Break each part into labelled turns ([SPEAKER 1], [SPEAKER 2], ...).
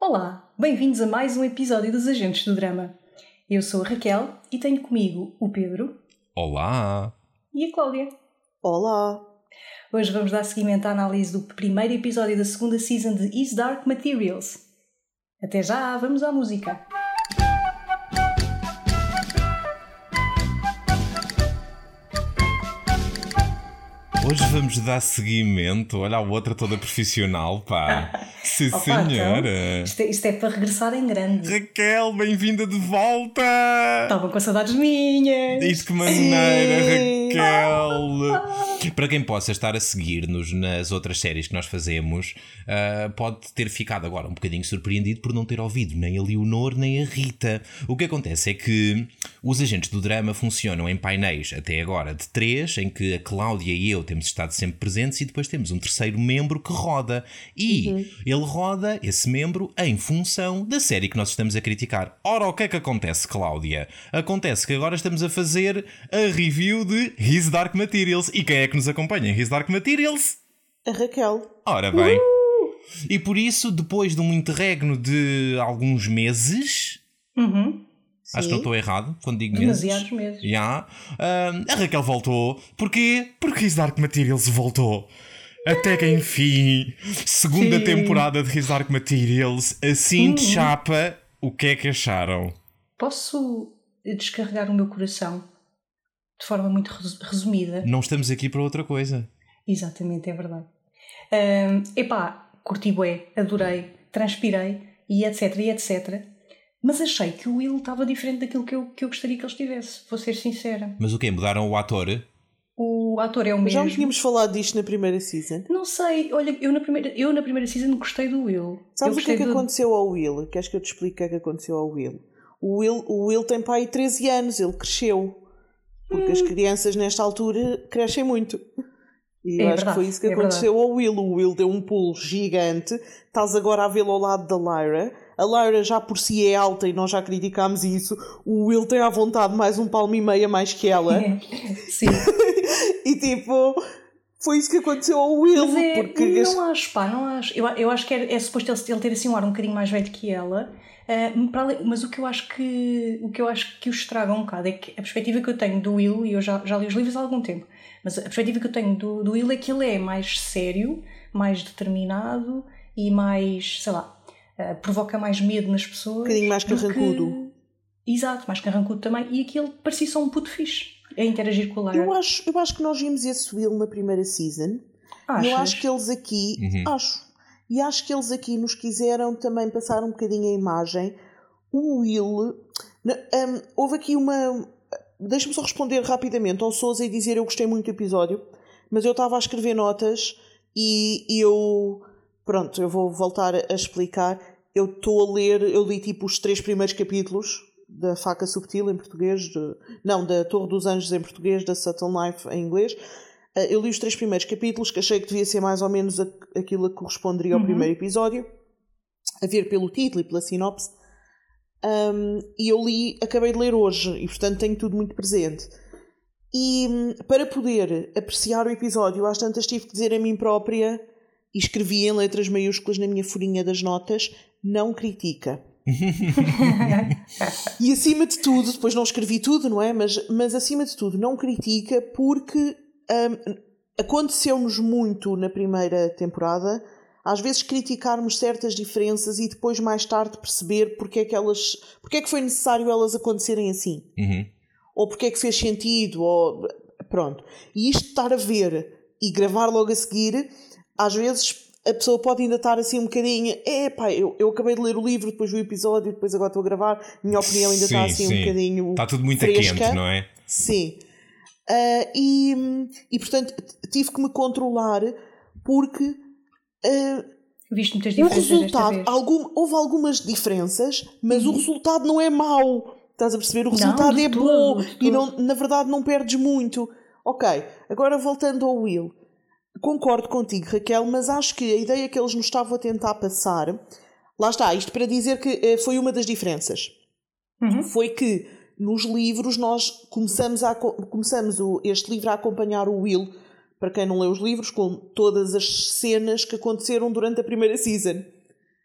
[SPEAKER 1] Olá, bem-vindos a mais um episódio dos Agentes do Drama. Eu sou a Raquel e tenho comigo o Pedro
[SPEAKER 2] Olá!
[SPEAKER 1] e a Cláudia.
[SPEAKER 3] Olá!
[SPEAKER 1] Hoje vamos dar seguimento à análise do primeiro episódio da segunda season de Is Dark Materials. Até já, vamos à música.
[SPEAKER 2] Hoje vamos dar seguimento. Olha a outra toda profissional, pá. Sim,
[SPEAKER 1] Opa,
[SPEAKER 2] senhora.
[SPEAKER 1] então, isto, é, isto é para regressar em grande.
[SPEAKER 2] Raquel, bem-vinda de volta!
[SPEAKER 1] Estavam com saudades minhas.
[SPEAKER 2] Isto que maneira, Raquel! Para quem possa estar a seguir-nos nas outras séries que nós fazemos, ah, pode ter ficado agora um bocadinho surpreendido por não ter ouvido nem a Leonor nem a Rita. O que acontece é que os agentes do drama funcionam em painéis até agora de três, em que a Cláudia e eu temos estado sempre presentes, e depois temos um terceiro membro que roda. E ele roda, esse membro, em função da série que nós estamos a criticar. Ora, o que é que acontece, Cláudia? Acontece que agora estamos a fazer a review de His Dark Materials. E quem é que nos acompanha em His Dark Materials?
[SPEAKER 3] A Raquel.
[SPEAKER 2] Ora bem. E por isso, depois de um interregno de alguns meses,
[SPEAKER 1] Uhum.
[SPEAKER 2] acho que não
[SPEAKER 3] Sim.
[SPEAKER 2] estou errado quando digo meses.
[SPEAKER 1] Demasiados meses.
[SPEAKER 2] Já. Ahm, a Raquel voltou. Porquê? Porque His Dark Materials voltou. Até que enfim, segunda
[SPEAKER 1] Sim.
[SPEAKER 2] temporada de His Dark Materials, assim de chapa, o que é que acharam?
[SPEAKER 1] Posso descarregar o meu coração de forma muito res- resumida?
[SPEAKER 2] Não estamos aqui para outra coisa.
[SPEAKER 1] Exatamente, é verdade. Ahm, epá, curti bué, adorei, transpirei e etc, e etc. Mas achei que o Will estava diferente daquilo que eu, que eu gostaria que ele estivesse, vou ser sincera.
[SPEAKER 2] Mas o quê? Mudaram o ator?
[SPEAKER 1] O ator é o
[SPEAKER 3] Já não
[SPEAKER 1] mesmo.
[SPEAKER 3] tínhamos falado disto na primeira season.
[SPEAKER 1] Não sei, olha, eu na primeira, eu na primeira season gostei do Will.
[SPEAKER 3] Sabes o que é que
[SPEAKER 1] do-
[SPEAKER 3] aconteceu ao Will? Queres que eu te explique o que é que aconteceu ao Will? O Will, o Will tem pai 13 anos, ele cresceu. Porque
[SPEAKER 1] Hum.
[SPEAKER 3] as crianças nesta altura crescem muito. E eu
[SPEAKER 1] É
[SPEAKER 3] acho
[SPEAKER 1] verdade,
[SPEAKER 3] que foi isso que
[SPEAKER 1] é
[SPEAKER 3] aconteceu ao Will. O Will deu um pulo gigante. Estás agora a vê-lo ao lado da Lyra. A Lyra já por si é alta e nós já criticámos isso. O Will tem à vontade mais um palmo e meia mais que ela.
[SPEAKER 1] Sim,
[SPEAKER 3] e tipo, foi isso que aconteceu ao Will.
[SPEAKER 1] mas é,
[SPEAKER 3] porque
[SPEAKER 1] não acho, pá, não acho. Eu, eu acho que é, é suposto ele, ele ter assim um ar um bocadinho mais velho que ela. ah, para mas o que eu acho que o que eu acho que o estraga um bocado é que a perspectiva que eu tenho do Will, e eu já, já li os livros há algum tempo, mas a perspectiva que eu tenho do, do Will é que ele é mais sério, mais determinado e mais, sei lá, ah, provoca mais medo nas pessoas.
[SPEAKER 3] Um bocadinho mais
[SPEAKER 1] do que-
[SPEAKER 3] carrancudo.
[SPEAKER 1] Exato, mais carrancudo também. E aqui ele parecia só um puto fixe a interagir com a Lara.
[SPEAKER 3] Eu acho, eu acho que nós vimos esse Will na primeira season. E eu
[SPEAKER 1] Achas?
[SPEAKER 3] acho que eles aqui.
[SPEAKER 2] Uhum.
[SPEAKER 3] Acho. E acho que eles aqui nos quiseram também passar um bocadinho a imagem. O Will. hum, houve aqui uma. Deixa-me só responder rapidamente ao Souza e dizer eu gostei muito do episódio, mas eu estava a escrever notas e eu. Pronto, eu vou voltar a explicar. Eu estou a ler, eu li tipo os três primeiros capítulos da Faca Subtil em português, de- não, da Torre dos Anjos em português, da Subtle Knife em inglês. Uh, Eu li os três primeiros capítulos, que achei que devia ser mais ou menos aquilo que corresponderia ao
[SPEAKER 1] Uhum.
[SPEAKER 3] primeiro episódio, a ver pelo título e pela sinopse. Um, e eu li, acabei de ler hoje, e portanto tenho tudo muito presente. E hum, para poder apreciar o episódio, às tantas tive que dizer a mim própria, e escrevi em letras maiúsculas na minha folhinha das notas: não critica. E acima de tudo, depois não escrevi tudo, não é? Mas, mas acima de tudo, não critica porque hum, aconteceu-nos muito na primeira temporada, às vezes criticarmos certas diferenças e depois mais tarde perceber porque é que elas, porque é que foi necessário elas acontecerem assim,
[SPEAKER 2] Uhum.
[SPEAKER 3] ou porque é que fez sentido, ou pronto. E isto estar a ver e gravar logo a seguir, às vezes a pessoa pode ainda estar assim um bocadinho, é pá, eu, eu acabei de ler o livro, depois vi o episódio, depois agora estou a gravar, minha opinião ainda está
[SPEAKER 2] Sim,
[SPEAKER 3] assim
[SPEAKER 2] sim.
[SPEAKER 3] um bocadinho
[SPEAKER 2] Está tudo muito
[SPEAKER 3] fresca.
[SPEAKER 2] quente, não é?
[SPEAKER 3] Sim. Ah, e, e portanto tive que me controlar porque ah,
[SPEAKER 1] Viste muitas
[SPEAKER 3] o
[SPEAKER 1] diferenças desta
[SPEAKER 3] resultado,
[SPEAKER 1] vez.
[SPEAKER 3] algum, houve algumas diferenças, mas o resultado não é mau. Estás a perceber? O
[SPEAKER 1] Não,
[SPEAKER 3] resultado
[SPEAKER 1] de
[SPEAKER 3] é
[SPEAKER 1] todo,
[SPEAKER 3] bom e não, na verdade não perdes muito. Ok, agora voltando ao Will. Concordo contigo, Raquel, mas acho que a ideia que eles nos estavam a tentar passar, lá está, isto para dizer que eh, foi uma das diferenças
[SPEAKER 1] Uhum.
[SPEAKER 3] foi que nos livros nós começamos, a, começamos o- este livro a acompanhar o Will, para quem não lê os livros, com todas as cenas que aconteceram durante a primeira season.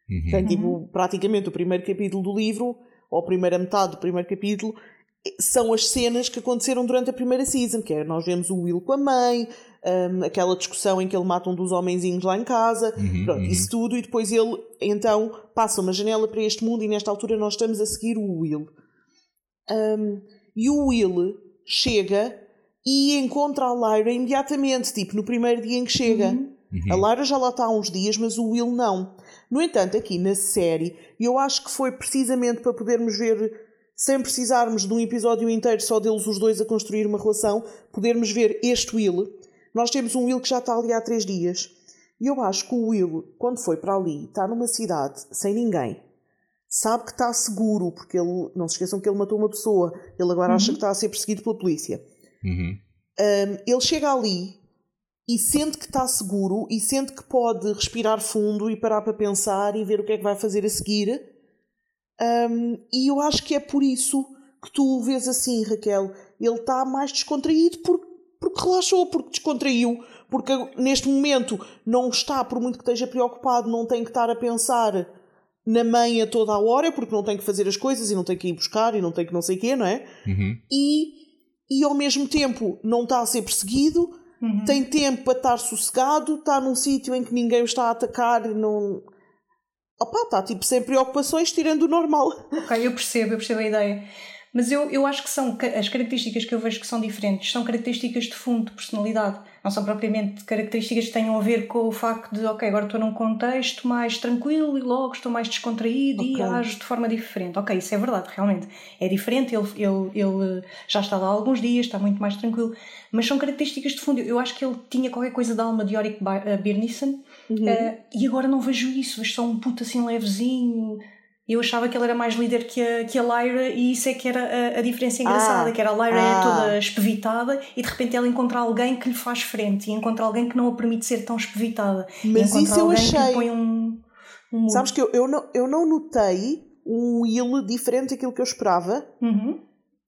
[SPEAKER 3] Uhum. Tem tipo praticamente o primeiro capítulo do livro, ou a primeira metade do primeiro capítulo, são as cenas que aconteceram durante a primeira season, que é nós vemos o Will com a mãe, um, aquela discussão em que ele mata um dos homenzinhos lá em casa, uhum, pronto, uhum. isso tudo, e depois ele então passa uma janela para este mundo e nesta altura nós estamos a seguir o Will. Um, e o Will chega e encontra a Lyra imediatamente, tipo no primeiro dia em que chega. Uhum. A Lyra já lá está há uns dias, mas o Will não. No entanto, aqui na série, eu acho que foi precisamente para podermos ver, sem precisarmos de um episódio inteiro só deles os dois a construir uma relação, podermos ver este Will. Nós temos um Will que já está ali há três dias. E eu acho que o Will, quando foi para ali, está numa cidade sem ninguém, sabe que está seguro, porque ele, não se esqueçam que ele matou uma pessoa, ele agora uhum. acha que está a ser perseguido pela polícia. Uhum. Um, ele chega ali e sente que está seguro e sente que pode respirar fundo e parar para pensar e ver o que é que vai fazer a seguir. Um, e eu acho que é por isso que tu o vês assim, Raquel. Ele está mais descontraído porque, porque relaxou, porque descontraiu, porque neste momento não está, por muito que esteja preocupado, não tem que estar a pensar na mãe a toda a hora, porque não tem que fazer as coisas e não tem que ir buscar e não tem que não sei o quê, não é? Uhum. E, e ao mesmo tempo não está a ser perseguido, uhum. tem tempo para estar sossegado, está num sítio em que ninguém o está a atacar, não. Opa, está tipo sem preocupações, tirando o normal.
[SPEAKER 1] Ok, eu percebo, eu percebo a ideia. Mas eu, eu acho que são as características que eu vejo que são diferentes, são características de fundo, de personalidade. Não são propriamente características que tenham a ver com o facto de, ok, agora estou num contexto mais tranquilo e logo estou mais descontraído okay. e ajo de forma diferente. Ok, isso é verdade, realmente. É diferente, ele, ele, ele já está lá há alguns dias, está muito mais tranquilo. Mas são características de fundo. Eu acho que ele tinha qualquer coisa da alma de Yorick Birnissen uhum. uh, e agora não vejo isso. Vejo só um puto assim levezinho eu achava que ele era mais líder que a, que a Lyra e isso é que era a, a diferença engraçada, ah, que era a Lyra é ah. é toda espevitada e de repente ela encontra alguém que lhe faz frente e encontra alguém que não a permite ser tão espevitada.
[SPEAKER 3] Mas isso eu achei.
[SPEAKER 1] põe um,
[SPEAKER 3] um Sabes que eu, eu, não, eu não notei um Will diferente daquilo que eu esperava. Uhum.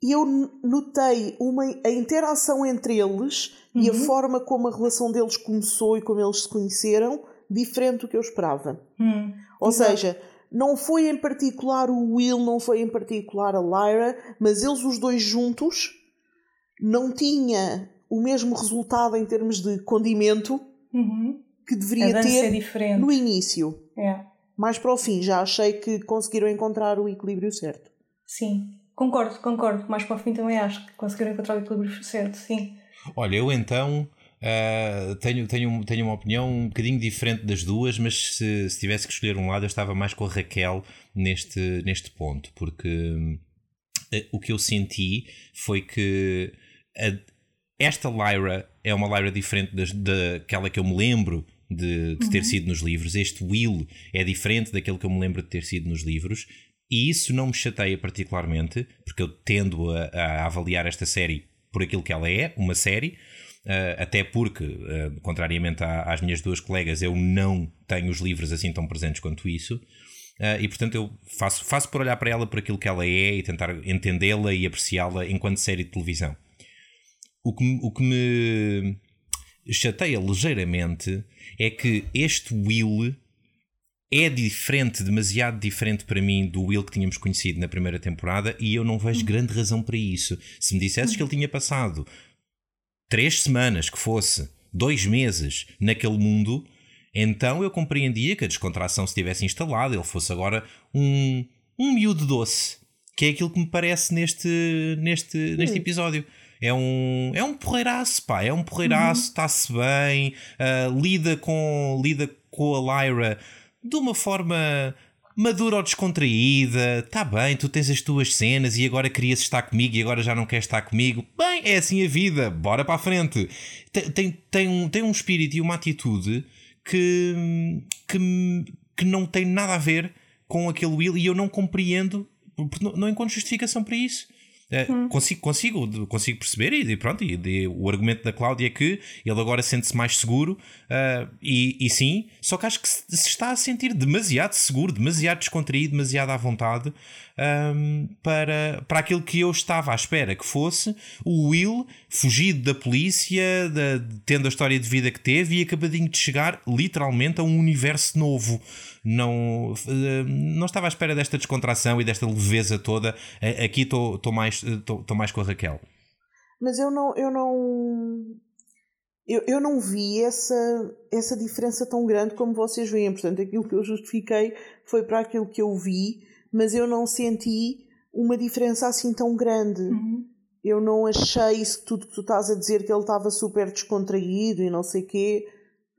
[SPEAKER 3] E eu notei uma, a interação entre eles uhum. e a uhum. forma como a relação deles começou e como eles se conheceram diferente do que eu esperava. Uhum. Ou Exato. seja, não foi em particular o Will, não foi em particular a Lyra, mas eles os dois juntos não tinha o mesmo resultado em termos de condimento uhum. que deveria ter no início. É. Mais para o fim, já achei que conseguiram encontrar o equilíbrio certo.
[SPEAKER 1] Sim, concordo, concordo. Mais para o fim também acho que conseguiram encontrar o equilíbrio certo, sim.
[SPEAKER 2] Olha, eu então Uh, tenho, tenho, tenho uma opinião um bocadinho diferente das duas, mas se, se, tivesse que escolher um lado, eu estava mais com a Raquel neste, neste ponto, porque uh, o que eu senti foi que a, esta Lyra é uma Lyra diferente das, daquela que eu me lembro de, de ter uhum. sido nos livros. Este Will é diferente daquele que eu me lembro de ter sido nos livros. E isso não me chateia particularmente, porque eu tendo a, a avaliar esta série por aquilo que ela é, uma série, Uh, até porque, uh, contrariamente à, às minhas duas colegas, eu não tenho os livros assim tão presentes quanto isso. Uh, e portanto eu faço, faço por olhar para ela por aquilo que ela é e tentar entendê-la e apreciá-la enquanto série de televisão. O que, o que me chateia ligeiramente é que este Will é diferente, demasiado diferente para mim do Will que tínhamos conhecido na primeira temporada e eu não vejo grande razão para isso. Se me dissesses que ele tinha passado três semanas, que fosse dois meses naquele mundo, então eu compreendia que a descontração se tivesse instalado, ele fosse agora um, um miúdo doce, que é aquilo que me parece neste, neste, neste episódio. É um, é um porreiraço, pá, é um porreiraço, uhum. está-se bem, uh, lida, com, lida com a Lyra de uma forma madura ou descontraída, tá bem, tu tens as tuas cenas e agora querias estar comigo e agora já não queres estar comigo. Bem, é assim a vida, bora para a frente. Tem, tem, tem, um, tem um espírito e uma atitude que, que, que não tem nada a ver com aquele Will e eu não compreendo, porque não, não encontro justificação para isso. Hum. Consigo, consigo, consigo perceber e pronto, e, e, o argumento da Cláudia é que ele agora sente-se mais seguro uh, e, e, sim, só que acho que se, se, está a sentir demasiado seguro, demasiado descontraído, demasiado à vontade um, para, para aquilo que eu estava à espera que fosse o Will fugido da polícia, tendo a história de vida que teve e acabadinho de chegar literalmente a um universo novo. Não, não estava à espera desta descontração e desta leveza toda. Aqui estou mais, mais com a Raquel.
[SPEAKER 3] Mas eu não, eu não eu, eu não vi essa, essa diferença tão grande como vocês veem. Portanto, aquilo que eu justifiquei foi para aquilo que eu vi mas eu não senti uma diferença assim tão grande. Uhum. Eu não achei isso tudo que tu estás a dizer que ele estava super descontraído e não sei o quê.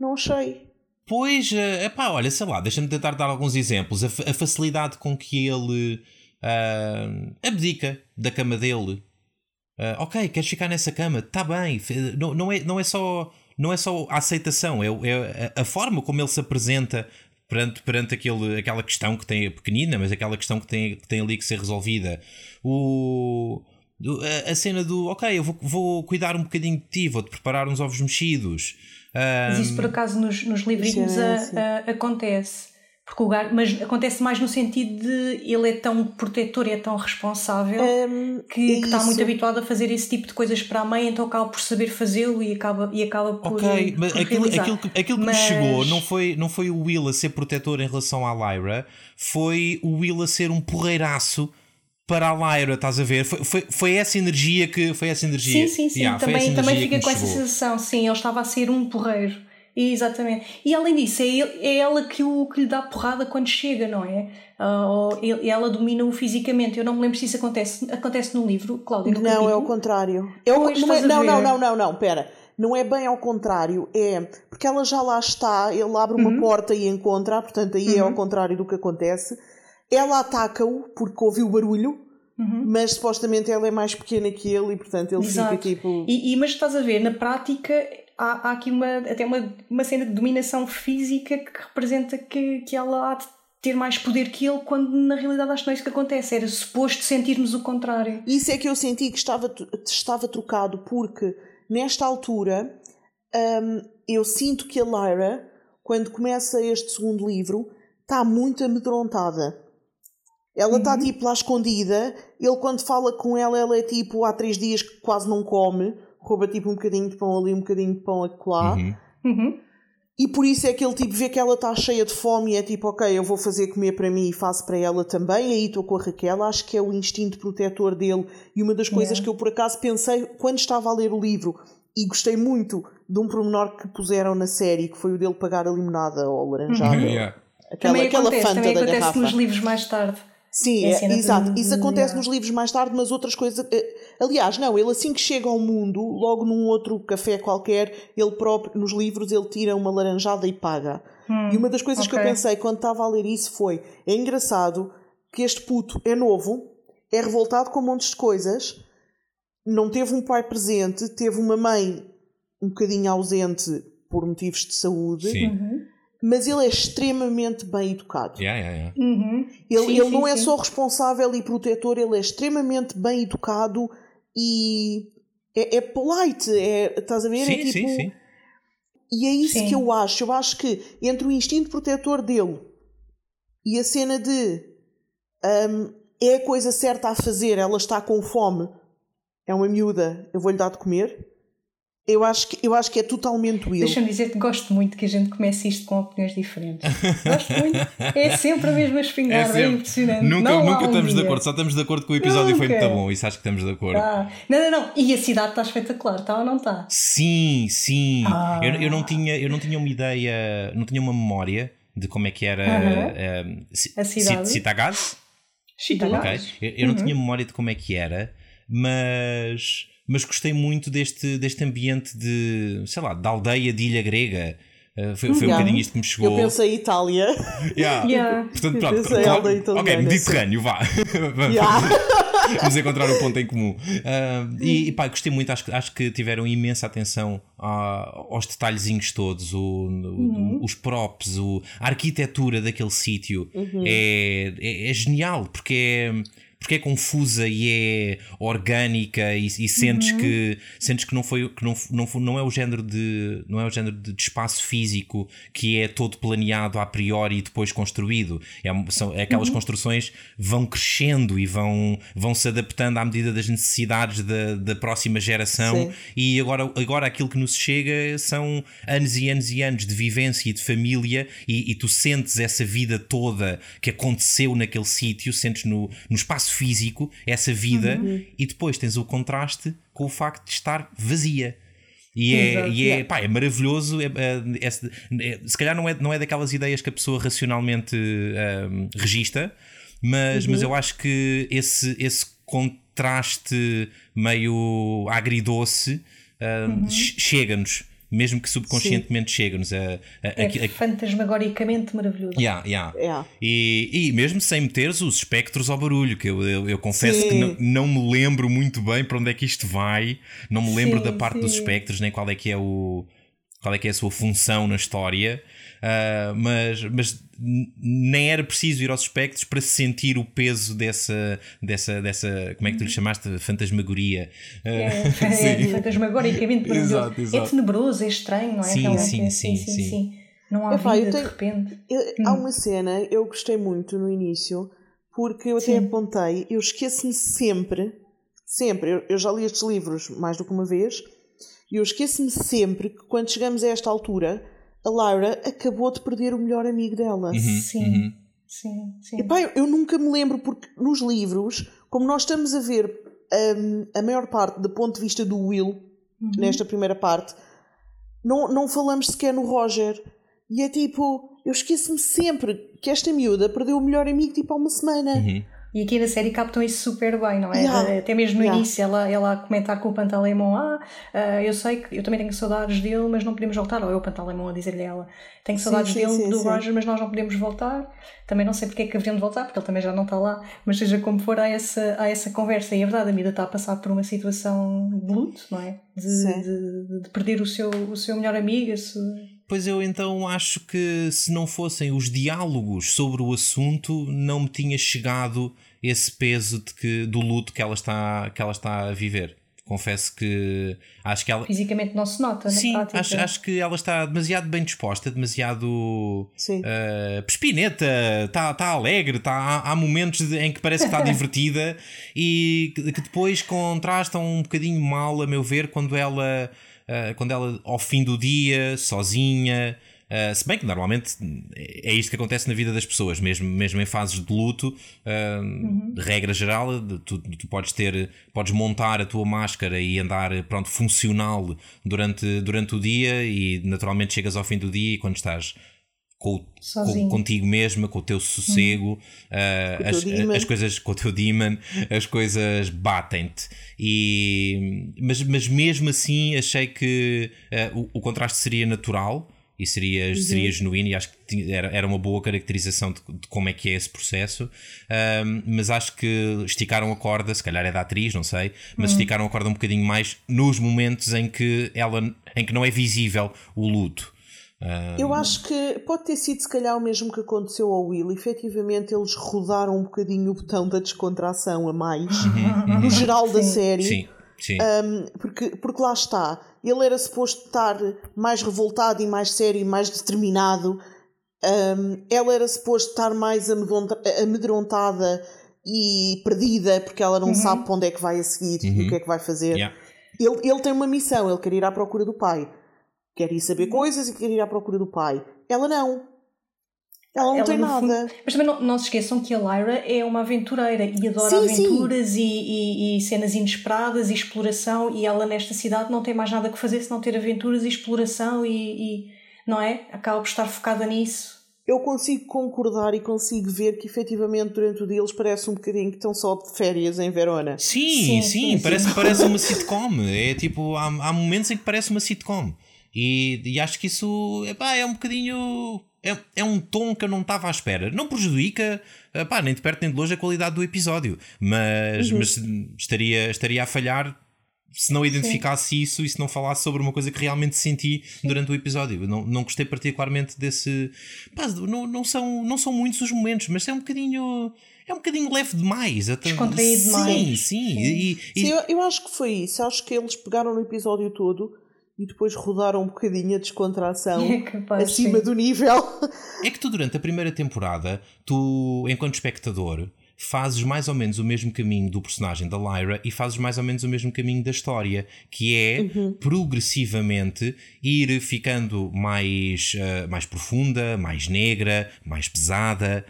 [SPEAKER 3] Não achei.
[SPEAKER 2] Pois, é pá, olha, sei lá, deixa-me tentar dar alguns exemplos. A, a facilidade com que ele uh, abdica da cama dele. Uh, ok, queres ficar nessa cama? Está bem. Não, não, é, não, é só, não é só a aceitação, é, é a forma como ele se apresenta perante, perante aquele, aquela questão que tem, pequenina, mas aquela questão que tem, que tem ali que ser resolvida. O, a, a cena do, ok, eu vou, vou cuidar um bocadinho de ti, vou-te preparar uns ovos mexidos.
[SPEAKER 1] Mas isso por acaso nos, nos livrinhos a, a, acontece. Porque o gato, mas acontece mais no sentido de ele é tão protetor e é tão responsável um, que, que, está muito habituado a fazer esse tipo de coisas para a mãe, então acaba por saber fazê-lo e acaba, e acaba por.
[SPEAKER 2] Ok, mas por aquilo, aquilo, que, aquilo que mas... me chegou não foi, não foi o Will a ser protetor em relação à Lyra, foi o Will a ser um porreiraço para a Lyra, estás a ver? Foi, foi, foi essa energia que. Foi essa energia.
[SPEAKER 1] Sim, sim, sim. Yeah, também, também fica com essa sensação, sim, ele estava a ser um porreiro. Exatamente. E além disso, é, ele, é ela que, o, que lhe dá porrada quando chega, não é? Uh, ele, ela domina-o fisicamente. Eu não me lembro se isso acontece, acontece no livro, Cláudia.
[SPEAKER 3] Não, capítulo. é ao contrário. É o, não, é, não, não, não, não, não, pera. Não é bem ao contrário, é porque ela já lá está, ele abre uma uhum. porta e encontra, portanto aí uhum. é ao uhum. contrário do que acontece. Ela ataca-o porque ouviu o barulho, Uhum. mas supostamente ela é mais pequena que ele e portanto ele Exato. fica tipo.
[SPEAKER 1] E, e, mas estás a ver, na prática há, há aqui uma, até uma, uma cena de dominação física que representa que, que ela há de ter mais poder que ele, quando na realidade acho que não é isso que acontece. Era suposto sentirmos o contrário.
[SPEAKER 3] Isso é que eu senti que estava, estava trocado, porque nesta altura hum, eu sinto que a Lyra, quando começa este segundo livro, está muito amedrontada. Ela está uhum. tipo lá escondida. Ele, quando fala com ela, ela é tipo há três dias que quase não come rouba tipo um bocadinho de pão ali, um bocadinho de pão acolá. Uhum. Uhum. E por isso é que ele tipo vê que ela está cheia de fome e é tipo, ok, eu vou fazer comer para mim e faço para ela também. Aí estou com a Raquel, acho que é o instinto protetor dele. E uma das coisas yeah. que eu por acaso pensei quando estava a ler o livro e gostei muito de um pormenor que puseram na série, que foi o dele pagar a limonada ou a laranjada. Uhum.
[SPEAKER 1] Yeah. Aquela, também aquela acontece, fanta também da acontece garrafa. nos livros mais tarde.
[SPEAKER 3] Sim, é, exato. De... Isso acontece yeah. nos livros mais tarde, mas outras coisas. Aliás, não, ele assim que chega ao mundo, logo num outro café qualquer, ele próprio, nos livros, ele tira uma laranjada e paga. Hum, e uma das coisas okay. que eu pensei quando estava a ler isso foi: é engraçado que este puto é novo, é revoltado com um monte de coisas, não teve um pai presente, teve uma mãe um bocadinho ausente por motivos de saúde. Sim. Uhum mas ele é extremamente bem educado.
[SPEAKER 2] Yeah, yeah, yeah.
[SPEAKER 3] Uhum. Ele, sim, ele sim, não é só responsável e protetor, ele é extremamente bem educado e é, é polite, é, estás a ver?
[SPEAKER 2] Sim,
[SPEAKER 3] é tipo,
[SPEAKER 2] sim, sim.
[SPEAKER 3] E é isso que eu acho. Eu acho que entre o instinto protetor dele e a cena de um, é a coisa certa a fazer, ela está com fome, é uma miúda, eu vou-lhe dar de comer eu acho que, eu acho que é totalmente Will.
[SPEAKER 1] Deixa-me dizer que gosto muito que a gente comece isto com opiniões diferentes. Gosto muito. É sempre a mesma espingarda, é, é impressionante.
[SPEAKER 2] Nunca, não nunca estamos um de acordo, só estamos de acordo que o episódio nunca. foi muito bom. Isso acho que estamos de acordo.
[SPEAKER 1] Ah. Não, não, não. E a cidade está espetacular, está ou não está?
[SPEAKER 2] Sim, sim. Ah. Eu, eu, não tinha, eu não tinha uma ideia, não tinha uma memória de como é que era uh -huh. uh, a cidade. Citagaz?
[SPEAKER 1] Citagaz.
[SPEAKER 2] Okay. Eu, eu não uh -huh. tinha memória de como é que era, mas mas gostei muito deste, deste ambiente de, sei lá, da aldeia de Ilha Grega. Uh, foi, foi yeah. um bocadinho isto que me chegou.
[SPEAKER 3] Eu pensei Itália.
[SPEAKER 2] Yeah. yeah. Portanto, pronto, pensei claro, ok, Mediterrâneo, vá. Yeah. Vamos encontrar um ponto em comum. Uh, e, e pá, gostei muito, acho, acho que tiveram imensa atenção a, aos detalhezinhos todos, o, uhum. o, os props, o, a arquitetura daquele sítio uhum. é, é, é, genial, porque é porque é confusa e é orgânica e, e sentes
[SPEAKER 1] Uhum.
[SPEAKER 2] que sentes que não foi que não, não, não é o género de não é o género de, de espaço físico que é todo planeado a priori e depois construído é, são é
[SPEAKER 1] Uhum.
[SPEAKER 2] aquelas construções vão crescendo e vão vão se adaptando à medida das necessidades da, da próxima geração
[SPEAKER 3] Sim.
[SPEAKER 2] e agora, agora aquilo que nos chega são anos e anos e anos de vivência e de família, e, e tu sentes essa vida toda que aconteceu naquele sítio, sentes no, no espaço físico essa vida, e depois tens o contraste com o facto de estar vazia. E é,
[SPEAKER 1] Exato,
[SPEAKER 2] e é, pá, é maravilhoso. É, é- é- se calhar não é, não é daquelas ideias que a pessoa racionalmente ahm, registra, mas, mas eu acho que esse, esse contraste meio agridoce ahm, che- chega-nos, mesmo que subconscientemente chega-nos. A, a,
[SPEAKER 1] É
[SPEAKER 2] a- a-
[SPEAKER 1] fantasmagoricamente maravilhoso.
[SPEAKER 2] Yeah, yeah.
[SPEAKER 3] É.
[SPEAKER 2] E, e mesmo sem meteres os espectros ao barulho, que eu, eu, eu confesso
[SPEAKER 3] Sim.
[SPEAKER 2] que não, não me lembro muito bem para onde é que isto vai, não me lembro
[SPEAKER 1] Sim,
[SPEAKER 2] da parte dos
[SPEAKER 1] sim.
[SPEAKER 2] espectros, nem qual é que é o qual é que é a sua função na história, ah, mas, mas nem era preciso ir aos espectros para sentir o peso dessa, dessa, dessa como é que tu lhe chamaste? Fantasmagoria. Ah,
[SPEAKER 1] É,
[SPEAKER 2] sim.
[SPEAKER 1] é fantasmagoricamente.
[SPEAKER 2] Exato, exato.
[SPEAKER 1] É tenebroso, é estranho, não é?
[SPEAKER 2] Sim,
[SPEAKER 1] Realmente,
[SPEAKER 2] sim,
[SPEAKER 1] é,
[SPEAKER 2] sim, sim.
[SPEAKER 1] Não há
[SPEAKER 3] Epá, eu
[SPEAKER 1] vida
[SPEAKER 3] tenho-
[SPEAKER 1] de repente.
[SPEAKER 3] Eu- Há uma cena, eu gostei muito no início, porque eu até
[SPEAKER 1] Sim.
[SPEAKER 3] apontei, eu esqueço-me sempre, sempre, eu, eu já li estes livros mais do que uma vez, e eu esqueço-me sempre que quando chegamos a esta altura, a Laura acabou de perder o melhor amigo dela.
[SPEAKER 2] Uhum,
[SPEAKER 1] Sim,
[SPEAKER 2] uhum.
[SPEAKER 1] sim, sim.
[SPEAKER 3] Epá, eu, eu nunca me lembro, porque nos livros, como nós estamos a ver hum, a maior parte do ponto de vista do Will,
[SPEAKER 1] Uhum.
[SPEAKER 3] nesta primeira parte, não, não falamos sequer no Roger. E é tipo, eu esqueço-me sempre que esta miúda perdeu o melhor amigo tipo há uma semana.
[SPEAKER 2] Uhum.
[SPEAKER 1] E aqui na série captam isso super bem, não é?
[SPEAKER 3] Yeah.
[SPEAKER 1] Até mesmo no
[SPEAKER 3] Yeah.
[SPEAKER 1] início, ela, ela a comentar com o Pantalemon: Ah, ah, eu sei que eu também tenho saudades dele, mas não podemos voltar. Ou eu, o Pantalemon, a dizer-lhe a ela: Tenho
[SPEAKER 3] Sim,
[SPEAKER 1] saudades
[SPEAKER 3] sim,
[SPEAKER 1] dele,
[SPEAKER 3] sim,
[SPEAKER 1] do
[SPEAKER 3] sim.
[SPEAKER 1] Roger, mas nós não podemos voltar. Também não sei porque é que haveriam de voltar, porque ele também já não está lá. Mas seja como for, há essa, há essa conversa. E é verdade, a Mida está a passar por uma situação de luto, não é? De,
[SPEAKER 3] Sim.
[SPEAKER 1] de, de perder o seu, o seu melhor amigo. a sua-
[SPEAKER 2] Pois eu então acho que se não fossem os diálogos sobre o assunto, não me tinha chegado esse peso de que, do luto que ela, está, que ela está a viver. Confesso que acho que ela.
[SPEAKER 1] Fisicamente não se nota,
[SPEAKER 2] Sim,
[SPEAKER 1] na prática.
[SPEAKER 2] acho, acho que ela está demasiado bem disposta, demasiado
[SPEAKER 3] Sim.
[SPEAKER 2] uh, pespineta, está tá alegre, tá, há, há momentos de- em que parece que está divertida e que, que depois contrastam um bocadinho mal, a meu ver, quando ela, uh, quando ela ao fim do dia, sozinha. Uh, se bem que normalmente é isto que acontece na vida das pessoas, mesmo, mesmo em fases de luto, uh, de regra geral, tu, tu podes ter, podes montar a tua máscara e andar pronto, funcional durante, durante o dia e naturalmente chegas ao fim do dia e quando estás com, com- contigo mesma, com o teu sossego, uh, as,
[SPEAKER 3] demon.
[SPEAKER 2] as coisas com o teu demon, as coisas batem-te. E, mas, mas mesmo assim achei que uh, o, o contraste seria natural e seria, seria genuíno e acho que tinha- era, era uma boa caracterização de, de como é que é esse processo. Um, mas acho que esticaram a corda, se calhar é da atriz, não sei, mas esticaram a corda um bocadinho mais nos momentos em que ela em que não é visível o luto. Um,
[SPEAKER 3] Eu acho que pode ter sido se calhar o mesmo que aconteceu ao Will. Efetivamente, eles rodaram um bocadinho o botão da descontração a mais no geral da
[SPEAKER 1] Sim.
[SPEAKER 3] série.
[SPEAKER 2] sim, sim.
[SPEAKER 3] Porque, porque lá está, ele era suposto estar mais revoltado e mais sério e mais determinado. Um, ela era suposto estar mais amedronta- amedrontada e perdida porque ela não sabe para onde é que vai a seguir e o que é que vai fazer.
[SPEAKER 2] Yeah.
[SPEAKER 3] Ele, ele tem uma missão, ele quer ir à procura do pai. Quer ir saber coisas e quer ir à procura do pai. Ela não. Ela não
[SPEAKER 1] Ela,
[SPEAKER 3] tem
[SPEAKER 1] no fundo-
[SPEAKER 3] nada.
[SPEAKER 1] Mas também não, não se esqueçam que a Lyra é uma aventureira e adora
[SPEAKER 3] Sim, sim.
[SPEAKER 1] aventuras e, e- e cenas inesperadas e exploração e ela nesta cidade não tem mais nada que fazer senão ter aventuras e exploração e, e- não é? Acaba por estar focada nisso.
[SPEAKER 3] Eu consigo concordar e consigo ver que efetivamente durante o dia eles parecem um bocadinho que estão só de férias em Verona.
[SPEAKER 2] Sim,
[SPEAKER 1] Sim,
[SPEAKER 2] sim,
[SPEAKER 1] sim,
[SPEAKER 2] parece, parece uma sitcom. É tipo, há, há momentos em que parece uma sitcom. E, e acho que isso epá, é um bocadinho. É, é um tom que eu não estava à espera. Não prejudica, epá, nem de perto nem de longe, a qualidade do episódio. Mas, mas estaria, estaria a falhar se não identificasse Sim. isso e se não falasse sobre uma coisa que realmente senti Sim. durante o episódio. Não, não gostei particularmente desse. Pá, não, não, são, não são muitos os momentos, mas é um bocadinho. É um bocadinho leve demais.
[SPEAKER 1] Até... Descontraído sim,
[SPEAKER 2] demais.
[SPEAKER 1] Sim,
[SPEAKER 2] sim. E,
[SPEAKER 3] e... sim eu, eu acho que foi isso. Acho que eles pegaram no episódio todo e depois rodaram um bocadinho a descontração é capaz, acima sim. do nível.
[SPEAKER 2] É que tu, durante a primeira temporada, tu, enquanto espectador, fazes mais ou menos o mesmo caminho do personagem da Lyra e fazes mais ou menos o mesmo caminho da história, que é uhum. progressivamente ir ficando mais, uh, mais profunda, mais negra, mais pesada.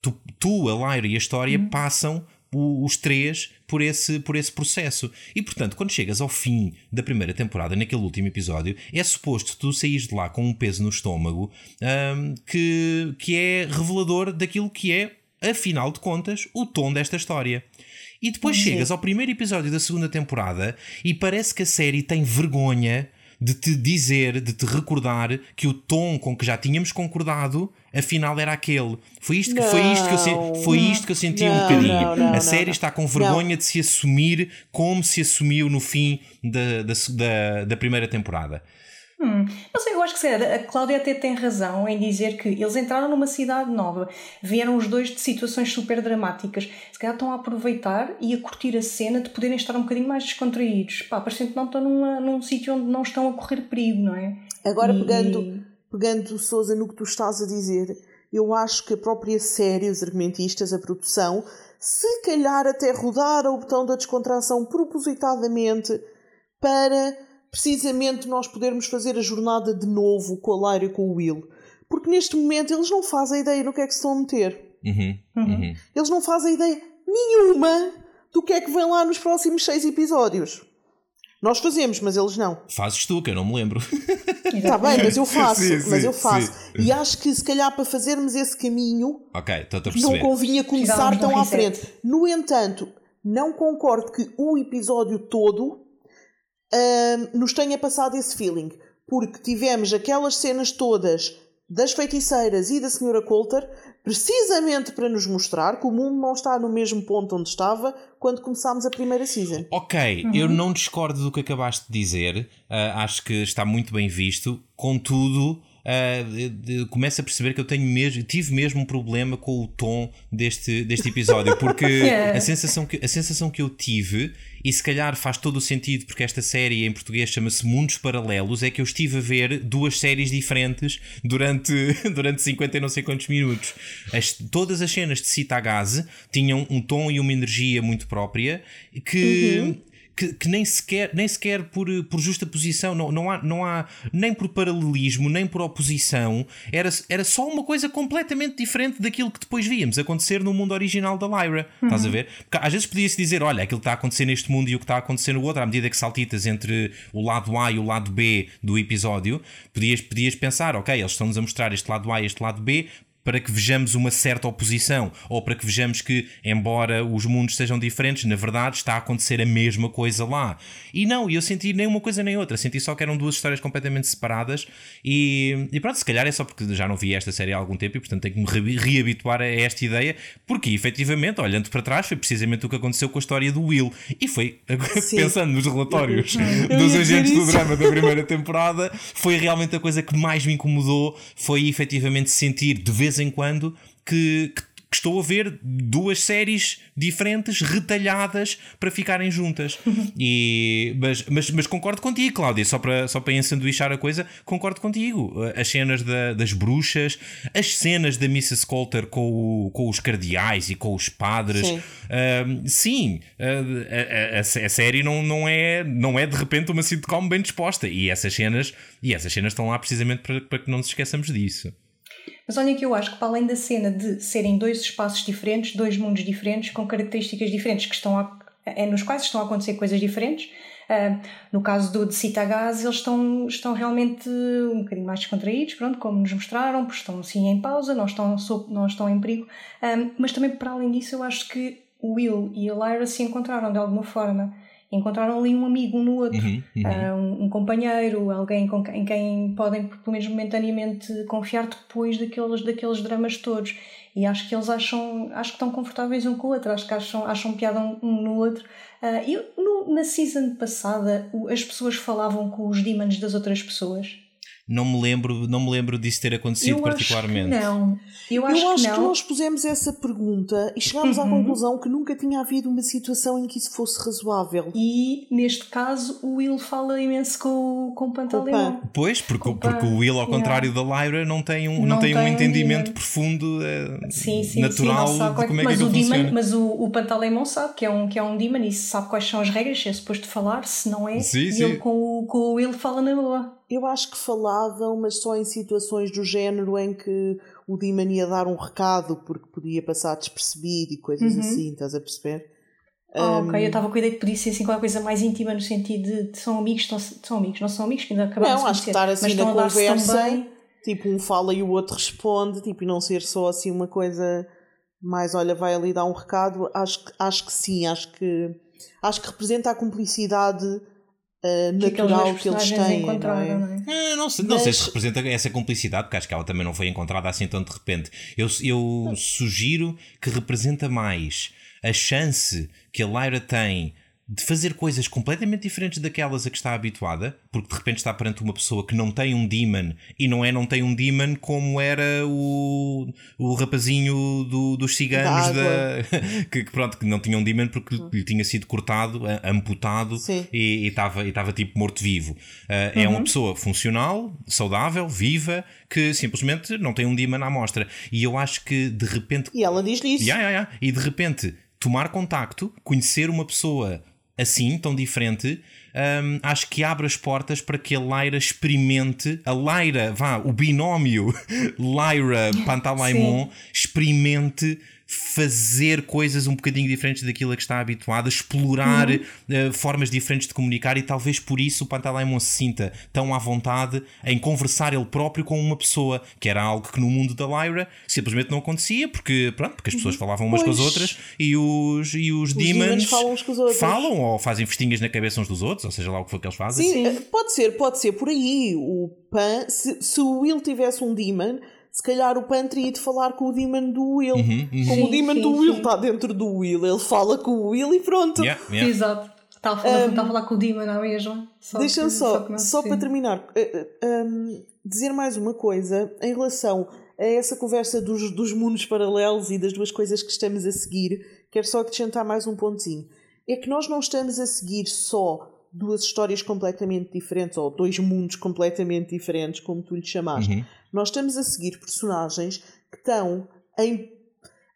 [SPEAKER 2] Tu, tu a Lyra e a história uhum. passam os três por esse, por esse processo. E portanto, quando chegas ao fim da primeira temporada, naquele último episódio, é suposto tu saís de lá com um peso no estômago um, que, que é revelador daquilo que é afinal de contas, o tom desta história. E depois uhum. chegas ao primeiro episódio da segunda temporada e parece que a série tem vergonha de te dizer, de te recordar que o tom com que já tínhamos concordado, afinal era aquele. Foi isto que, não, foi isto que, eu, foi isto que eu senti não, um bocadinho. Não, a série está com vergonha de se assumir como se assumiu no fim da, da, da, da primeira temporada.
[SPEAKER 1] Hum, não sei, eu acho que sei, a Cláudia até tem razão em dizer que eles entraram numa cidade nova, vieram os dois de situações super dramáticas, se calhar estão a aproveitar e a curtir a cena de poderem estar um bocadinho mais descontraídos. Pá, parece que não estão numa, num sítio onde não estão a correr perigo, não é?
[SPEAKER 3] Agora, e, pegando, pegando Souza no que tu estás a dizer, eu acho que a própria série, os argumentistas, a produção, se calhar até rodar o botão da descontração propositadamente para precisamente nós podermos fazer a jornada de novo com a Lyra e com o Will. Porque neste momento eles não fazem ideia no que é que se estão a meter.
[SPEAKER 2] Uhum, uhum.
[SPEAKER 3] Eles não fazem ideia nenhuma do que é que vem lá nos próximos seis episódios. Nós fazemos, mas eles não.
[SPEAKER 2] Fazes tu, que eu não me lembro.
[SPEAKER 3] Está bem, mas eu faço. sim, mas sim, eu faço. Sim. E acho que se calhar para fazermos esse caminho
[SPEAKER 2] okay,
[SPEAKER 3] não convinha começar tão à frente. No entanto, não concordo que o episódio todo uh, nos tenha passado esse feeling. Porque tivemos aquelas cenas todas das feiticeiras e da Senhora Coulter precisamente para nos mostrar que o mundo não está no mesmo ponto onde estava quando começámos a primeira season.
[SPEAKER 2] Ok, uhum. eu não discordo do que acabaste de dizer, uh, acho que está muito bem visto, contudo uh, começo a perceber que eu tenho mesmo, tive mesmo um problema com o tom deste, deste episódio, porque yeah. a, sensação que, a sensação que eu tive, e se calhar faz todo o sentido, porque esta série em português chama-se Mundos Paralelos, é que eu estive a ver duas séries diferentes durante, durante 50 e não sei quantos minutos. As, todas as cenas de Cita Gase tinham um tom e uma energia muito própria que. Uhum que, que, nem sequer, nem sequer por, por justa posição, não, não, há, não há nem por paralelismo, nem por oposição, era, era só uma coisa completamente diferente daquilo que depois víamos acontecer no mundo original da Lyra. Uhum. Estás a ver? Porque às vezes podia-se dizer: olha, aquilo que está a acontecer neste mundo e o que está a acontecer no outro, à medida que saltitas entre o lado A e o lado B do episódio, podias, podias pensar: ok, eles estão-nos a mostrar este lado A e este lado B, para que vejamos uma certa oposição ou para que vejamos que, embora os mundos sejam diferentes, na verdade está a acontecer a mesma coisa lá. E não, eu senti nem uma coisa nem outra, senti só que eram duas histórias completamente separadas e, e pronto, se calhar é só porque já não vi esta série há algum tempo e portanto tenho que me reabituar a esta ideia, porque efetivamente, olhando para trás, foi precisamente o que aconteceu com a história do Will e foi, pensando nos relatórios dos agentes do drama da primeira temporada, foi realmente a coisa que mais me incomodou, foi efetivamente sentir de vez vez em quando que, que, que estou a ver duas séries diferentes retalhadas para ficarem juntas. E, mas, mas, mas, concordo contigo, Cláudia, só para, só para ensanduichar a coisa, concordo contigo. As cenas da, das bruxas, as cenas da Mrs. Coulter com, o, com os cardeais e com os padres. Sim, uh, sim uh, a, a, a, série não, não, é, não é de repente uma sitcom bem disposta. E essas cenas, e essas cenas estão lá precisamente para, para que não nos esqueçamos disso.
[SPEAKER 1] Mas olha que eu acho que para além da cena de serem dois espaços diferentes, dois mundos diferentes, com características diferentes, que estão a, é, nos quais estão a acontecer coisas diferentes, uh, no caso do de Citagás, eles estão, estão realmente um bocadinho mais descontraídos, pronto, como nos mostraram, porque estão sim em pausa, não estão, não estão em perigo, um, ah, mas também para além disso eu acho que o Will e a Lyra se encontraram de alguma forma encontraram ali um amigo um no outro, uhum, uhum. Uh, um, um, companheiro, alguém com, em quem podem, pelo menos momentaneamente, confiar depois daqueles, daqueles dramas todos. E acho que eles acham, acho que estão confortáveis um com o outro, acho que acham, acham piada um, um no outro. Uh, e no, não na season passada as pessoas falavam com os demons das outras pessoas?
[SPEAKER 2] Não me lembro, não me lembro disso ter acontecido
[SPEAKER 1] eu
[SPEAKER 2] particularmente.
[SPEAKER 1] Acho que não. Eu acho,
[SPEAKER 3] eu acho
[SPEAKER 1] que,
[SPEAKER 3] que,
[SPEAKER 1] não.
[SPEAKER 3] nós pusemos essa pergunta e chegámos
[SPEAKER 1] Uhum.
[SPEAKER 3] à conclusão que nunca tinha havido uma situação em que isso fosse razoável.
[SPEAKER 1] E neste caso o Will fala imenso com, com o Pantalemon.
[SPEAKER 2] Pois, porque,
[SPEAKER 1] Opa,
[SPEAKER 2] porque o Will, ao
[SPEAKER 1] yeah.
[SPEAKER 2] contrário da Lyra, não tem um, não
[SPEAKER 1] Não
[SPEAKER 2] tem um
[SPEAKER 1] tem
[SPEAKER 2] entendimento
[SPEAKER 1] demon.
[SPEAKER 2] profundo, eh,
[SPEAKER 1] Sim, sim,
[SPEAKER 2] natural
[SPEAKER 1] sim,
[SPEAKER 2] de como é que
[SPEAKER 1] mas
[SPEAKER 2] aquilo
[SPEAKER 1] o demon,
[SPEAKER 2] funciona.
[SPEAKER 1] Mas o, o Pantalemon sabe que é, um, que é um demon e sabe quais são as regras, se é suposto falar, se não é.
[SPEAKER 2] Sim,
[SPEAKER 1] e
[SPEAKER 2] sim.
[SPEAKER 1] ele com o, com o Will fala na boa.
[SPEAKER 3] Eu acho que falavam, mas só em situações do género em que o Demon ia dar um recado porque podia passar despercebido e coisas
[SPEAKER 1] Uhum.
[SPEAKER 3] assim, estás a perceber? Um,
[SPEAKER 1] ok, eu estava com a ideia que podia ser assim qualquer coisa mais íntima no sentido de, de são amigos, estão, são amigos, não são amigos, que ainda acabaram de
[SPEAKER 3] Não, acho que estar assim na conversa, tipo, um fala e o outro responde, tipo, e não ser só assim uma coisa mais, olha, vai ali dar um recado, acho acho que sim, acho que acho que representa a cumplicidade uh,
[SPEAKER 1] que
[SPEAKER 3] natural
[SPEAKER 1] dois
[SPEAKER 3] que eles têm. Não é?
[SPEAKER 1] não é?
[SPEAKER 2] Eh, Não sei, não sei
[SPEAKER 3] Mas-
[SPEAKER 2] se representa essa cumplicidade, porque acho que ela também não foi encontrada assim tão de repente. Eu, eu sugiro que representa mais a chance que a Lyra tem de fazer coisas completamente diferentes daquelas a que está habituada, porque de repente está perante uma pessoa que não tem um demon e não é não tem um demon como era o, o rapazinho do- dos ciganos
[SPEAKER 3] Da
[SPEAKER 2] da, que, pronto, que não tinha um demon porque lhe tinha sido cortado, amputado
[SPEAKER 3] Sim.
[SPEAKER 2] e estava e estava tipo morto-vivo. Ah, É uma pessoa funcional, saudável, viva, que simplesmente não tem um demon à amostra. E eu acho que de repente.
[SPEAKER 3] E ela diz-lhe isso.
[SPEAKER 2] Ya, ya, ya. E de repente tomar contacto, conhecer uma pessoa assim, tão diferente. hum, acho que abre as portas para que a Lyra experimente, a Lyra, vá, o binómio Lyra Pantalaimon experimente fazer coisas um bocadinho diferentes daquilo a que está habituado, explorar eh, formas diferentes de comunicar e talvez por isso o Pantalaimon se sinta tão à vontade em conversar ele próprio com uma pessoa, que era algo que no mundo da Lyra simplesmente não acontecia, porque, pronto, porque as pessoas falavam umas com as
[SPEAKER 3] Pois.
[SPEAKER 2] outras e os, e os,
[SPEAKER 3] demons
[SPEAKER 2] demons
[SPEAKER 3] falam uns com os outros.
[SPEAKER 2] falam ou fazem festinhas na cabeça uns dos outros, ou seja lá o que for que eles fazem.
[SPEAKER 3] Sim,
[SPEAKER 1] Sim.
[SPEAKER 3] eh, pode ser, pode ser por aí. O Pan, se, se o Will tivesse um Demon, se calhar o Pan teria de falar com o Demon do Will.
[SPEAKER 2] Uhum,
[SPEAKER 3] Como o
[SPEAKER 1] Sim,
[SPEAKER 3] Demon
[SPEAKER 1] sim,
[SPEAKER 3] do Will está dentro do Will, ele fala com o Will e pronto.
[SPEAKER 2] Yeah, yeah.
[SPEAKER 1] Exato. Está a falar, está a falar com o Demon à mesma. Só
[SPEAKER 3] Deixa-me só,
[SPEAKER 1] que não
[SPEAKER 3] só
[SPEAKER 1] se-
[SPEAKER 3] para terminar, eh, eh, um, dizer mais uma coisa em relação a essa conversa dos, dos mundos paralelos e das duas coisas que estamos a seguir. Quero só acrescentar mais um pontinho. É que nós não estamos a seguir só duas histórias completamente diferentes ou dois mundos completamente diferentes, como tu lhe chamaste.
[SPEAKER 2] Uhum.
[SPEAKER 3] Nós estamos a seguir personagens que estão em,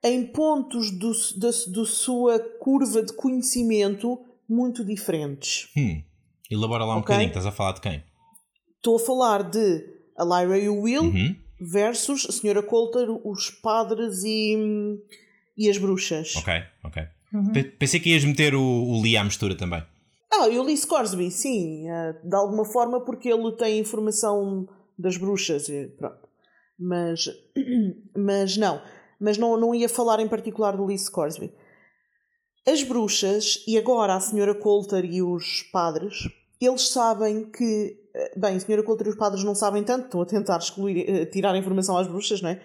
[SPEAKER 3] em pontos do, da, da sua curva de conhecimento muito diferentes.
[SPEAKER 2] Hum. Elabora lá um
[SPEAKER 3] Ok.
[SPEAKER 2] bocadinho, estás a falar de quem?
[SPEAKER 3] Estou a falar de a Lyra e o Will
[SPEAKER 2] Uhum.
[SPEAKER 3] versus a Senhora Coulter, os padres e, e as bruxas.
[SPEAKER 2] Ok, ok.
[SPEAKER 1] Uhum.
[SPEAKER 2] Pe- Pensei que ias meter o, o Lee à mistura também.
[SPEAKER 3] Ah, e o Lee Scoresby, sim, eh, de alguma forma porque ele tem informação das bruxas, e pronto. Mas, mas não, mas não, não ia falar em particular do Lee Scoresby. As bruxas, e agora a Senhora Coulter e os padres, eles sabem que. eh, Bem, a Senhora Coulter e os padres não sabem tanto, estão a tentar excluir, eh, tirar informação às bruxas, não é?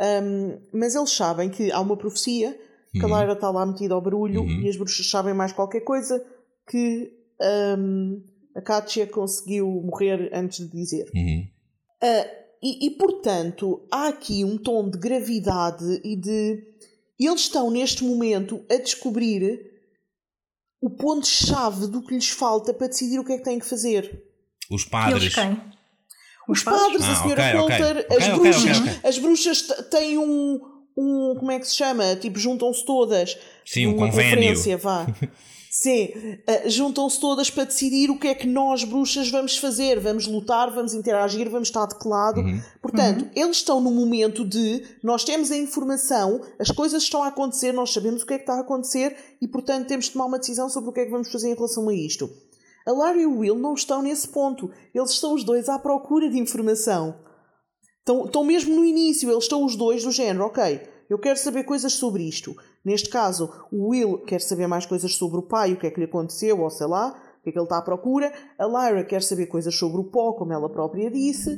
[SPEAKER 3] Ahm, mas eles sabem que há uma profecia, que
[SPEAKER 2] Uhum.
[SPEAKER 3] a Lyra está lá metida ao barulho
[SPEAKER 2] Uhum.
[SPEAKER 3] e as bruxas sabem mais qualquer coisa que ahm, a Katia conseguiu morrer antes de dizer.
[SPEAKER 2] Uhum.
[SPEAKER 3] E, e, portanto, há aqui um tom de gravidade e de. Eles estão neste momento a descobrir o ponto-chave do que lhes falta para decidir o que é que têm que fazer.
[SPEAKER 2] Os padres.
[SPEAKER 1] eles quem?
[SPEAKER 3] Os padres,
[SPEAKER 2] Ah,
[SPEAKER 3] a senhora
[SPEAKER 2] ok, ok.
[SPEAKER 3] Coulter,
[SPEAKER 2] Ok,
[SPEAKER 3] as
[SPEAKER 2] ok,
[SPEAKER 3] bruxas,
[SPEAKER 2] ok, ok.
[SPEAKER 3] as bruxas têm um, um. Como é que se chama? Tipo, juntam-se todas.
[SPEAKER 2] Sim, um convênio.
[SPEAKER 3] conferência, vá. Sim, eh, juntam-se todas para decidir o que é que nós, bruxas, vamos fazer. Vamos lutar, vamos interagir, vamos estar de que lado.
[SPEAKER 2] Uhum.
[SPEAKER 3] Portanto, eles estão no momento de nós temos a informação, as coisas estão a acontecer, nós sabemos o que é que está a acontecer e, portanto, temos de tomar uma decisão sobre o que é que vamos fazer em relação a isto. A Larry e o Will não estão nesse ponto. Eles estão os dois à procura de informação. Estão, estão mesmo no início, eles estão os dois do género, ok, eu quero saber coisas sobre isto. Neste caso, o Will quer saber mais coisas sobre o pai, o que é que lhe aconteceu, ou sei lá, o que é que ele está à procura. A Lyra quer saber coisas sobre o pó, como ela própria disse,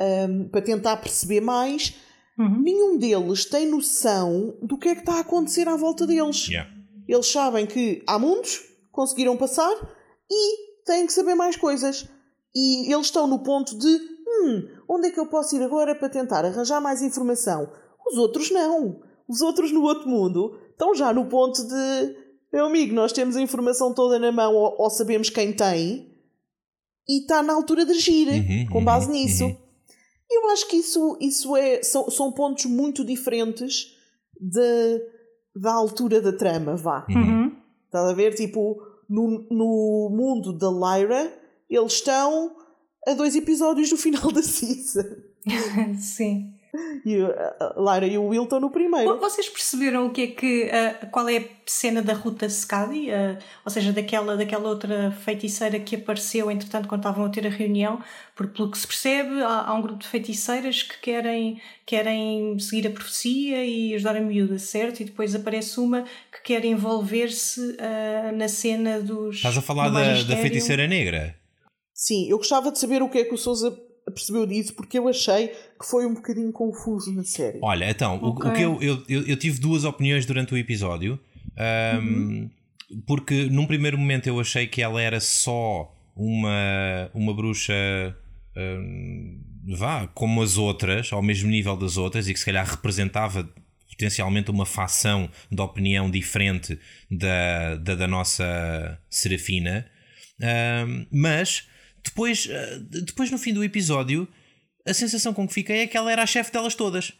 [SPEAKER 3] hum, para tentar perceber mais.
[SPEAKER 1] Uhum.
[SPEAKER 3] Nenhum deles tem noção do que é que está a acontecer à volta deles.
[SPEAKER 2] Yeah.
[SPEAKER 3] Eles sabem que há mundos conseguiram passar e têm que saber mais coisas. E eles estão no ponto de: hum, onde é que eu posso ir agora para tentar arranjar mais informação? Os outros não. Os outros no outro mundo estão já no ponto de: meu amigo, nós temos a informação toda na mão ou, ou sabemos quem tem e está na altura de agir
[SPEAKER 2] Uhum,
[SPEAKER 3] com base
[SPEAKER 2] uhum,
[SPEAKER 3] nisso.
[SPEAKER 2] uhum.
[SPEAKER 3] Eu acho que isso, isso é, são, são pontos muito diferentes de, da altura da trama, vá.
[SPEAKER 1] Uhum.
[SPEAKER 3] Estás a ver? Tipo, no, no mundo da Lyra, eles estão a dois episódios do final da season.
[SPEAKER 1] Sim.
[SPEAKER 3] E a a Lyra e o Will estão no primeiro.
[SPEAKER 1] Vocês perceberam o que é que. ah, qual é a cena da Ruta? Ah, ou seja, daquela, daquela outra feiticeira que apareceu, entretanto, quando estavam a ter a reunião? Porque, pelo que se percebe, há, há um grupo de feiticeiras que querem, querem seguir a profecia e ajudar a miúda, certo? E depois aparece uma que quer envolver-se ah, na cena dos.
[SPEAKER 2] Estás a falar
[SPEAKER 1] do
[SPEAKER 2] da, da feiticeira negra?
[SPEAKER 3] Sim, eu gostava de saber o que é que o Sousa percebeu disso, porque eu achei que foi um bocadinho confuso na série.
[SPEAKER 2] Olha, então, o- o,
[SPEAKER 1] Ok.
[SPEAKER 2] que eu, eu, eu, eu tive duas opiniões durante o episódio. ahm, Porque num primeiro momento eu achei que ela era só uma, uma bruxa. ahm, vá, como as outras, ao mesmo nível das outras, e que se calhar representava potencialmente uma facção de opinião diferente da, da, da nossa Serafina. Ahm, mas depois, ah, depois, no fim do episódio, a sensação com que fiquei é que ela era a chefe delas todas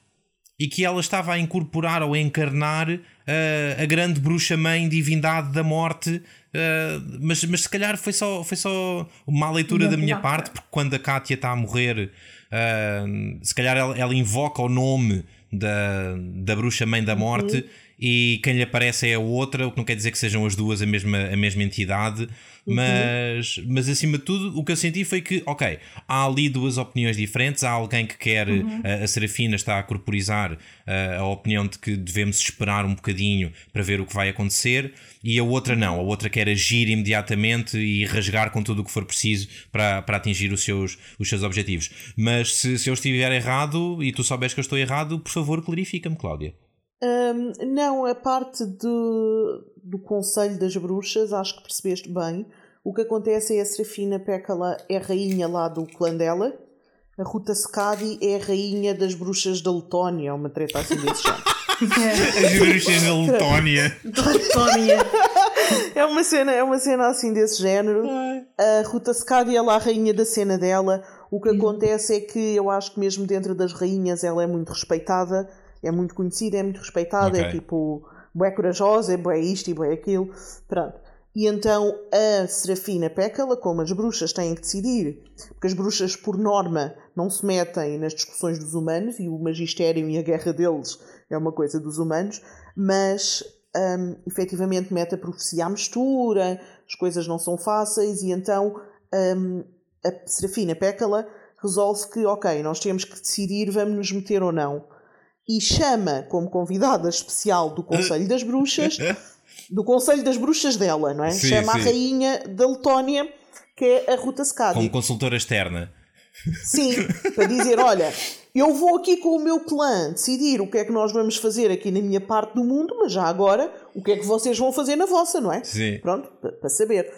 [SPEAKER 2] e que ela estava a incorporar ou a encarnar ah, a grande bruxa-mãe, divindade da morte. ah, mas, mas se calhar foi só, foi só uma leitura da minha parte, porque quando a Kátia está a morrer, ah, se calhar ela, ela invoca o nome da, da bruxa-mãe da morte. E quem lhe aparece é a outra, o que não quer dizer que sejam as duas a mesma, a mesma entidade, mas, mas acima de tudo, o que eu senti foi que, ok, há ali duas opiniões diferentes. Há alguém que quer, a, a Serafina está a corporizar a, a opinião de que devemos esperar um bocadinho para ver o que vai acontecer, e a outra não. A outra quer agir imediatamente e rasgar com tudo o que for preciso para, para atingir os seus, os seus objetivos. Mas se, se eu estiver errado e tu souberes que eu estou errado, por favor, clarifica-me, Cláudia.
[SPEAKER 3] Hum, não, a parte do, do Conselho das Bruxas, acho que percebeste bem. O que acontece é a Serafina Pécala é rainha lá do clã dela. A Ruta Secadi é a rainha das bruxas da Letónia, uma treta assim desse género.
[SPEAKER 2] As bruxas da Letónia.
[SPEAKER 1] Letónia.
[SPEAKER 3] É uma cena, é uma cena assim desse género. A Ruta Secadi é lá a rainha da cena dela. O que acontece é que eu acho que mesmo dentro das rainhas ela é muito respeitada, é muito conhecida, é muito respeitada, é
[SPEAKER 2] Ok.
[SPEAKER 3] tipo, bué corajosa, é bué isto e bué aquilo. Pronto. E então a Serafina Pécala, como as bruxas têm que decidir, porque as bruxas, por norma, não se metem nas discussões dos humanos e o magistério e a guerra deles é uma coisa dos humanos, mas hum, efetivamente mete a profecia à mistura, as coisas não são fáceis e então hum, a Serafina Pécala resolve que, ok, nós temos que decidir, vamos nos meter ou não. E chama como convidada especial do Conselho das Bruxas do Conselho das Bruxas dela, não é?
[SPEAKER 2] Sim,
[SPEAKER 3] Chama a
[SPEAKER 2] sim.
[SPEAKER 3] rainha da Letónia, que é a Ruta Skadi.
[SPEAKER 2] Como consultora externa.
[SPEAKER 3] Sim, para dizer, olha, eu vou aqui com o meu clã decidir o que é que nós vamos fazer aqui na minha parte do mundo, mas já agora, o que é que vocês vão fazer na vossa, não é?
[SPEAKER 2] Sim.
[SPEAKER 3] Pronto, pa- para saber.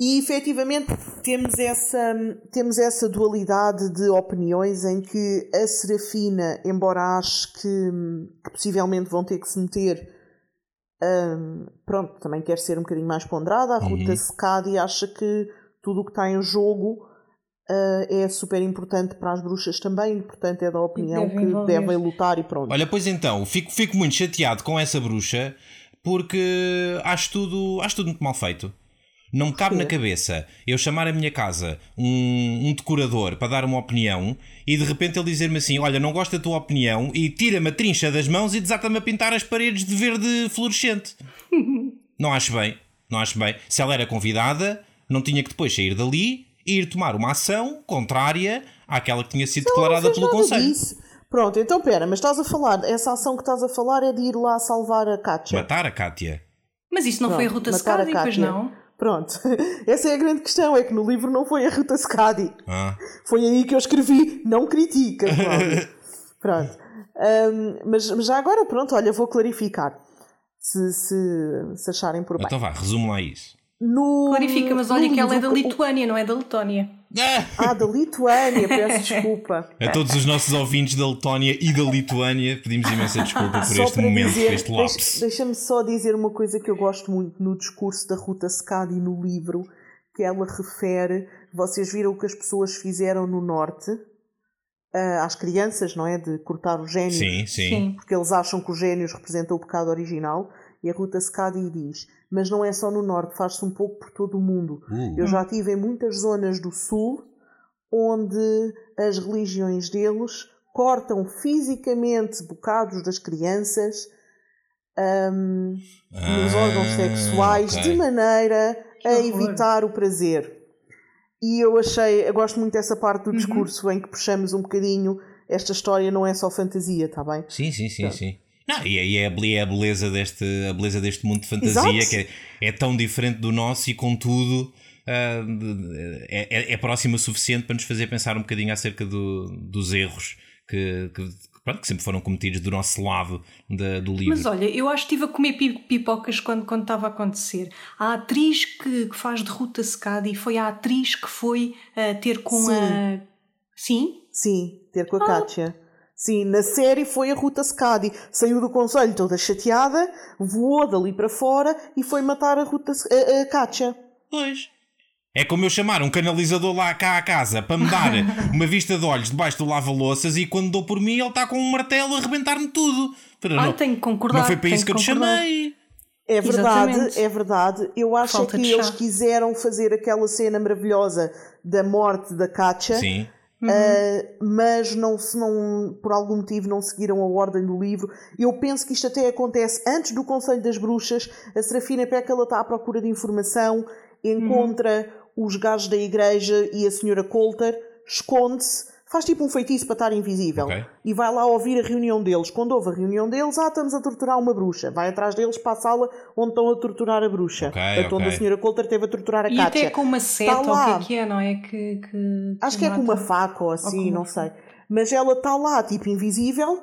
[SPEAKER 3] E efetivamente temos essa, temos essa dualidade de opiniões em que a Serafina, embora ache que, que possivelmente vão ter que se meter, hum, pronto, também quer ser um bocadinho mais ponderada, a Ruta Secadi acha que tudo o que está em jogo ah, é super importante para as bruxas também, portanto é da opinião
[SPEAKER 1] devem
[SPEAKER 3] que
[SPEAKER 1] envolver-se.
[SPEAKER 3] devem lutar e pronto.
[SPEAKER 2] Olha, pois então, fico, fico muito chateado com essa bruxa porque acho tudo, acho tudo muito mal feito. Não me cabe na cabeça eu chamar a minha casa um, um decorador para dar uma opinião e de repente ele dizer-me assim: Olha, não gosto da tua opinião e tira-me a trincha das mãos e desata-me a pintar as paredes de verde fluorescente. não acho bem, não acho bem. Se ela era convidada, não tinha que depois sair dali e ir tomar uma ação contrária àquela que tinha sido
[SPEAKER 3] não
[SPEAKER 2] declarada pelo Conselho.
[SPEAKER 3] disso. Pronto, então pera, mas estás a falar, essa ação que estás a falar é de ir lá salvar a Katja.
[SPEAKER 2] Matar a Kátia.
[SPEAKER 1] Mas isso não foi a
[SPEAKER 3] Pronto,
[SPEAKER 1] Ruta
[SPEAKER 3] matar a
[SPEAKER 1] Skadi, pois
[SPEAKER 3] Kátia.
[SPEAKER 1] não?
[SPEAKER 3] Pronto, essa é a grande questão, é que no livro não foi a Ruta Skadi.
[SPEAKER 2] Ah.
[SPEAKER 3] Foi aí que eu escrevi, não critica. Pronto. Ahm, mas, mas já agora, pronto, olha, vou clarificar. Se, se, se acharem por bem.
[SPEAKER 2] Então vá, resume lá isso.
[SPEAKER 3] No,
[SPEAKER 1] Clarifica, mas olha que ela é da Lituânia, não é da Letónia.
[SPEAKER 3] Ah, da Lituânia, peço desculpa.
[SPEAKER 2] A todos os nossos ouvintes da Letónia e da Lituânia, pedimos imensa desculpa por
[SPEAKER 3] Só
[SPEAKER 2] este momento,
[SPEAKER 3] dizer,
[SPEAKER 2] por este lapse.
[SPEAKER 3] deixa-me só dizer uma coisa que eu gosto muito no discurso da Ruta Secada e no livro, que ela refere, vocês viram o que as pessoas fizeram no Norte, ah, às crianças, não é? De cortar os génios,
[SPEAKER 2] Sim, sim.
[SPEAKER 1] Sim.
[SPEAKER 3] porque eles acham que os génios representam o pecado original, e a Ruta Secada diz, mas não é só no Norte, faz-se um pouco por todo o mundo.
[SPEAKER 2] Uh,
[SPEAKER 3] Eu já estive em muitas zonas do Sul onde as religiões deles cortam fisicamente bocados das crianças nos
[SPEAKER 2] ah,
[SPEAKER 3] órgãos sexuais
[SPEAKER 2] ok.
[SPEAKER 3] de maneira a evitar o prazer. E eu achei, eu gosto muito dessa parte
[SPEAKER 2] Uhum.
[SPEAKER 3] do discurso em que puxamos um bocadinho esta história não é só fantasia, está bem?
[SPEAKER 2] Sim, sim, sim, sim. Não, e aí é, a é a beleza deste, a beleza deste mundo de fantasia
[SPEAKER 3] Exato.
[SPEAKER 2] que é, é tão diferente do nosso e contudo ah, é, é, próxima o suficiente para nos fazer pensar um bocadinho acerca do- dos erros que, que, pronto, que sempre foram cometidos do nosso lado da- do livro.
[SPEAKER 1] Mas olha, eu acho que estive a comer pi- pipocas quando, quando estava a acontecer. A atriz que, que faz de Ruta Secada e foi a atriz que foi ah, ter com
[SPEAKER 3] Sim.
[SPEAKER 1] a. Sim?
[SPEAKER 3] Sim, ter com a
[SPEAKER 1] Ah.
[SPEAKER 3] Kátia. Sim, na série foi a Ruta Secadi. Saiu do conselho toda chateada, voou dali para fora e foi matar a, Ruta, a, a Kátia.
[SPEAKER 2] Pois. É como eu chamar um canalizador lá cá à casa para me dar uma vista de olhos debaixo do lava-louças e quando dou por mim ele está com um martelo a arrebentar-me tudo. Para
[SPEAKER 1] Ah,
[SPEAKER 2] não,
[SPEAKER 1] tenho que concordar.
[SPEAKER 2] não foi para isso que eu te chamei.
[SPEAKER 3] É verdade,
[SPEAKER 1] Exatamente.
[SPEAKER 3] é verdade. Eu acho
[SPEAKER 1] Falta
[SPEAKER 3] que eles quiseram fazer aquela cena maravilhosa da morte da Kátia,
[SPEAKER 2] Sim.
[SPEAKER 3] Ah, mas não, se não, por algum motivo não seguiram a ordem do livro. Eu penso que isto até acontece antes do Conselho das Bruxas. A Serafina Peca ela está à procura de informação, encontra os gajos da igreja e a senhora Coulter, esconde-se, faz tipo um feitiço para estar invisível
[SPEAKER 2] Ok.
[SPEAKER 3] e vai lá ouvir a reunião deles. Quando houve a reunião deles, ah, estamos a torturar uma bruxa. Vai atrás deles para a sala onde estão a torturar a bruxa.
[SPEAKER 2] Ok,
[SPEAKER 3] Portanto, onde
[SPEAKER 2] ok.
[SPEAKER 3] a senhora Coulter esteve a torturar a
[SPEAKER 1] E
[SPEAKER 3] Kátia.
[SPEAKER 1] até com uma seta, ou o que
[SPEAKER 3] lá.
[SPEAKER 1] é que é, não é? Que, que,
[SPEAKER 3] Acho que é com uma faca ou assim,
[SPEAKER 1] Ou
[SPEAKER 3] não
[SPEAKER 1] uma
[SPEAKER 3] sei. Mas ela está lá, tipo, invisível,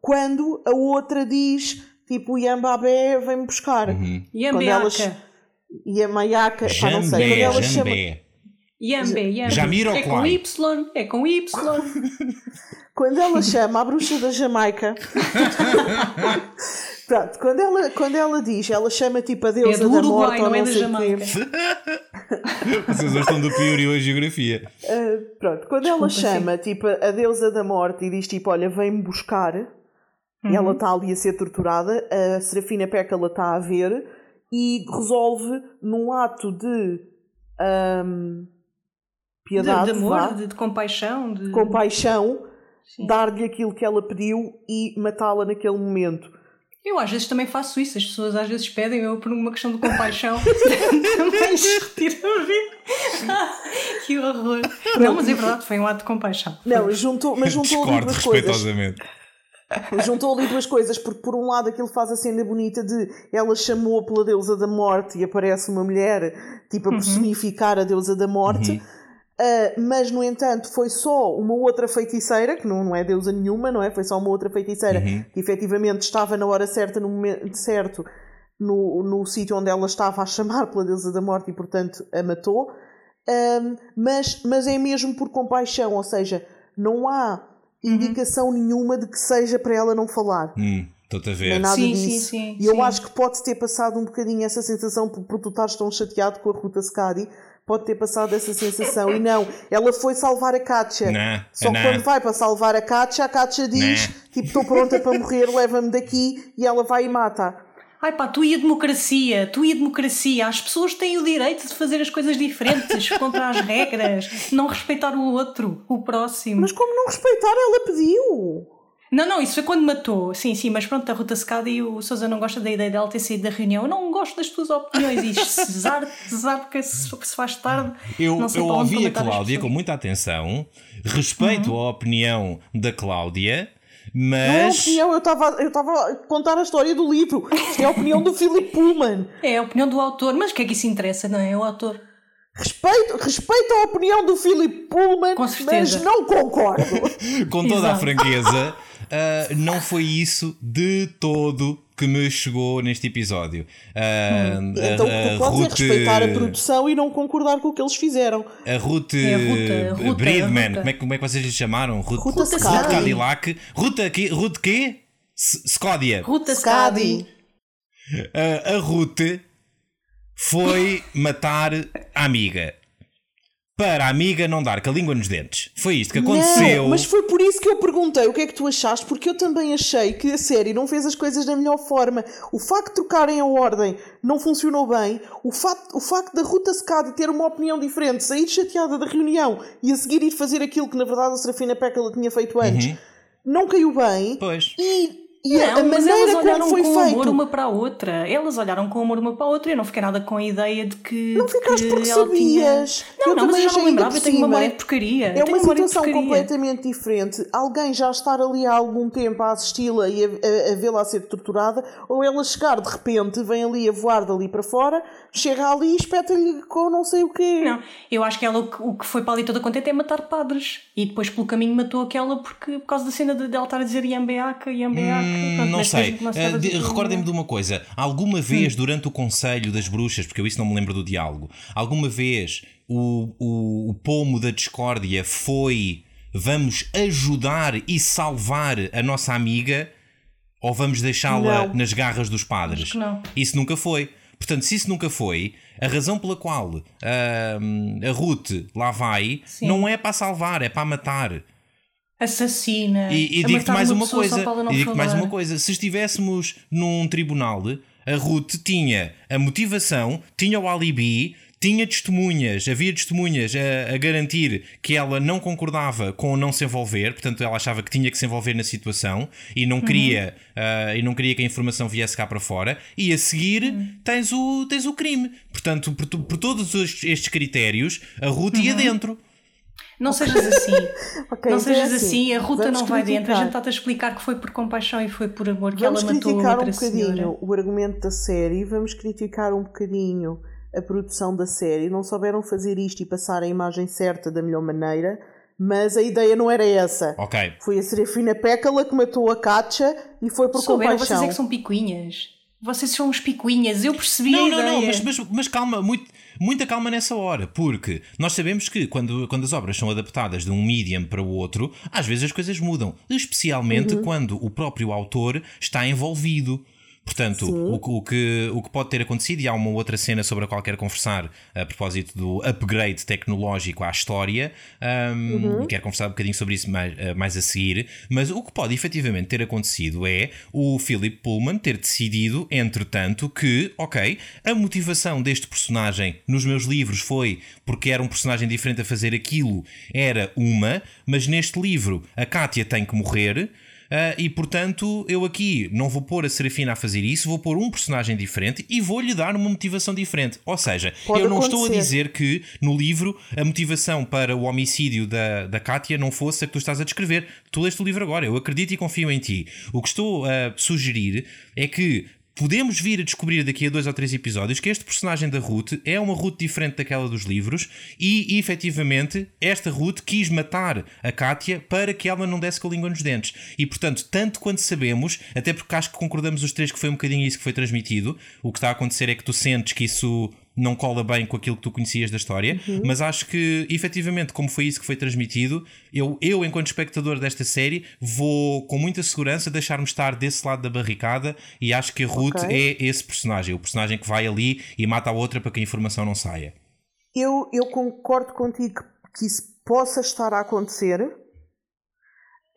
[SPEAKER 3] quando a outra diz, tipo, o Yambabé vem-me buscar.
[SPEAKER 2] Uhum.
[SPEAKER 1] E a
[SPEAKER 3] Quando elas-. E a Maiaca, pá, não sei, quando
[SPEAKER 2] Jambé,
[SPEAKER 3] ela chama...
[SPEAKER 1] Yambe, Yambe.
[SPEAKER 2] Jamiroquai.
[SPEAKER 1] É com Y, é com Y.
[SPEAKER 3] Quando ela chama a bruxa da Jamaica. Pronto, quando ela, quando ela diz, ela chama tipo a deusa
[SPEAKER 1] do
[SPEAKER 3] da
[SPEAKER 1] Uruguai,
[SPEAKER 3] morte ou
[SPEAKER 1] não é
[SPEAKER 3] não
[SPEAKER 1] da Jamaica.
[SPEAKER 2] Vocês estão do pior e hoje geografia.
[SPEAKER 3] Uh, pronto, quando ela
[SPEAKER 1] Desculpa,
[SPEAKER 3] chama tipo a deusa da morte e diz tipo, olha, vem-me buscar, e ela está ali a ser torturada, a Serafina Peca ela está a ver e resolve num ato de
[SPEAKER 1] De,
[SPEAKER 3] piedade,
[SPEAKER 1] de
[SPEAKER 3] vá,
[SPEAKER 1] amor, de, de compaixão. De...
[SPEAKER 3] compaixão, dar-lhe aquilo que ela pediu e matá-la naquele momento.
[SPEAKER 1] Eu às vezes também faço isso, as pessoas às vezes pedem, eu por uma questão de compaixão também retiro a vida. que horror. Não, mas é verdade, foi um ato de compaixão.
[SPEAKER 3] Não, juntou, mas juntou ali duas coisas.
[SPEAKER 2] respeitosamente.
[SPEAKER 3] Juntou ali duas coisas, porque por um lado aquilo faz a cena bonita de ela chamou pela deusa da morte e aparece uma mulher tipo a personificar a deusa da morte, Ah, mas no entanto foi só uma outra feiticeira, que não, não é deusa nenhuma, não é? Foi só uma outra feiticeira que efetivamente estava na hora certa, no momento certo, no, no sítio onde ela estava a chamar pela deusa da morte e portanto a matou. Ahm, mas, mas é mesmo por compaixão, ou seja, não há indicação nenhuma de que seja para ela não falar.
[SPEAKER 2] Hum, Estou-te a
[SPEAKER 3] Nem
[SPEAKER 2] ver.
[SPEAKER 3] nada
[SPEAKER 1] Sim,
[SPEAKER 3] disso.
[SPEAKER 1] sim, sim,
[SPEAKER 3] e eu
[SPEAKER 1] sim.
[SPEAKER 3] acho que pode ter passado um bocadinho essa sensação, por, por tu estares tão chateado com a Ruta Scadi, pode ter passado essa sensação. E não, ela foi salvar a Katja.
[SPEAKER 2] Não,
[SPEAKER 3] Só que
[SPEAKER 2] não.
[SPEAKER 3] quando vai para salvar a Katja, a Katja diz:
[SPEAKER 2] Não.
[SPEAKER 3] tipo, estou pronta para morrer, leva-me daqui, e ela vai e mata.
[SPEAKER 1] Ai pá, tu e a democracia, tu e a democracia, as pessoas têm o direito de fazer as coisas diferentes, contra as regras, não respeitar o outro, o próximo.
[SPEAKER 3] Mas como não respeitar, ela pediu.
[SPEAKER 1] Não, não, isso foi quando matou. Sim, sim, mas pronto, a Ruta Secada e o Sousa não gosta da ideia dela ter saído da reunião. Eu não gosto das tuas opiniões. E cesar, cesar porque se, se faz tarde.
[SPEAKER 2] Eu,
[SPEAKER 1] não sei
[SPEAKER 2] eu ouvi a Cláudia com muita atenção, respeito
[SPEAKER 3] Uhum.
[SPEAKER 2] a opinião da Cláudia,
[SPEAKER 3] Não é a
[SPEAKER 2] mas.
[SPEAKER 3] opinião, eu estava eu estava a contar a história do livro. Isto é a opinião do Philip Pullman.
[SPEAKER 1] É a opinião do autor, mas o que é que isso interessa, não é? É o autor.
[SPEAKER 3] Respeito, respeito a opinião do Philip Pullman, mas não concordo.
[SPEAKER 2] com toda a
[SPEAKER 1] Exato.
[SPEAKER 2] franqueza, uh, não foi isso de todo que me chegou neste episódio. Uh,
[SPEAKER 3] hum. Então tu podes Ruth, respeitar a produção e não concordar com o que eles fizeram.
[SPEAKER 2] A Ruth, é a Ruta, Ruta, Bridman, Como, é, como é que vocês lhe chamaram? Ruth, Ruta, Ruth Cadillac. Ruth, aqui, Ruth quê? Scódia.
[SPEAKER 1] Ruta Scadi.
[SPEAKER 2] Uh, a Ruth foi matar a amiga para a amiga não dar com a língua nos dentes. Foi isto que aconteceu.
[SPEAKER 3] Não, mas foi por isso que eu perguntei o que é que tu achaste, porque eu também achei que a série não fez as coisas da melhor forma. O facto de trocarem a ordem não funcionou bem. O facto, o facto da Ruta Secada ter uma opinião diferente, sair chateada da reunião e a seguir ir fazer aquilo que na verdade a Serafina Peck ela tinha feito antes, uhum. não caiu bem.
[SPEAKER 2] Pois.
[SPEAKER 3] E e não, a mas elas olharam foi
[SPEAKER 1] com
[SPEAKER 3] feito.
[SPEAKER 1] amor uma para a outra. Elas olharam com amor uma para a outra. Eu não fiquei nada com a ideia de que.
[SPEAKER 3] Não ficaste
[SPEAKER 1] que
[SPEAKER 3] porque sabias.
[SPEAKER 1] Tinha... Não, eu não, mas eu já não lembrava. Eu tenho uma memória de porcaria.
[SPEAKER 3] É uma situação completamente diferente. Alguém já estar ali há algum tempo a assisti-la e a, a, a vê-la a ser torturada, ou ela chegar de repente, vem ali a voar dali para fora, chega ali e espeta-lhe com não sei o quê.
[SPEAKER 1] Não, eu acho que ela o que foi para ali toda contente é matar padres. E depois pelo caminho matou aquela porque, por causa da cena de, de ela estar a dizer Yambeaca, Yambeaca.
[SPEAKER 2] Hum, não sei. Uh, Recordem-me de uma coisa: alguma vez hum. durante o Conselho das Bruxas, porque eu isso não me lembro do diálogo, alguma vez o, o, o pomo da discórdia foi vamos ajudar e salvar a nossa amiga ou vamos deixá-la nas garras dos padres? Isso nunca foi. Portanto, se isso nunca foi, a razão pela qual uh, a Ruth lá vai Sim. não é para salvar, é para matar
[SPEAKER 1] assassina.
[SPEAKER 2] E, e digo-te mais uma, uma coisa. E digo mais uma coisa. Se estivéssemos num tribunal, a Ruth tinha a motivação, tinha o alibi, tinha testemunhas, havia testemunhas a, a, garantir que ela não concordava com não se envolver, portanto ela achava que tinha que se envolver na situação e não queria uhum. uh, e não queria que a informação viesse cá para fora. E a seguir uhum. tens o tens o crime. Portanto, por, por todos estes critérios, a Ruth uhum. ia dentro.
[SPEAKER 1] Não okay. sejas assim. okay, não então sejas é assim. assim. a ruta Vamos não vai criticar. dentro. A gente está-te a explicar que foi por compaixão e foi por amor que Vamos ela matou outra
[SPEAKER 3] um bocadinho
[SPEAKER 1] senhora.
[SPEAKER 3] o argumento da série, vamos criticar um bocadinho a produção da série. Não souberam fazer isto e passar a imagem certa da melhor maneira, mas a ideia não era essa.
[SPEAKER 2] Ok.
[SPEAKER 3] Foi a Serafina Pécala que matou a Katja e foi por Souberam, compaixão.
[SPEAKER 1] vocês é que são picuinhas. Vocês são uns picuinhas, eu percebi
[SPEAKER 2] não, não. Não, mas, mas, mas calma, muito muita calma nessa hora, porque nós sabemos que quando, quando as obras são adaptadas de um medium para o outro, às vezes as coisas mudam, especialmente uhum. quando o próprio autor está envolvido. Portanto, o, o, que, o que pode ter acontecido, e há uma outra cena sobre a qual quero conversar a propósito do upgrade tecnológico à história, um, uhum. quero conversar um bocadinho sobre isso mais, eh, mais a seguir, mas o que pode efetivamente ter acontecido é o Philip Pullman ter decidido, entretanto, que, ok, a motivação deste personagem nos meus livros foi porque era um personagem diferente a fazer aquilo, era uma, mas neste livro a Kátia tem que morrer. Uh, e portanto, eu aqui não vou pôr a Serafina a fazer isso, vou pôr um personagem diferente e vou-lhe dar uma motivação diferente. Ou seja, Pode eu não acontecer. estou a dizer que no livro a motivação para o homicídio da, da Kátia não fosse a que tu estás a descrever. Tu leste o livro agora, eu acredito e confio em ti. O que estou a sugerir é que podemos vir a descobrir daqui a dois ou três episódios que este personagem da Ruth é uma Ruth diferente daquela dos livros e, efetivamente, esta Ruth quis matar a Kátia para que ela não desse com a língua nos dentes. E, portanto, tanto quanto sabemos, até porque acho que concordamos os três que foi um bocadinho isso que foi transmitido, o que está a acontecer é que tu sentes que isso não cola bem com aquilo que tu conhecias da história, uhum. mas acho que efetivamente, como foi isso que foi transmitido, eu, eu, enquanto espectador desta série, vou com muita segurança deixar-me estar desse lado da barricada e acho que a Ruth okay. é esse personagem, o personagem que vai ali e mata a outra para que a informação não saia.
[SPEAKER 3] Eu, eu concordo contigo que isso possa estar a acontecer.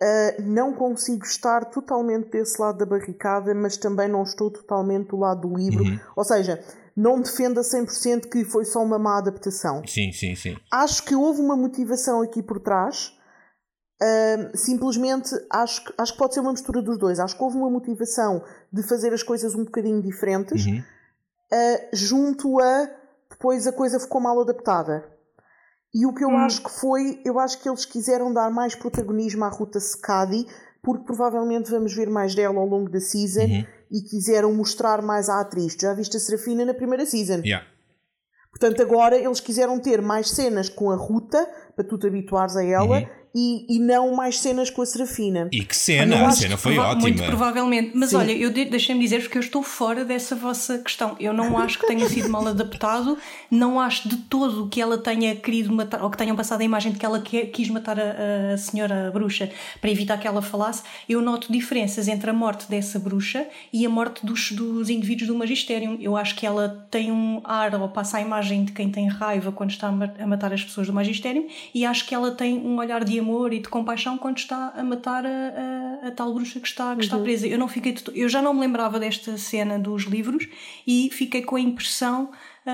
[SPEAKER 3] Uh, não consigo estar totalmente desse lado da barricada, mas também não estou totalmente do lado do livro. Uhum. Ou seja, não defenda 100% que foi só uma má adaptação.
[SPEAKER 2] Sim, sim, sim.
[SPEAKER 3] Acho que houve uma motivação aqui por trás. Uh, simplesmente acho que, acho que pode ser uma mistura dos dois. Acho que houve uma motivação de fazer as coisas um bocadinho diferentes, uhum. uh, junto a depois a coisa ficou mal adaptada. E o que eu hum. acho que foi, eu acho que eles quiseram dar mais protagonismo à Ruta Secadi, porque provavelmente vamos ver mais dela ao longo da season. Uhum e quiseram mostrar mais a atriz. Já viste a Serafina na primeira season.
[SPEAKER 2] Yeah.
[SPEAKER 3] Portanto, agora eles quiseram ter mais cenas com a Ruta, para tu te habituares a ela, uhum. E, e não mais cenas com a Serafina.
[SPEAKER 2] E que cena, a cena foi
[SPEAKER 1] prova
[SPEAKER 2] ótima.
[SPEAKER 1] Muito provavelmente. Mas Sim. olha, eu de, deixem-me dizer-vos que eu estou fora dessa vossa questão. Eu não acho que tenha sido mal adaptado, não acho de todo que ela tenha querido matar, ou que tenham passado a imagem de que ela quis matar a, a senhora bruxa para evitar que ela falasse. Eu noto diferenças entre a morte dessa bruxa e a morte dos, dos indivíduos do magistério. Eu acho que ela tem um ar, ou passa a imagem de quem tem raiva quando está a matar as pessoas do magistério, e acho que ela tem um olhar de amor e de compaixão quando está a matar a, a, a tal bruxa que está, que uhum. está presa. Eu não fiquei eu já não me lembrava desta cena dos livros e fiquei com a impressão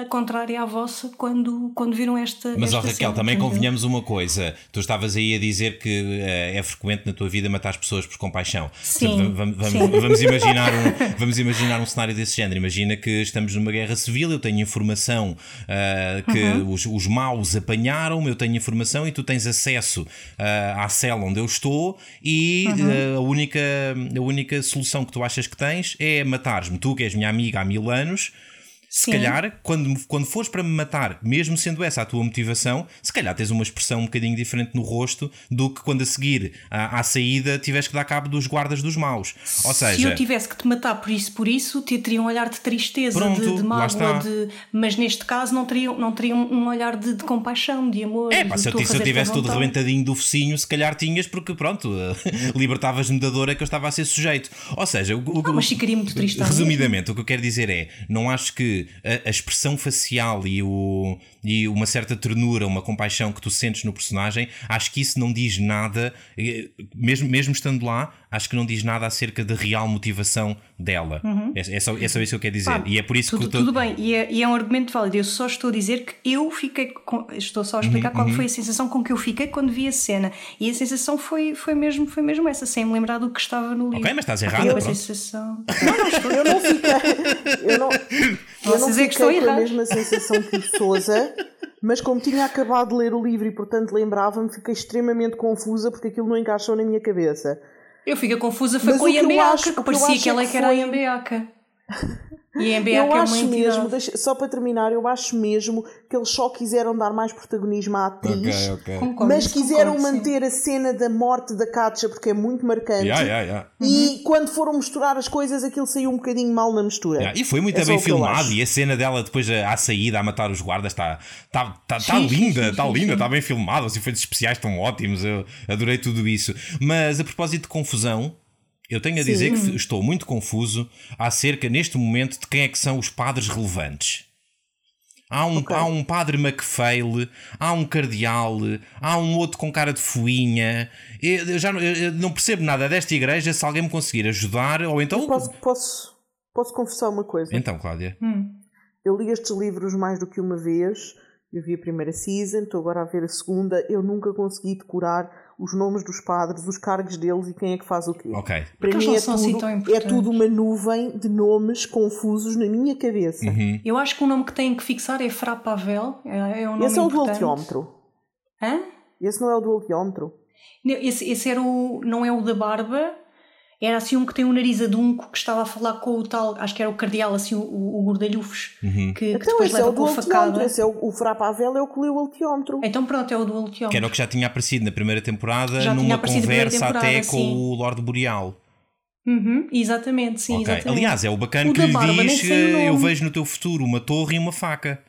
[SPEAKER 1] contrária à vossa quando, quando viram esta.
[SPEAKER 2] Mas,
[SPEAKER 1] esta
[SPEAKER 2] ó, Raquel, também convenhamos uma coisa. Tu estavas aí a dizer que uh, é frequente na tua vida matar as pessoas por compaixão.
[SPEAKER 1] Sim,
[SPEAKER 2] vamos, vamos, vamos, imaginar um, vamos imaginar um cenário desse género. Imagina que estamos numa guerra civil, eu tenho informação uh, que uhum. os, os maus apanharam, eu tenho informação e tu tens acesso uh, à cela onde eu estou e uhum. a, única, a única solução que tu achas que tens é matares-me. Tu, que és minha amiga há mil anos se Sim. calhar, quando, quando fores para me matar, mesmo sendo essa a tua motivação, se calhar tens uma expressão um bocadinho diferente no rosto do que quando a seguir à, à saída tivesse que dar cabo dos guardas dos maus. Ou seja,
[SPEAKER 1] se eu tivesse que te matar por isso, por isso, te teria um olhar de tristeza, pronto, de, de mágoa, de, mas neste caso não teria, não teria um olhar de, de compaixão, de amor.
[SPEAKER 2] É, pá, se, eu, se eu tivesse todo rebentadinho do focinho, se calhar tinhas, porque pronto, libertavas-me da dor a que eu estava a ser sujeito. Ou seja, o, o,
[SPEAKER 1] ah, mas ficaria muito triste.
[SPEAKER 2] Resumidamente, o que eu quero dizer é: não acho que a, a, expressão facial e, o, e uma certa ternura, uma compaixão que tu sentes no personagem, acho que isso não diz nada, mesmo, mesmo estando lá, acho que não diz nada acerca da real motivação dela. Uhum. É, é, só, é só isso que eu quero dizer. Pá, e é por isso
[SPEAKER 1] tudo,
[SPEAKER 2] que
[SPEAKER 1] tô... tudo bem, e é, e é, um argumento válido. Eu só estou a dizer que eu fiquei. Com... Estou só a explicar uhum, qual uhum. foi a sensação com que eu fiquei quando vi a cena. E a sensação foi, foi, mesmo, foi mesmo essa, sem me lembrar do que estava no livro.
[SPEAKER 2] Ok, mas estás errada.
[SPEAKER 1] Eu, a sensação...
[SPEAKER 3] não, não, estou, eu não fiquei. Eu não, eu não fiquei com a mesma sensação que o Souza. Mas como tinha acabado de ler o livro e portanto lembrava-me, fiquei extremamente confusa porque aquilo não encaixou na minha cabeça.
[SPEAKER 1] Eu fiquei confusa, foi Mas com a Iambeaca, que parecia que ela é que era a Iambeaca. E a MBA eu é acho
[SPEAKER 3] mesmo, deixa, só para terminar, eu acho mesmo que eles só quiseram dar mais protagonismo à atriz,
[SPEAKER 2] okay, okay.
[SPEAKER 3] Concordo, mas quiseram concordo, manter sim. a cena da morte da Katja porque é muito marcante.
[SPEAKER 2] Yeah, yeah, yeah.
[SPEAKER 3] E uhum. quando foram misturar as coisas, aquilo saiu um bocadinho mal na mistura.
[SPEAKER 2] E foi muito é bem filmado. E a cena dela depois à saída a matar os guardas está tá, tá, tá linda, está linda, está bem filmado. Os efeitos especiais estão ótimos. Eu adorei tudo isso. Mas a propósito de confusão, eu tenho a Sim. dizer que estou muito confuso acerca, neste momento, de quem é que são os padres relevantes. Há um, okay. há um padre MacPhail, há um cardeal, há um outro com cara de fuinha. Eu, já não, eu não percebo nada desta igreja. Se alguém me conseguir ajudar, ou então.
[SPEAKER 3] posso, posso, posso confessar uma coisa?
[SPEAKER 2] Então, Cláudia.
[SPEAKER 1] Hum.
[SPEAKER 3] Eu li estes livros mais do que uma vez. Eu vi a primeira season, estou agora a ver a segunda. Eu nunca consegui decorar os nomes dos padres, os cargos deles e quem é que faz o quê.
[SPEAKER 2] Ok.
[SPEAKER 3] Para Porque mim é assim tudo, assim é tudo uma nuvem de nomes confusos na minha cabeça.
[SPEAKER 2] Uhum.
[SPEAKER 1] Eu acho que o nome que têm que fixar é Fra Pavel. É, é um nome
[SPEAKER 3] Esse é o
[SPEAKER 1] importante.
[SPEAKER 3] do altiómetro.
[SPEAKER 1] Hã?
[SPEAKER 3] Esse não é o do altiómetro.
[SPEAKER 1] Esse, esse era o, não é o da barba, era assim um que tem um nariz adunco que estava a falar com o tal, acho que era o cardeal, assim, o, o, gordalhufos,
[SPEAKER 2] uhum.
[SPEAKER 1] que, que então, depois leva é com a facada.
[SPEAKER 3] Esse é o, o Frapavel é o que leu o altiómetro.
[SPEAKER 1] Então pronto, é o do altiómetro.
[SPEAKER 2] Que era o que já tinha aparecido na primeira temporada, já numa conversa até sim. com o Lord Boreal.
[SPEAKER 1] Uhum, exatamente, sim. Okay. Exatamente.
[SPEAKER 2] Aliás, é o bacana o que lhe diz: eu vejo no teu futuro uma torre e uma faca.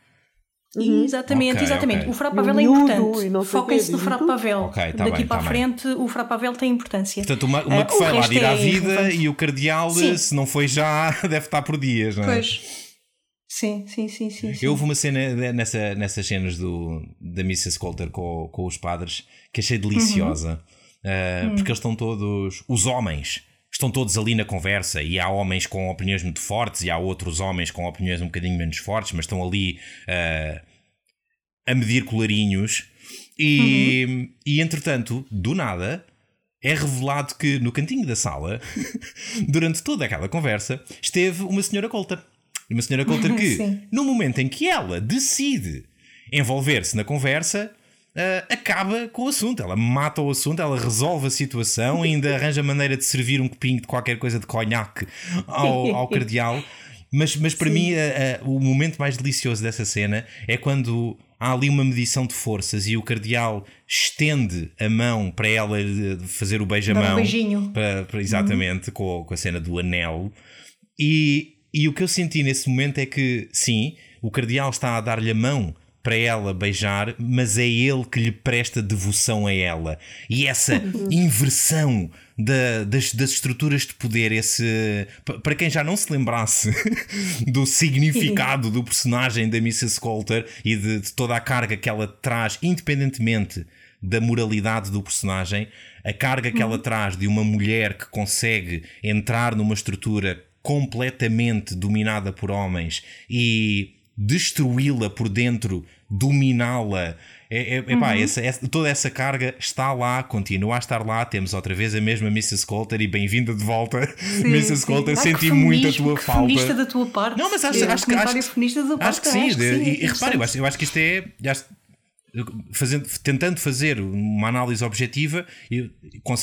[SPEAKER 1] Uhum. Exatamente, okay, exatamente. Okay. O Frapavel é importante. Foquem-se no Frapavel. Okay, tá Daqui bem, para tá a frente, bem. o Frapavel tem importância.
[SPEAKER 2] Portanto, uma, uma uh, que foi lá de ir à é vida e o Cardeal, sim. se não foi já, deve estar por dias, não é?
[SPEAKER 1] Pois. Sim, sim, sim, sim.
[SPEAKER 2] Eu houve uma cena nessa, nessas cenas do, da Mrs. Coulter com, com os padres que achei deliciosa. Uhum. Uh, Porque eles estão todos. Os homens estão todos ali na conversa e há homens com opiniões muito fortes e há outros homens com opiniões um bocadinho menos fortes, mas estão ali uh, a medir colarinhos. E, uhum. e entretanto, do nada, é revelado que no cantinho da sala, durante toda aquela conversa, esteve uma senhora Coulter. Uma senhora Coulter que, no momento em que ela decide envolver-se na conversa, uh, acaba com o assunto. Ela mata o assunto, ela resolve a situação, ainda arranja maneira de servir um copinho de qualquer coisa de conhaque ao, ao cardeal. Mas, mas para Sim. mim, a, a, o momento mais delicioso dessa cena é quando há ali uma medição de forças e o cardeal estende a mão para ela fazer o beijamão. Um
[SPEAKER 1] beijinho.
[SPEAKER 2] Para, para, exatamente, com, com a cena do anel. E, e o que eu senti nesse momento é que, sim, o cardeal está a dar-lhe a mão para ela beijar, mas é ele que lhe presta devoção a ela. E essa uhum. inversão da, das, das, estruturas de poder, esse para quem já não se lembrasse do significado do personagem da Mrs. Coulter e de, de toda a carga que ela traz, independentemente da moralidade do personagem, a carga que ela uhum. traz de uma mulher que consegue entrar numa estrutura completamente dominada por homens e destruí-la por dentro, dominá-la. É, é, uhum. epá, essa, essa, toda essa carga está lá, continua a estar lá. Temos outra vez a mesma Mrs. Coulter e bem-vinda de volta, sim, Mrs. Sim. Coulter. Ai, Senti muito a tua falta.
[SPEAKER 1] feminista da tua parte.
[SPEAKER 2] Não, mas acho, acho, acho, acho,
[SPEAKER 1] feminista da
[SPEAKER 2] acho que sim. Acho que sim e, e repare, eu acho, eu acho que isto é. Acho, fazendo, tentando fazer uma análise objetiva,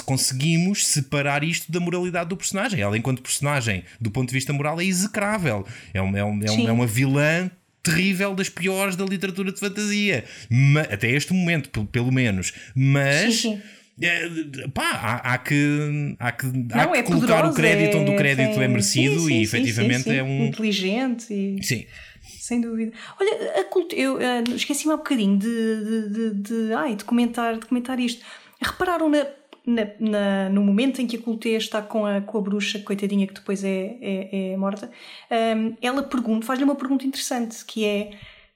[SPEAKER 2] conseguimos separar isto da moralidade do personagem. Ela, enquanto personagem, do ponto de vista moral, é execrável. É, um, é, um, é, um, é uma vilã terrível das piores da literatura de fantasia. Mas, até este momento, pelo menos. Mas. Sim, sim. É, pá, há, há, que, há que, Não, há que é colocar o crédito onde o crédito é, é merecido sim, sim, e efetivamente é um.
[SPEAKER 1] Inteligente e.
[SPEAKER 2] Sim.
[SPEAKER 1] Sem dúvida. Olha, a cult... eu uh, esqueci-me há um bocadinho de, de, de, de, ai, de, comentar, de comentar isto. Repararam na na, na, no momento em que a Culté está com a, com a bruxa, coitadinha, que depois é, é, é morta, um, ela pergunta, faz-lhe uma pergunta interessante, que é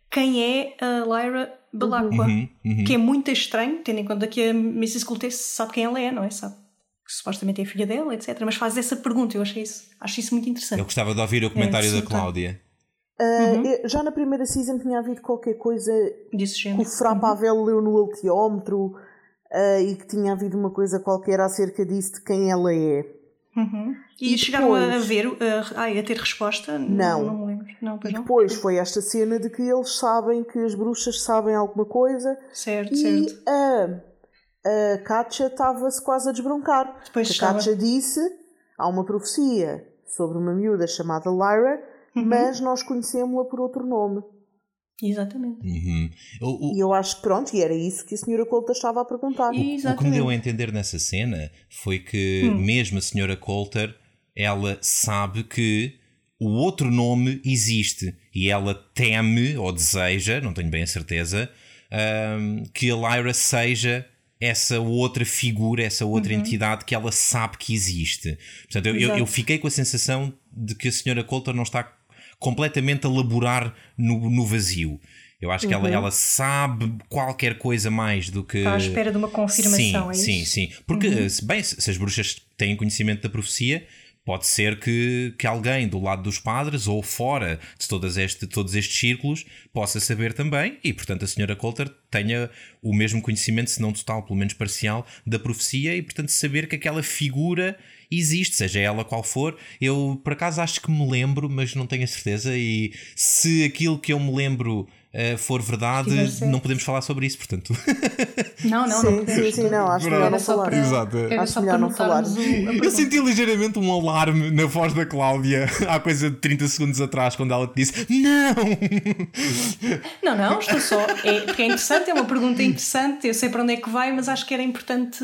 [SPEAKER 1] quem é a Lyra Belacqua? Uhum, uhum. Que é muito estranho, tendo em conta que a Mrs. Culté sabe quem ela é, não é? Sabe que supostamente é filha dela, etc. Mas faz essa pergunta, eu achei isso, acho isso muito interessante.
[SPEAKER 2] Eu gostava de ouvir o comentário é, da Cláudia.
[SPEAKER 3] Uh, uhum. Já na primeira season tinha havido qualquer coisa que o Fra Pavel uhum. leu no altiómetro uh, e que tinha havido uma coisa qualquer acerca disso de quem ela é.
[SPEAKER 1] Uhum. E, e, chegaram depois... a ver, uh, ai, a ter resposta?
[SPEAKER 3] Não.
[SPEAKER 1] Não, não me lembro. Não,
[SPEAKER 3] e depois foi esta cena de que eles sabem que as bruxas sabem alguma coisa.
[SPEAKER 1] Certo,
[SPEAKER 3] e
[SPEAKER 1] certo.
[SPEAKER 3] A, a Katja estava-se quase a desbroncar. Depois a Katja disse: há uma profecia sobre uma miúda chamada Lyra, uhum. mas nós conhecemos-la por outro nome.
[SPEAKER 1] Exatamente.
[SPEAKER 2] Uhum. O,
[SPEAKER 3] o, e eu acho que pronto, e era isso que a senhora Coulter estava a perguntar.
[SPEAKER 2] O, o, que me deu a entender nessa cena foi que hum. mesmo a senhora Coulter, ela sabe que o outro nome existe e ela teme ou deseja, não tenho bem a certeza, um, que a Lyra seja essa outra figura, essa outra uhum. entidade que ela sabe que existe. Portanto, eu, eu, eu, fiquei com a sensação de que a senhora Coulter não está completamente a laborar no, no vazio. Eu acho que ela, uhum. ela sabe qualquer coisa mais do que.
[SPEAKER 1] Está à espera de uma confirmação,
[SPEAKER 2] sim,
[SPEAKER 1] é
[SPEAKER 2] Sim, sim. Porque, uhum. se, bem, se as bruxas têm conhecimento da profecia, pode ser que, que alguém do lado dos padres ou fora de todas este, todos estes círculos possa saber também, e portanto a senhora Coulter tenha o mesmo conhecimento, se não total, pelo menos parcial, da profecia, e portanto saber que aquela figura existe, seja ela qual for. Eu por acaso acho que me lembro, mas não tenho a certeza. E se aquilo que eu me lembro uh, for verdade, não podemos falar sobre isso, portanto.
[SPEAKER 1] Não, não,
[SPEAKER 3] sim,
[SPEAKER 1] não.
[SPEAKER 3] Sim, sim, não, acho melhor não falar.
[SPEAKER 2] Exato.
[SPEAKER 3] Acho melhor não falar.
[SPEAKER 2] eu senti ligeiramente um alarme na voz da Cláudia há coisa de 30 segundos atrás, quando ela te disse: Não!
[SPEAKER 1] Não, não, estou só. É, porque é interessante, é uma pergunta interessante, eu sei para onde é que vai, mas acho que era importante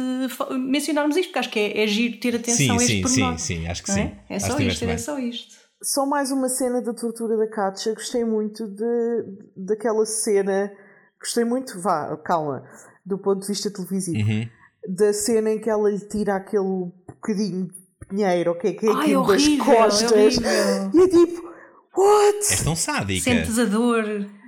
[SPEAKER 1] mencionarmos isto, porque acho que é, é giro ter atenção
[SPEAKER 2] sim,
[SPEAKER 1] a este
[SPEAKER 2] sim. Sim, sim, acho que sim.
[SPEAKER 1] É, é só isto, é só isto.
[SPEAKER 3] Só mais uma cena da tortura da Katja. Gostei muito de, daquela cena. Gostei muito, vá, calma, do ponto de vista televisivo. Uhum. Da cena em que ela lhe tira aquele bocadinho de pinheiro, o que é que é
[SPEAKER 1] Ai,
[SPEAKER 3] aquilo
[SPEAKER 1] horrível,
[SPEAKER 3] das costas.
[SPEAKER 1] É
[SPEAKER 3] e é tipo, what?
[SPEAKER 2] És tão sádica.
[SPEAKER 1] Sentes a dor.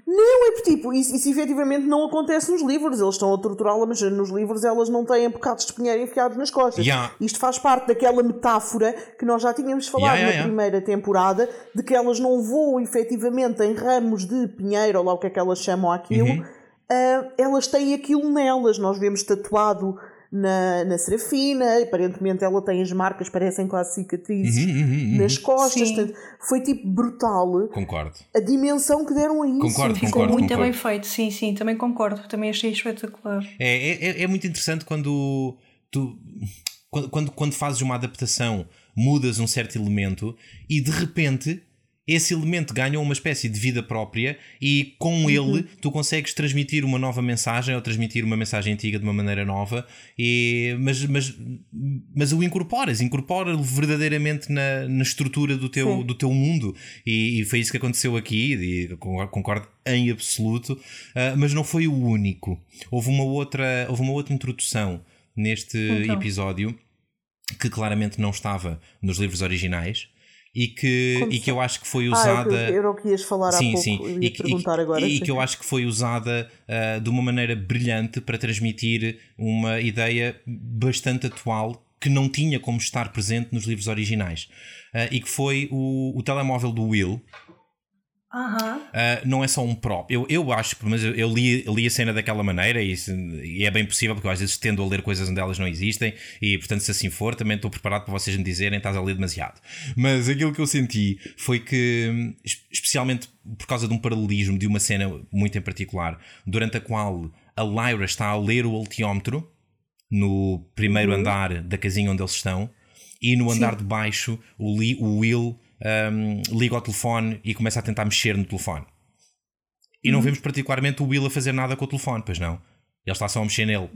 [SPEAKER 3] Não, é tipo, isso, isso efetivamente não acontece nos livros. Eles estão a torturá-la, mas nos livros elas não têm bocados de pinheiro enfiados nas costas.
[SPEAKER 2] Yeah.
[SPEAKER 3] Isto faz parte daquela metáfora que nós já tínhamos falado
[SPEAKER 2] yeah, yeah,
[SPEAKER 3] na primeira temporada, de que elas não voam efetivamente em ramos de pinheiro, ou lá o que é que elas chamam aquilo. Uhum. Uh, elas têm aquilo nelas. Nós vemos tatuado na, na Serafina, aparentemente ela tem as marcas, parecem quase cicatrizes
[SPEAKER 2] uhum, uhum, uhum.
[SPEAKER 3] nas costas. Portanto, foi tipo brutal.
[SPEAKER 2] Concordo.
[SPEAKER 3] A dimensão que deram a isso.
[SPEAKER 2] Concordo,
[SPEAKER 1] Ficou
[SPEAKER 2] concordo,
[SPEAKER 1] muito
[SPEAKER 2] concordo.
[SPEAKER 1] bem feito, sim, sim, também concordo. Também achei espetacular.
[SPEAKER 2] É, é, é muito interessante quando tu. Quando, quando, quando fazes uma adaptação, mudas um certo elemento e de repente esse elemento ganhou uma espécie de vida própria e com uhum. ele tu consegues transmitir uma nova mensagem ou transmitir uma mensagem antiga de uma maneira nova, e, mas, mas, mas o incorporas, incorpora-o verdadeiramente na, na estrutura do teu, do teu mundo. E, e, foi isso que aconteceu aqui, e concordo em absoluto, uh, mas não foi o único. Houve uma outra, houve uma outra introdução neste então. episódio que claramente não estava nos livros originais e que, e que eu acho que foi usada.
[SPEAKER 3] Ah, era o que ias falar sim, há pouco, sim. e, perguntar
[SPEAKER 2] e,
[SPEAKER 3] agora.
[SPEAKER 2] E, que eu acho que foi usada uh, de uma maneira brilhante para transmitir uma ideia bastante atual que não tinha como estar presente nos livros originais. Uh, e que foi o, o telemóvel do Will,
[SPEAKER 1] Uhum.
[SPEAKER 2] Uh, não é só um prop. Eu, eu acho, mas eu, eu li, li, a cena daquela maneira e, e, é bem possível, porque eu às vezes tendo a ler coisas onde elas não existem e, portanto, se assim for, também estou preparado para vocês me dizerem estás a ler demasiado. Mas aquilo que eu senti foi que, especialmente por causa de um paralelismo de uma cena muito em particular, durante a qual a Lyra está a ler o altiómetro no primeiro uhum. andar da casinha onde eles estão e no andar Sim. de baixo o, Lee, o Will um, liga ao telefone e começa a tentar mexer no telefone. E não uhum. vemos particularmente o Will a fazer nada com o telefone, pois não. Ele está só a mexer nele.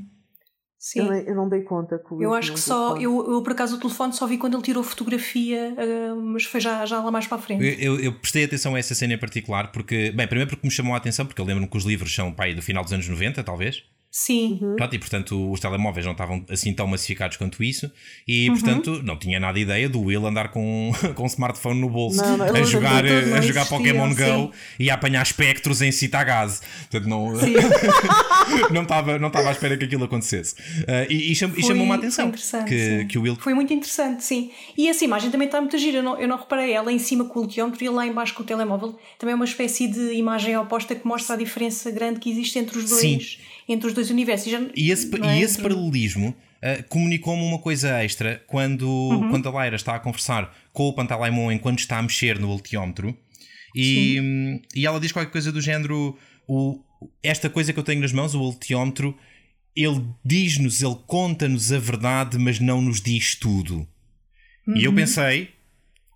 [SPEAKER 3] Sim. Eu, eu não dei conta que o
[SPEAKER 1] Eu acho que só. Eu, eu, por acaso, o telefone só vi quando ele tirou fotografia, uh, mas foi já, já lá mais para a frente.
[SPEAKER 2] Eu, eu, eu, prestei atenção a essa cena em particular, porque. Bem, primeiro porque me chamou a atenção, porque eu lembro-me que os livros são pai, do final dos anos 90, talvez.
[SPEAKER 1] Sim.
[SPEAKER 2] Uhum. Pronto, e portanto os telemóveis não estavam assim tão massificados quanto isso, e uhum. portanto não tinha nada ideia do Will andar com, com um smartphone no bolso não, não, a, jogar, a jogar Pokémon Go e a apanhar espectros em cita a gás. Portanto, não, não estava não estava à espera que aquilo acontecesse. Uh, e, e, cham, e chamou-me a atenção que, que o Will.
[SPEAKER 1] Foi muito interessante, sim. E essa imagem também está muito gira, eu não, eu não reparei. Ela em cima com o teómetro e lá embaixo com o telemóvel. Também é uma espécie de imagem oposta que mostra a diferença grande que existe entre os dois. Sim entre os dois universos. E, já,
[SPEAKER 2] e esse, é? e esse paralelismo uh, comunicou-me uma coisa extra quando, uhum. quando a Lyra está a conversar com o Pantalaimon enquanto está a mexer no altiómetro e, e ela diz qualquer coisa do género: o, esta coisa que eu tenho nas mãos, o altiómetro, ele diz-nos, ele conta-nos a verdade, mas não nos diz tudo. Uhum. E eu uhum. pensei,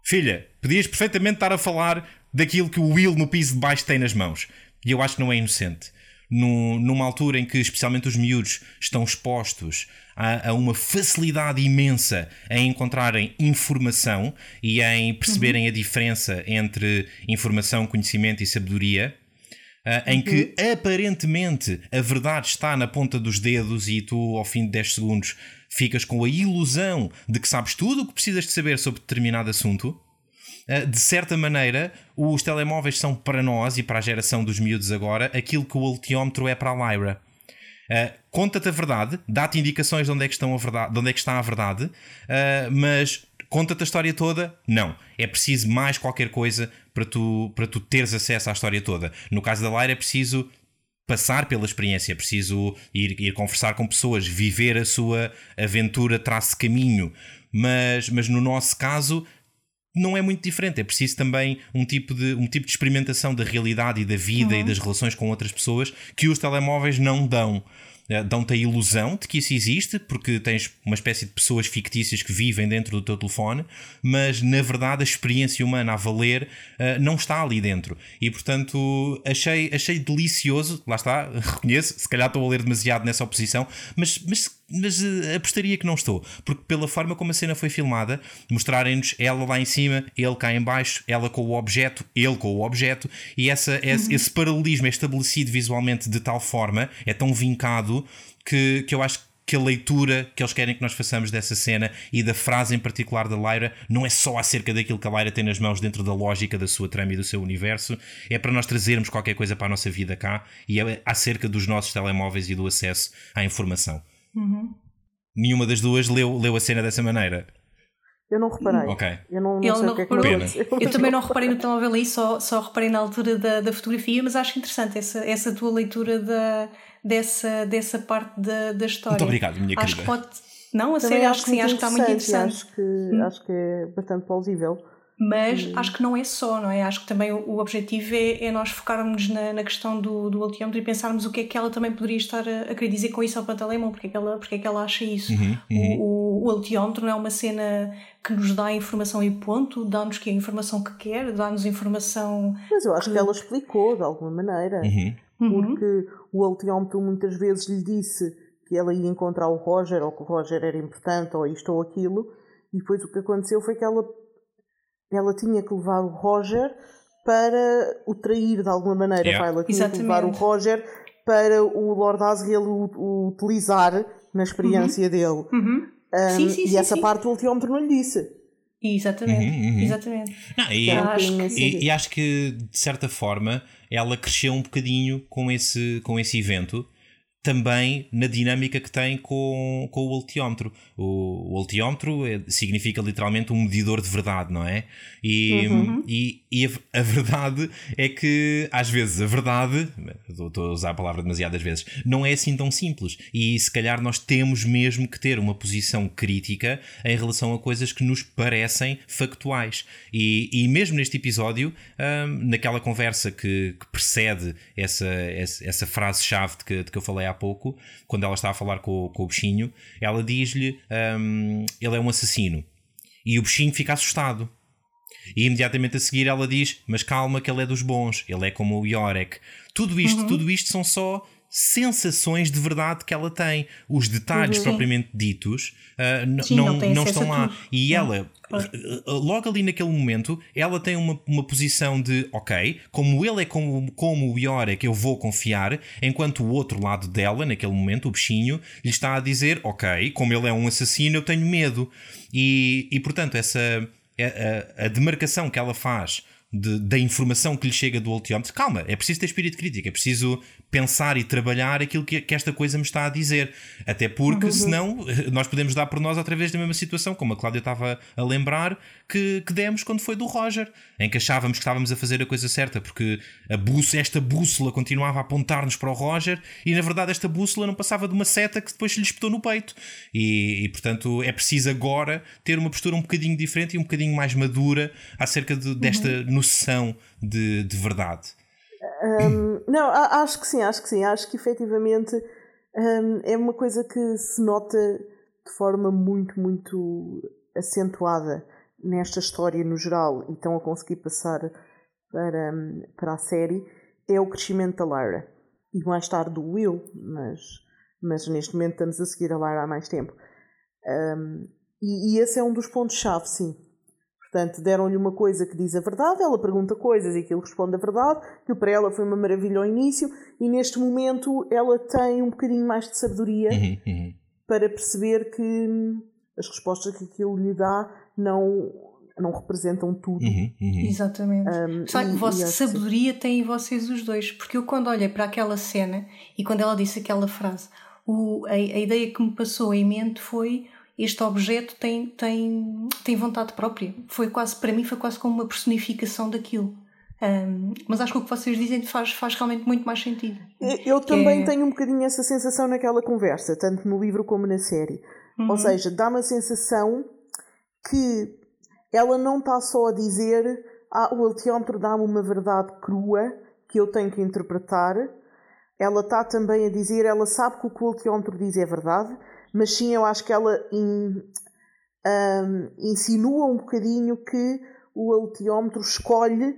[SPEAKER 2] filha, podias perfeitamente estar a falar daquilo que o Will no piso de baixo tem nas mãos. E eu acho que não é inocente no, numa altura em que, especialmente os miúdos, estão expostos a, a, uma facilidade imensa em encontrarem informação e em perceberem uhum. a diferença entre informação, conhecimento e sabedoria. Uh, em que uhum. aparentemente a verdade está na ponta dos dedos e tu, ao fim de 10 segundos, ficas com a ilusão de que sabes tudo o que precisas de saber sobre determinado assunto. Eh, de certa maneira, os telemóveis são para nós e para a geração dos miúdos agora aquilo que o altiómetro é para a Lyra. Uh, conta-te a verdade, dá-te indicações de onde é que, estão a verdade, de onde é que está a verdade, uh, mas conta-te a história toda? Não. É preciso mais qualquer coisa para tu, para tu teres acesso à história toda. No caso da Lyra é preciso passar pela experiência, é preciso ir, ir conversar com pessoas, viver a sua aventura, traço caminho. Mas, mas no nosso caso, não é muito diferente. É preciso também um tipo de, um tipo de experimentação da realidade e da vida uhum. e das relações com outras pessoas que os telemóveis não dão. Eh, dão-te a ilusão de que isso existe, porque tens uma espécie de pessoas fictícias que vivem dentro do teu telefone, mas na verdade a experiência humana a valer uh, não está ali dentro. E portanto achei, achei delicioso, lá está, reconheço, se calhar estou a ler demasiado nessa oposição, mas, mas mas uh, apostaria que não estou, porque pela forma como a cena foi filmada, mostrarem-nos ela lá em cima, ele cá em baixo, ela com o objeto, ele com o objeto, e essa, esse, uhum. esse paralelismo é estabelecido visualmente de tal forma, é tão vincado, que, que eu acho que a leitura que eles querem que nós façamos dessa cena e da frase em particular da Lyra não é só acerca daquilo que a Lyra tem nas mãos dentro da lógica da sua trama e do seu universo, é para nós trazermos qualquer coisa para a nossa vida cá e é acerca dos nossos telemóveis e do acesso à informação.
[SPEAKER 1] Uhum.
[SPEAKER 2] Nenhuma das duas leu, leu a cena dessa maneira.
[SPEAKER 3] Eu não reparei.
[SPEAKER 2] Ok.
[SPEAKER 3] Eu não, não sei
[SPEAKER 1] não
[SPEAKER 3] o que é que Pena.
[SPEAKER 1] Eu também não reparei no telemóvel aí, só, só reparei na altura da, da fotografia, mas acho interessante essa, essa tua leitura da, dessa, dessa parte da, da história.
[SPEAKER 2] Muito obrigado, minha
[SPEAKER 1] acho
[SPEAKER 2] querida.
[SPEAKER 1] Que pode... Não, a sério, acho que sim, acho que está muito interessante.
[SPEAKER 3] Acho que, hum. acho que é bastante plausível.
[SPEAKER 1] Mas hum. acho que não é só, não é? Acho que também o, o objetivo é, é, nós focarmos na, na questão do, do e pensarmos o que é que ela também poderia estar a, a querer dizer com isso ao pantalemão, porque é que ela, porque é que ela acha isso. Uhum, uhum. O, o, o não é uma cena que nos dá informação e ponto, dá-nos que a informação que quer, dá-nos informação.
[SPEAKER 3] Mas eu acho que... ela explicou de alguma maneira, uhum. porque uhum. o altiómetro muitas vezes lhe disse que ela ia encontrar o Roger, ou que o Roger era importante, ou isto ou aquilo, e depois o que aconteceu foi que ela ela tinha que levar o Roger para o trair de alguma maneira. Yeah. Ela tinha Exatamente. que levar o Roger para o Lord Asriel o, o utilizar na experiência uhum. dele. Uhum. Um, sim, sim, e sim, essa parte o ultiómetro não lhe disse.
[SPEAKER 1] Exatamente, uhum, uhum. exatamente.
[SPEAKER 2] Não, e, acho e, e, acho que de certa forma ela cresceu um bocadinho com esse, com esse evento também na dinâmica que tem com, com o altiómetro. O, o altiómetro é, significa literalmente um medidor de verdade, não é? E, uhum. e, e a, a, verdade é que, às vezes, a verdade, estou a usar a palavra demasiadas vezes, não é assim tão simples. E se calhar nós temos mesmo que ter uma posição crítica em relação a coisas que nos parecem factuais. E, e mesmo neste episódio, hum, naquela conversa que, que precede essa, essa, essa frase-chave de que, de que eu falei há há pouco, quando ela está a falar com, com o bichinho, ela diz-lhe: um, ele é um assassino. E o bichinho fica assustado. E imediatamente a seguir ela diz: Mas calma, que ele é dos bons, ele é como o Yorek. Tudo isto, uhum. tudo isto são só sensações de verdade que ela tem. Os detalhes uhum. propriamente ditos uh, Sim, não, não, não estão lá. E ela, uh, logo ali naquele momento, ela tem uma, uma posição de ok, como ele é como, como o Yorick, eu vou confiar, enquanto o outro lado dela, naquele momento, o bichinho, lhe está a dizer ok, como ele é um assassino, eu tenho medo. E, e portanto, essa a, a, a demarcação que ela faz de, da informação que lhe chega do altiómetro. Calma, é preciso ter espírito crítico, é preciso pensar e trabalhar aquilo que, que esta coisa me está a dizer. Até porque, uhum. senão, nós podemos dar por nós outra vez na mesma situação, como a Cláudia estava a lembrar, que, que demos quando foi do Roger, em que achávamos que estávamos a fazer a coisa certa, porque a bússola, esta bússola continuava a apontar-nos para o Roger e, na verdade, esta bússola não passava de uma seta que depois lhe espetou no peito. E, e portanto, é preciso agora ter uma postura um bocadinho diferente e um bocadinho mais madura acerca de, desta uhum. noção de, de verdade.
[SPEAKER 3] Um, não, acho que sim, acho que sim. Acho que efetivamente um, é uma coisa que se nota de forma muito, muito acentuada nesta história no geral e estão a conseguir passar para, para a série é o crescimento da Lyra e mais tarde do Will, mas, mas neste momento estamos a seguir a Lyra há mais tempo. Um, e, e, esse é um dos pontos-chave, sim. Portanto, deram-lhe uma coisa que diz a verdade, ela pergunta coisas e aquilo responde a verdade, que para ela foi uma maravilha ao início, e neste momento ela tem um bocadinho mais de sabedoria uhum, uhum. para perceber que as respostas que aquilo lhe dá não, não representam tudo. Uhum,
[SPEAKER 1] uhum. Exatamente. Um, Só que a vossa sabedoria tem vocês os dois, porque eu quando olhei para aquela cena e quando ela disse aquela frase, o, a, a ideia que me passou em mente foi este objeto tem, tem, tem vontade própria. Foi quase, para mim, foi quase como uma personificação daquilo. Um, mas acho que o que vocês dizem faz, faz realmente muito mais sentido.
[SPEAKER 3] Eu também é... tenho um bocadinho essa sensação naquela conversa, tanto no livro como na série. Uhum. Ou seja, dá-me a sensação que ela não está só a dizer ah, o altiómetro dá-me uma verdade crua que eu tenho que interpretar. Ela está também a dizer, ela sabe que o que o altiómetro diz é verdade, mas sim eu acho que ela in, um, insinua um bocadinho que o altiómetro escolhe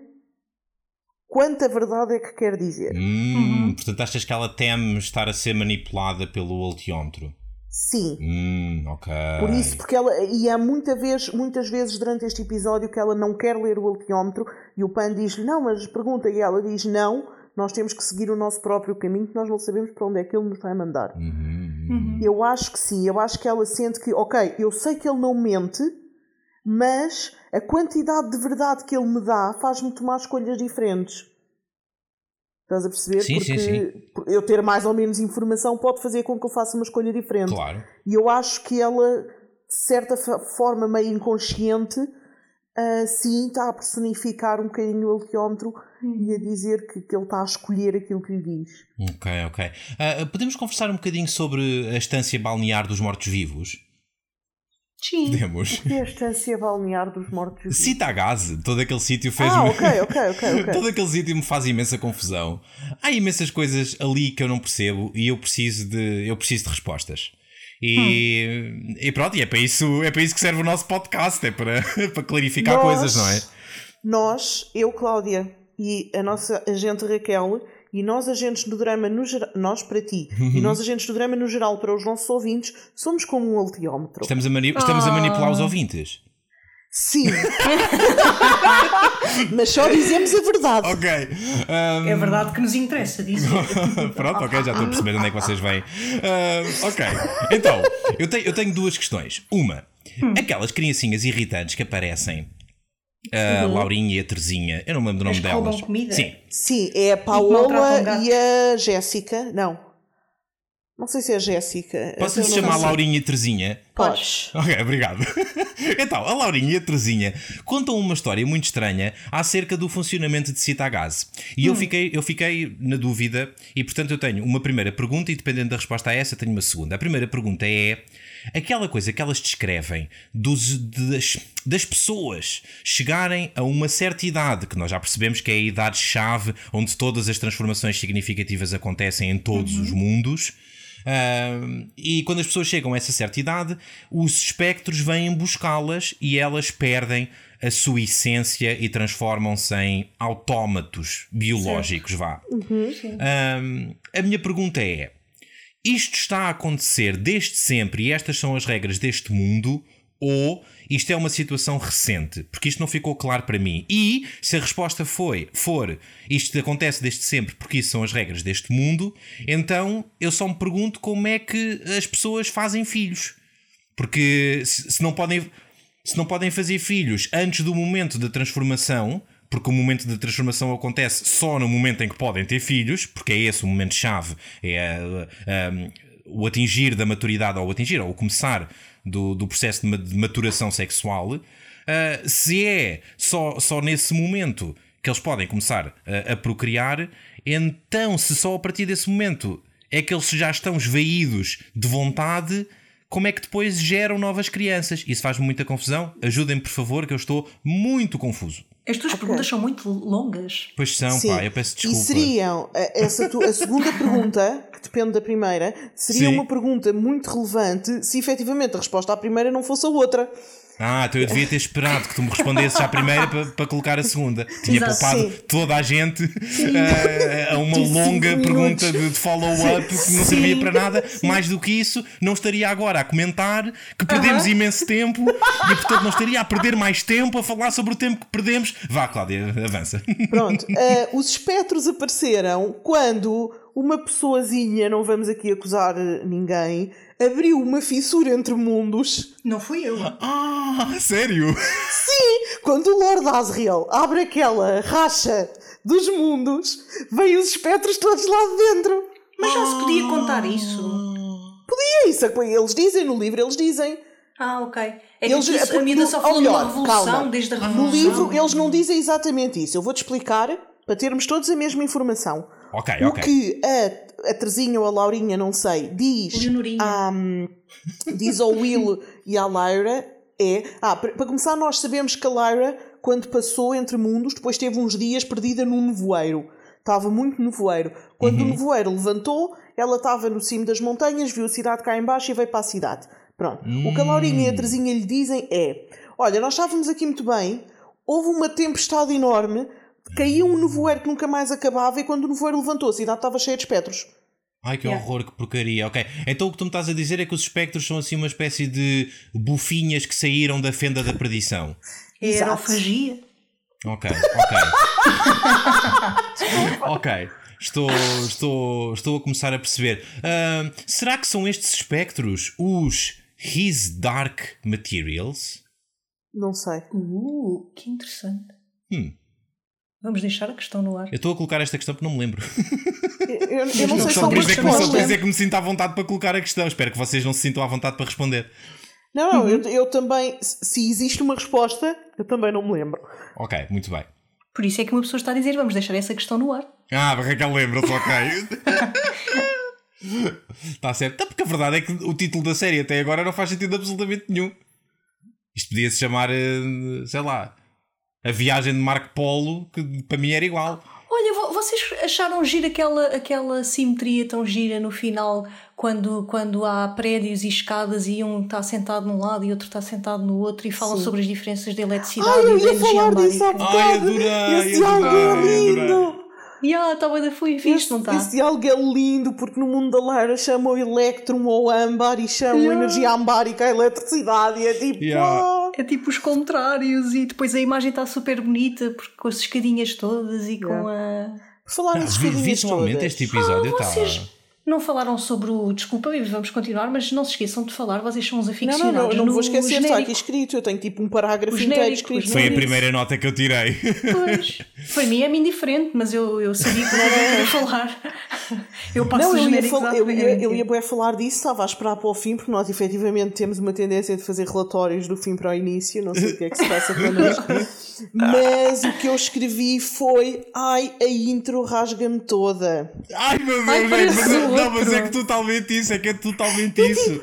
[SPEAKER 3] quanta verdade é que quer dizer.
[SPEAKER 2] Hum, uhum. Portanto, achas que ela teme estar a ser manipulada pelo altiómetro?
[SPEAKER 3] Sim.
[SPEAKER 2] Hum, ok.
[SPEAKER 3] Por isso, porque ela. E há muita vez, muitas vezes durante este episódio que ela não quer ler o altiómetro e o Pan diz-lhe, não, mas pergunta, e ela diz não, nós temos que seguir o nosso próprio caminho, que nós não sabemos para onde é que ele nos vai mandar. Uhum. uhum. Eu acho que sim, eu acho que ela sente que, ok, eu sei que ele não mente, mas a quantidade de verdade que ele me dá faz-me tomar escolhas diferentes. Estás a perceber?
[SPEAKER 2] Sim,
[SPEAKER 3] Porque
[SPEAKER 2] sim, sim.
[SPEAKER 3] eu ter mais ou menos informação pode fazer com que eu faça uma escolha diferente.
[SPEAKER 2] Claro.
[SPEAKER 3] E eu acho que ela, de certa forma meio inconsciente, uh, sim, está a personificar um bocadinho o alquiómetro e a dizer que, que ele está a escolher aquilo que lhe diz.
[SPEAKER 2] Ok, ok. Uh, podemos conversar um bocadinho sobre a estância balnear dos mortos-vivos?
[SPEAKER 1] Sim.
[SPEAKER 2] Podemos.
[SPEAKER 3] Que é a estância balnear dos mortos.
[SPEAKER 2] Cita a gás, todo aquele sítio fez
[SPEAKER 3] Ah, ok, ok, ok, ok.
[SPEAKER 2] Todo aquele sítio me faz imensa confusão. Há imensas coisas ali que eu não percebo e eu preciso de, eu preciso de respostas. E, e pronto, e é para, isso, é para isso que serve o nosso podcast, é para, para clarificar
[SPEAKER 3] Nós-
[SPEAKER 2] coisas, não é?
[SPEAKER 3] Nós, eu, Cláudia, e a nossa agente Raquel, e nós agentes do drama no geral, nós para ti,
[SPEAKER 2] Uhum.
[SPEAKER 3] e nós agentes do drama no geral para os nossos ouvintes, somos como um altiómetro.
[SPEAKER 2] Estamos a, mani- estamos a manipular os ouvintes.
[SPEAKER 3] Sim. Mas só dizemos a verdade.
[SPEAKER 2] Ok. Um,
[SPEAKER 1] É verdade que nos interessa dizer.
[SPEAKER 2] Pronto, ok, já estou a perceber onde é que vocês vêm. Ah, ok, então, eu tenho, eu tenho duas questões. Uma, aquelas criancinhas irritantes que aparecem, a Laurinha e a Terezinha, eu não me lembro do nome
[SPEAKER 1] As
[SPEAKER 2] delas.
[SPEAKER 1] comida?
[SPEAKER 2] Sim,
[SPEAKER 3] Sim, é a Paola
[SPEAKER 1] gatos.
[SPEAKER 3] e a Jéssica. Não. Não sei se é a Jéssica.
[SPEAKER 2] posso
[SPEAKER 3] não
[SPEAKER 2] chamar. Laurinha e Terezinha?
[SPEAKER 3] Podes.
[SPEAKER 2] Ok, obrigado. Então, a Laurinha e a Terezinha contam uma história muito estranha acerca do funcionamento de Citagase. E eu, fiquei, eu fiquei na dúvida, e portanto eu tenho uma primeira pergunta, e dependendo da resposta a essa, tenho uma segunda. A primeira pergunta é: aquela coisa que elas descrevem dos, das, das pessoas chegarem a uma certa idade, que nós já percebemos que é a idade-chave onde todas as transformações significativas acontecem em todos os mundos. E quando as pessoas chegam a essa certa idade, os espectros vêm buscá-las e elas perdem a sua essência e transformam-se em autómatos biológicos, vá. Ahm, a minha pergunta é: isto está a acontecer desde sempre e estas são as regras deste mundo? Ou isto é uma situação recente? Porque isto não ficou claro para mim. E se a resposta foi, for isto acontece desde sempre porque isso são as regras deste mundo, então eu só me pergunto como é que as pessoas fazem filhos. Porque se, não podem se não podem fazer filhos antes do momento da transformação, porque o momento da transformação acontece só no momento em que podem ter filhos, porque é esse o momento-chave, é o atingir da maturidade, ou o atingir, ou o começar do, do processo de ma- de maturação sexual. Uh, se é só, só nesse momento que eles podem começar a, a procriar, então, se só a partir desse momento é que eles já estão esvaídos de vontade, como é que depois geram novas crianças? Isso faz-me muita confusão. Ajudem-me, por favor, que eu estou muito confuso.
[SPEAKER 1] As tuas perguntas são muito longas.
[SPEAKER 2] Pois são,
[SPEAKER 3] Sim.
[SPEAKER 2] pá, eu peço desculpa.
[SPEAKER 3] E seriam, a- essa tu- a segunda pergunta, que depende da primeira, seria
[SPEAKER 2] Sim.
[SPEAKER 3] uma pergunta muito relevante se efetivamente a resposta à primeira não fosse a outra.
[SPEAKER 2] Ah, então eu devia ter esperado que tu me respondesses à primeira para, para colocar a segunda. Tinha
[SPEAKER 1] Exato,
[SPEAKER 2] poupado
[SPEAKER 3] sim.
[SPEAKER 2] toda a gente eh, a uma
[SPEAKER 3] De
[SPEAKER 2] longa pergunta de, de follow-up que não
[SPEAKER 1] Sim.
[SPEAKER 2] servia para nada. Mais do que isso, não estaria agora a comentar que perdemos
[SPEAKER 1] Aham.
[SPEAKER 2] imenso tempo e, portanto, não estaria a perder mais tempo a falar sobre o tempo que perdemos. Vá, Cláudia, avança.
[SPEAKER 3] Pronto, eh, os espectros apareceram quando uma pessoazinha, não vamos aqui acusar eh, ninguém, abriu uma fissura entre mundos.
[SPEAKER 1] Não fui eu.
[SPEAKER 2] Ah, sério?
[SPEAKER 3] Quando o Lord Asriel abre aquela racha dos mundos, vêm os espectros todos lá de dentro.
[SPEAKER 1] Mas já se podia contar isso.
[SPEAKER 3] É isso, é que eles dizem no livro, eles dizem.
[SPEAKER 1] Ah, ok. É
[SPEAKER 3] Eles,
[SPEAKER 1] que isso,
[SPEAKER 3] é
[SPEAKER 1] a miúda só falou
[SPEAKER 3] ou
[SPEAKER 1] de uma
[SPEAKER 3] melhor,
[SPEAKER 1] revolução
[SPEAKER 3] calma.
[SPEAKER 1] desde a revolução.
[SPEAKER 3] No livro, eles não dizem exatamente isso. Eu vou-te explicar para termos todos a mesma informação.
[SPEAKER 2] Ok,
[SPEAKER 3] O
[SPEAKER 2] ok.
[SPEAKER 3] que a, a Terezinha ou a Laurinha, não sei, diz,
[SPEAKER 1] Leonorinha.
[SPEAKER 3] à, diz ao Will e à Lyra é. Ah, para começar, nós sabemos que a Lyra, quando passou entre mundos, depois teve uns dias perdida num nevoeiro. Estava muito nevoeiro. Quando o nevoeiro levantou, ela estava no cimo das montanhas, viu a cidade cá embaixo e veio para a cidade. Pronto. O que a Laurinha e a Terezinha lhe dizem é: Olha, nós estávamos aqui muito bem, houve uma tempestade enorme, caiu um nevoeiro que nunca mais acabava e quando o nevoeiro levantou, a cidade estava cheia de espectros.
[SPEAKER 2] Ai que
[SPEAKER 1] Yeah.
[SPEAKER 2] horror, que porcaria. Ok, então o que tu me estás a dizer é que os espectros são assim uma espécie de bufinhas que saíram da fenda da perdição.
[SPEAKER 1] É aerofagia.
[SPEAKER 2] Ok, ok. ok. Estou, estou, estou a começar a perceber. Ahm, será que são estes espectros os His Dark Materials?
[SPEAKER 3] Não sei.
[SPEAKER 1] Uh, que interessante.
[SPEAKER 2] Hum.
[SPEAKER 1] Vamos deixar a questão no ar.
[SPEAKER 2] Eu estou a colocar esta questão porque não me lembro.
[SPEAKER 3] Eu, eu não sei se
[SPEAKER 2] Só
[SPEAKER 3] são
[SPEAKER 2] por, isso é que, me- só por isso é que me sinto à vontade para colocar a questão. Espero que vocês não se sintam à vontade para responder.
[SPEAKER 3] Não, não, eu, eu também. Se se existe uma resposta, eu também não me lembro.
[SPEAKER 2] Ok, muito bem.
[SPEAKER 1] Por isso é que uma pessoa está a dizer vamos deixar essa questão no ar.
[SPEAKER 2] Ah, Raquel lembra-se, ok. Está certo. Tá, porque a verdade é que o título da série até agora não faz sentido absolutamente nenhum. Isto podia-se chamar, eh, sei lá, a viagem de Marco Polo, que para mim era igual.
[SPEAKER 1] Olha, vocês acharam gira aquela, aquela simetria tão gira no final, quando, quando há prédios e escadas e um está sentado num lado e outro está sentado no outro e falam Sim. sobre as diferenças de eletricidade
[SPEAKER 3] Ai, eu
[SPEAKER 1] ia
[SPEAKER 3] e falar disso há
[SPEAKER 2] Ai, adorei,
[SPEAKER 3] Esse
[SPEAKER 2] adorei,
[SPEAKER 3] é lindo!
[SPEAKER 1] Yeah, está bem da foi visto, não está?
[SPEAKER 3] Esse diálogo é lindo porque no mundo da Lara chamam o elétron ou âmbar e chamam yeah. energia ambárica a eletricidade e é tipo. Yeah.
[SPEAKER 1] É tipo os contrários e depois a imagem está super bonita porque com as escadinhas todas e yeah. com a.
[SPEAKER 3] Por falar escadinhas
[SPEAKER 2] Visualmente
[SPEAKER 3] todas.
[SPEAKER 2] este episódio está.
[SPEAKER 1] Ah, vocês não falaram sobre o. Desculpa, vamos continuar, mas não se esqueçam de falar, vocês são uns aficionados.
[SPEAKER 3] Não, não, não, não vou esquecer,
[SPEAKER 1] genérico.
[SPEAKER 3] está aqui escrito. Eu tenho tipo um parágrafo inteiro escrito.
[SPEAKER 2] Foi a primeira nota que eu tirei.
[SPEAKER 1] Pois, para mim é-me indiferente, mas eu, eu sabia que não ia falar. Eu passo
[SPEAKER 3] não, eu ia, fal- eu, ia, eu ia bem falar disso, estava a esperar para o fim, porque nós efetivamente temos uma tendência de fazer relatórios do fim para o início, não sei o que é que se passa connosco. Mas o que eu escrevi foi: Ai, a intro rasga-me toda.
[SPEAKER 2] Ai meu Deus,
[SPEAKER 1] Ai,
[SPEAKER 2] não, mas é que totalmente isso, é que é totalmente isso.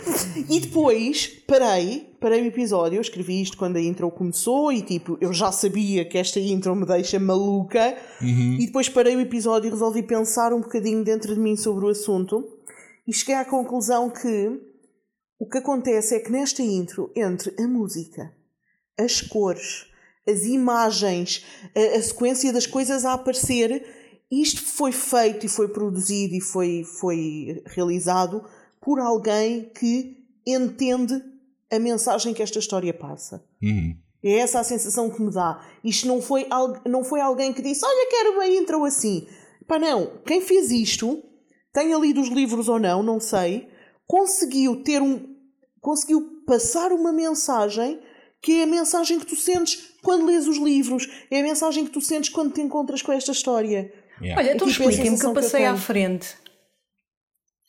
[SPEAKER 3] E depois parei, parei o episódio, eu escrevi isto quando a intro começou e tipo, eu já sabia que esta intro me deixa maluca. E depois parei o episódio e resolvi pensar um bocadinho dentro de mim sobre o assunto e cheguei à conclusão que o que acontece é que nesta intro, entre a música, as cores, as imagens, a, a sequência das coisas a aparecer, isto foi feito e foi produzido e foi, foi realizado por alguém que entende a mensagem que esta história passa.
[SPEAKER 2] Uhum.
[SPEAKER 3] É essa a sensação que me dá. Isto não foi, não foi alguém que disse: Olha, quero uma intro assim. Pá, não. Quem fez isto, tenha lido os livros ou não, não sei, conseguiu ter um. conseguiu passar uma mensagem que é a mensagem que tu sentes quando lês os livros, é a mensagem que tu sentes quando te encontras com esta história.
[SPEAKER 2] Yeah.
[SPEAKER 1] Olha, então
[SPEAKER 3] tipo, a
[SPEAKER 1] expliquem-me que eu
[SPEAKER 3] sensação que eu
[SPEAKER 1] passei à frente.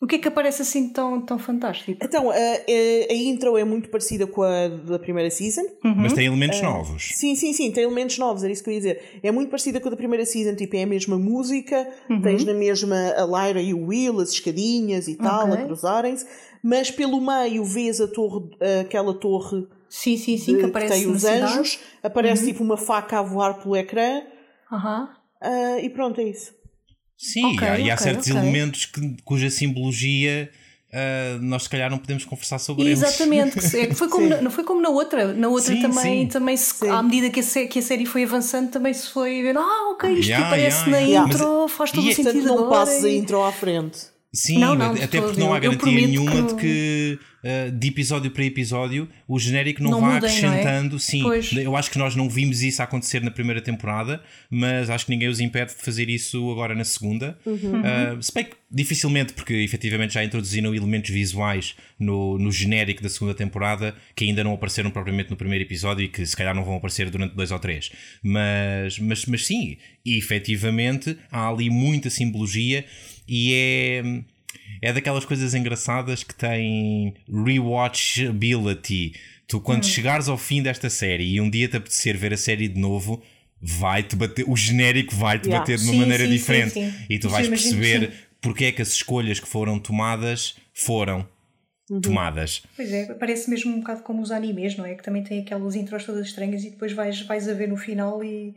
[SPEAKER 1] O que é que aparece assim tão, tão fantástico?
[SPEAKER 3] Então, a, a, a intro é muito parecida com a da primeira season.
[SPEAKER 2] Mas tem elementos novos.
[SPEAKER 3] Sim, sim, sim, tem elementos novos, era isso que eu ia dizer. É muito parecida com a da primeira season, tipo, é a mesma música, tens na mesma a Lyra e o Will, as escadinhas e tal,
[SPEAKER 1] Ok.
[SPEAKER 3] a cruzarem-se, mas pelo meio vês a torre, aquela torre
[SPEAKER 1] Sim, sim, sim,
[SPEAKER 3] de-
[SPEAKER 1] que aparece
[SPEAKER 3] tem
[SPEAKER 1] na
[SPEAKER 3] os
[SPEAKER 1] cidade.
[SPEAKER 3] anjos, aparece tipo uma faca a voar pelo ecrã,
[SPEAKER 1] Aham.
[SPEAKER 3] Ah, e pronto, é isso.
[SPEAKER 2] Sim,
[SPEAKER 1] Ok,
[SPEAKER 2] há- e há certos
[SPEAKER 1] ok.
[SPEAKER 2] elementos que- cuja simbologia ah, nós se calhar não podemos conversar sobre eles.
[SPEAKER 1] Exatamente, que se- é foi como na, não foi como na outra. Na outra
[SPEAKER 2] Sim,
[SPEAKER 1] também,
[SPEAKER 2] sim.
[SPEAKER 1] também se,
[SPEAKER 3] Sim.
[SPEAKER 1] à medida que a, sé- que a série foi avançando, também se foi vendo, ah, ok, isto
[SPEAKER 2] Yeah,
[SPEAKER 1] que aparece
[SPEAKER 2] yeah,
[SPEAKER 1] na
[SPEAKER 2] yeah.
[SPEAKER 1] intro
[SPEAKER 2] Mas-
[SPEAKER 1] faz todo
[SPEAKER 2] e
[SPEAKER 1] o
[SPEAKER 2] é-
[SPEAKER 1] sentido
[SPEAKER 3] não
[SPEAKER 1] agora.
[SPEAKER 3] passes a
[SPEAKER 1] e-
[SPEAKER 3] intro à frente.
[SPEAKER 2] Sim,
[SPEAKER 1] Não, não,
[SPEAKER 2] até porque não há garantia nenhuma
[SPEAKER 1] que-
[SPEAKER 2] de que ah, de episódio para episódio o genérico não,
[SPEAKER 1] Não
[SPEAKER 2] vá
[SPEAKER 1] mudem, não é?
[SPEAKER 2] acrescentando. Sim,
[SPEAKER 1] Pois.
[SPEAKER 2] eu acho que nós não vimos isso acontecer na primeira temporada, mas acho que ninguém os impede de fazer isso agora na segunda. Ah, se bem que dificilmente, porque efetivamente já introduziram elementos visuais no, no genérico da segunda temporada que ainda não apareceram propriamente no primeiro episódio e que se calhar não vão aparecer durante dois ou três. Mas, mas, mas sim, efetivamente há ali muita simbologia e é é daquelas coisas engraçadas que têm rewatchability. Tu, quando chegares ao fim desta série e um dia te apetecer ver a série de novo, vai-te bater, o genérico vai-te
[SPEAKER 3] Yeah.
[SPEAKER 2] bater de uma
[SPEAKER 1] Sim,
[SPEAKER 2] maneira
[SPEAKER 1] sim,
[SPEAKER 2] diferente.
[SPEAKER 1] sim.
[SPEAKER 2] E tu
[SPEAKER 1] Isso
[SPEAKER 2] vais perceber porque é que as escolhas que foram tomadas foram tomadas.
[SPEAKER 1] Pois é, parece mesmo um bocado como os animes, não é? Que também tem aquelas intros todas estranhas e depois vais, vais a ver no final e.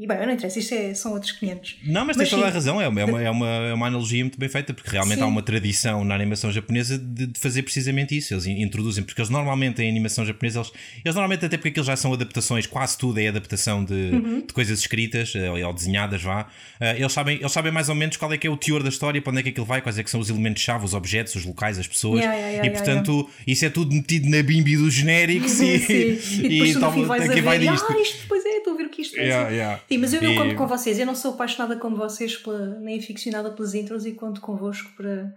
[SPEAKER 1] E bem, não interessa, isto é- são outros 500.
[SPEAKER 2] Não, mas,
[SPEAKER 1] Mas
[SPEAKER 2] tens toda a razão, é uma, é, uma, é, uma, é uma analogia muito bem feita, porque realmente
[SPEAKER 1] Sim.
[SPEAKER 2] há uma tradição na animação japonesa de, de fazer precisamente isso. Eles in- introduzem, porque eles normalmente em animação japonesa, eles, eles normalmente, até porque aquilo já são adaptações, quase tudo é adaptação de,
[SPEAKER 1] Uhum.
[SPEAKER 2] de coisas escritas eh, ou desenhadas, vá. Eh, eles, sabem, eles sabem mais ou menos qual é que é o teor da história, para onde é que aquilo vai, quais é que são os elementos-chave, os objetos, os locais, as pessoas.
[SPEAKER 1] Yeah, yeah, yeah,
[SPEAKER 2] e portanto, isso é tudo metido na bimbi dos genéricos e,
[SPEAKER 1] Sim. E a
[SPEAKER 2] aqui
[SPEAKER 1] ver
[SPEAKER 2] vai
[SPEAKER 1] e,
[SPEAKER 2] disto.
[SPEAKER 1] ah, isto depois é, estou a ver o que isto é. Sim, mas eu não
[SPEAKER 2] E-
[SPEAKER 1] conto com vocês, eu não sou apaixonada como vocês, pela, nem aficionada pelas intros e conto convosco para,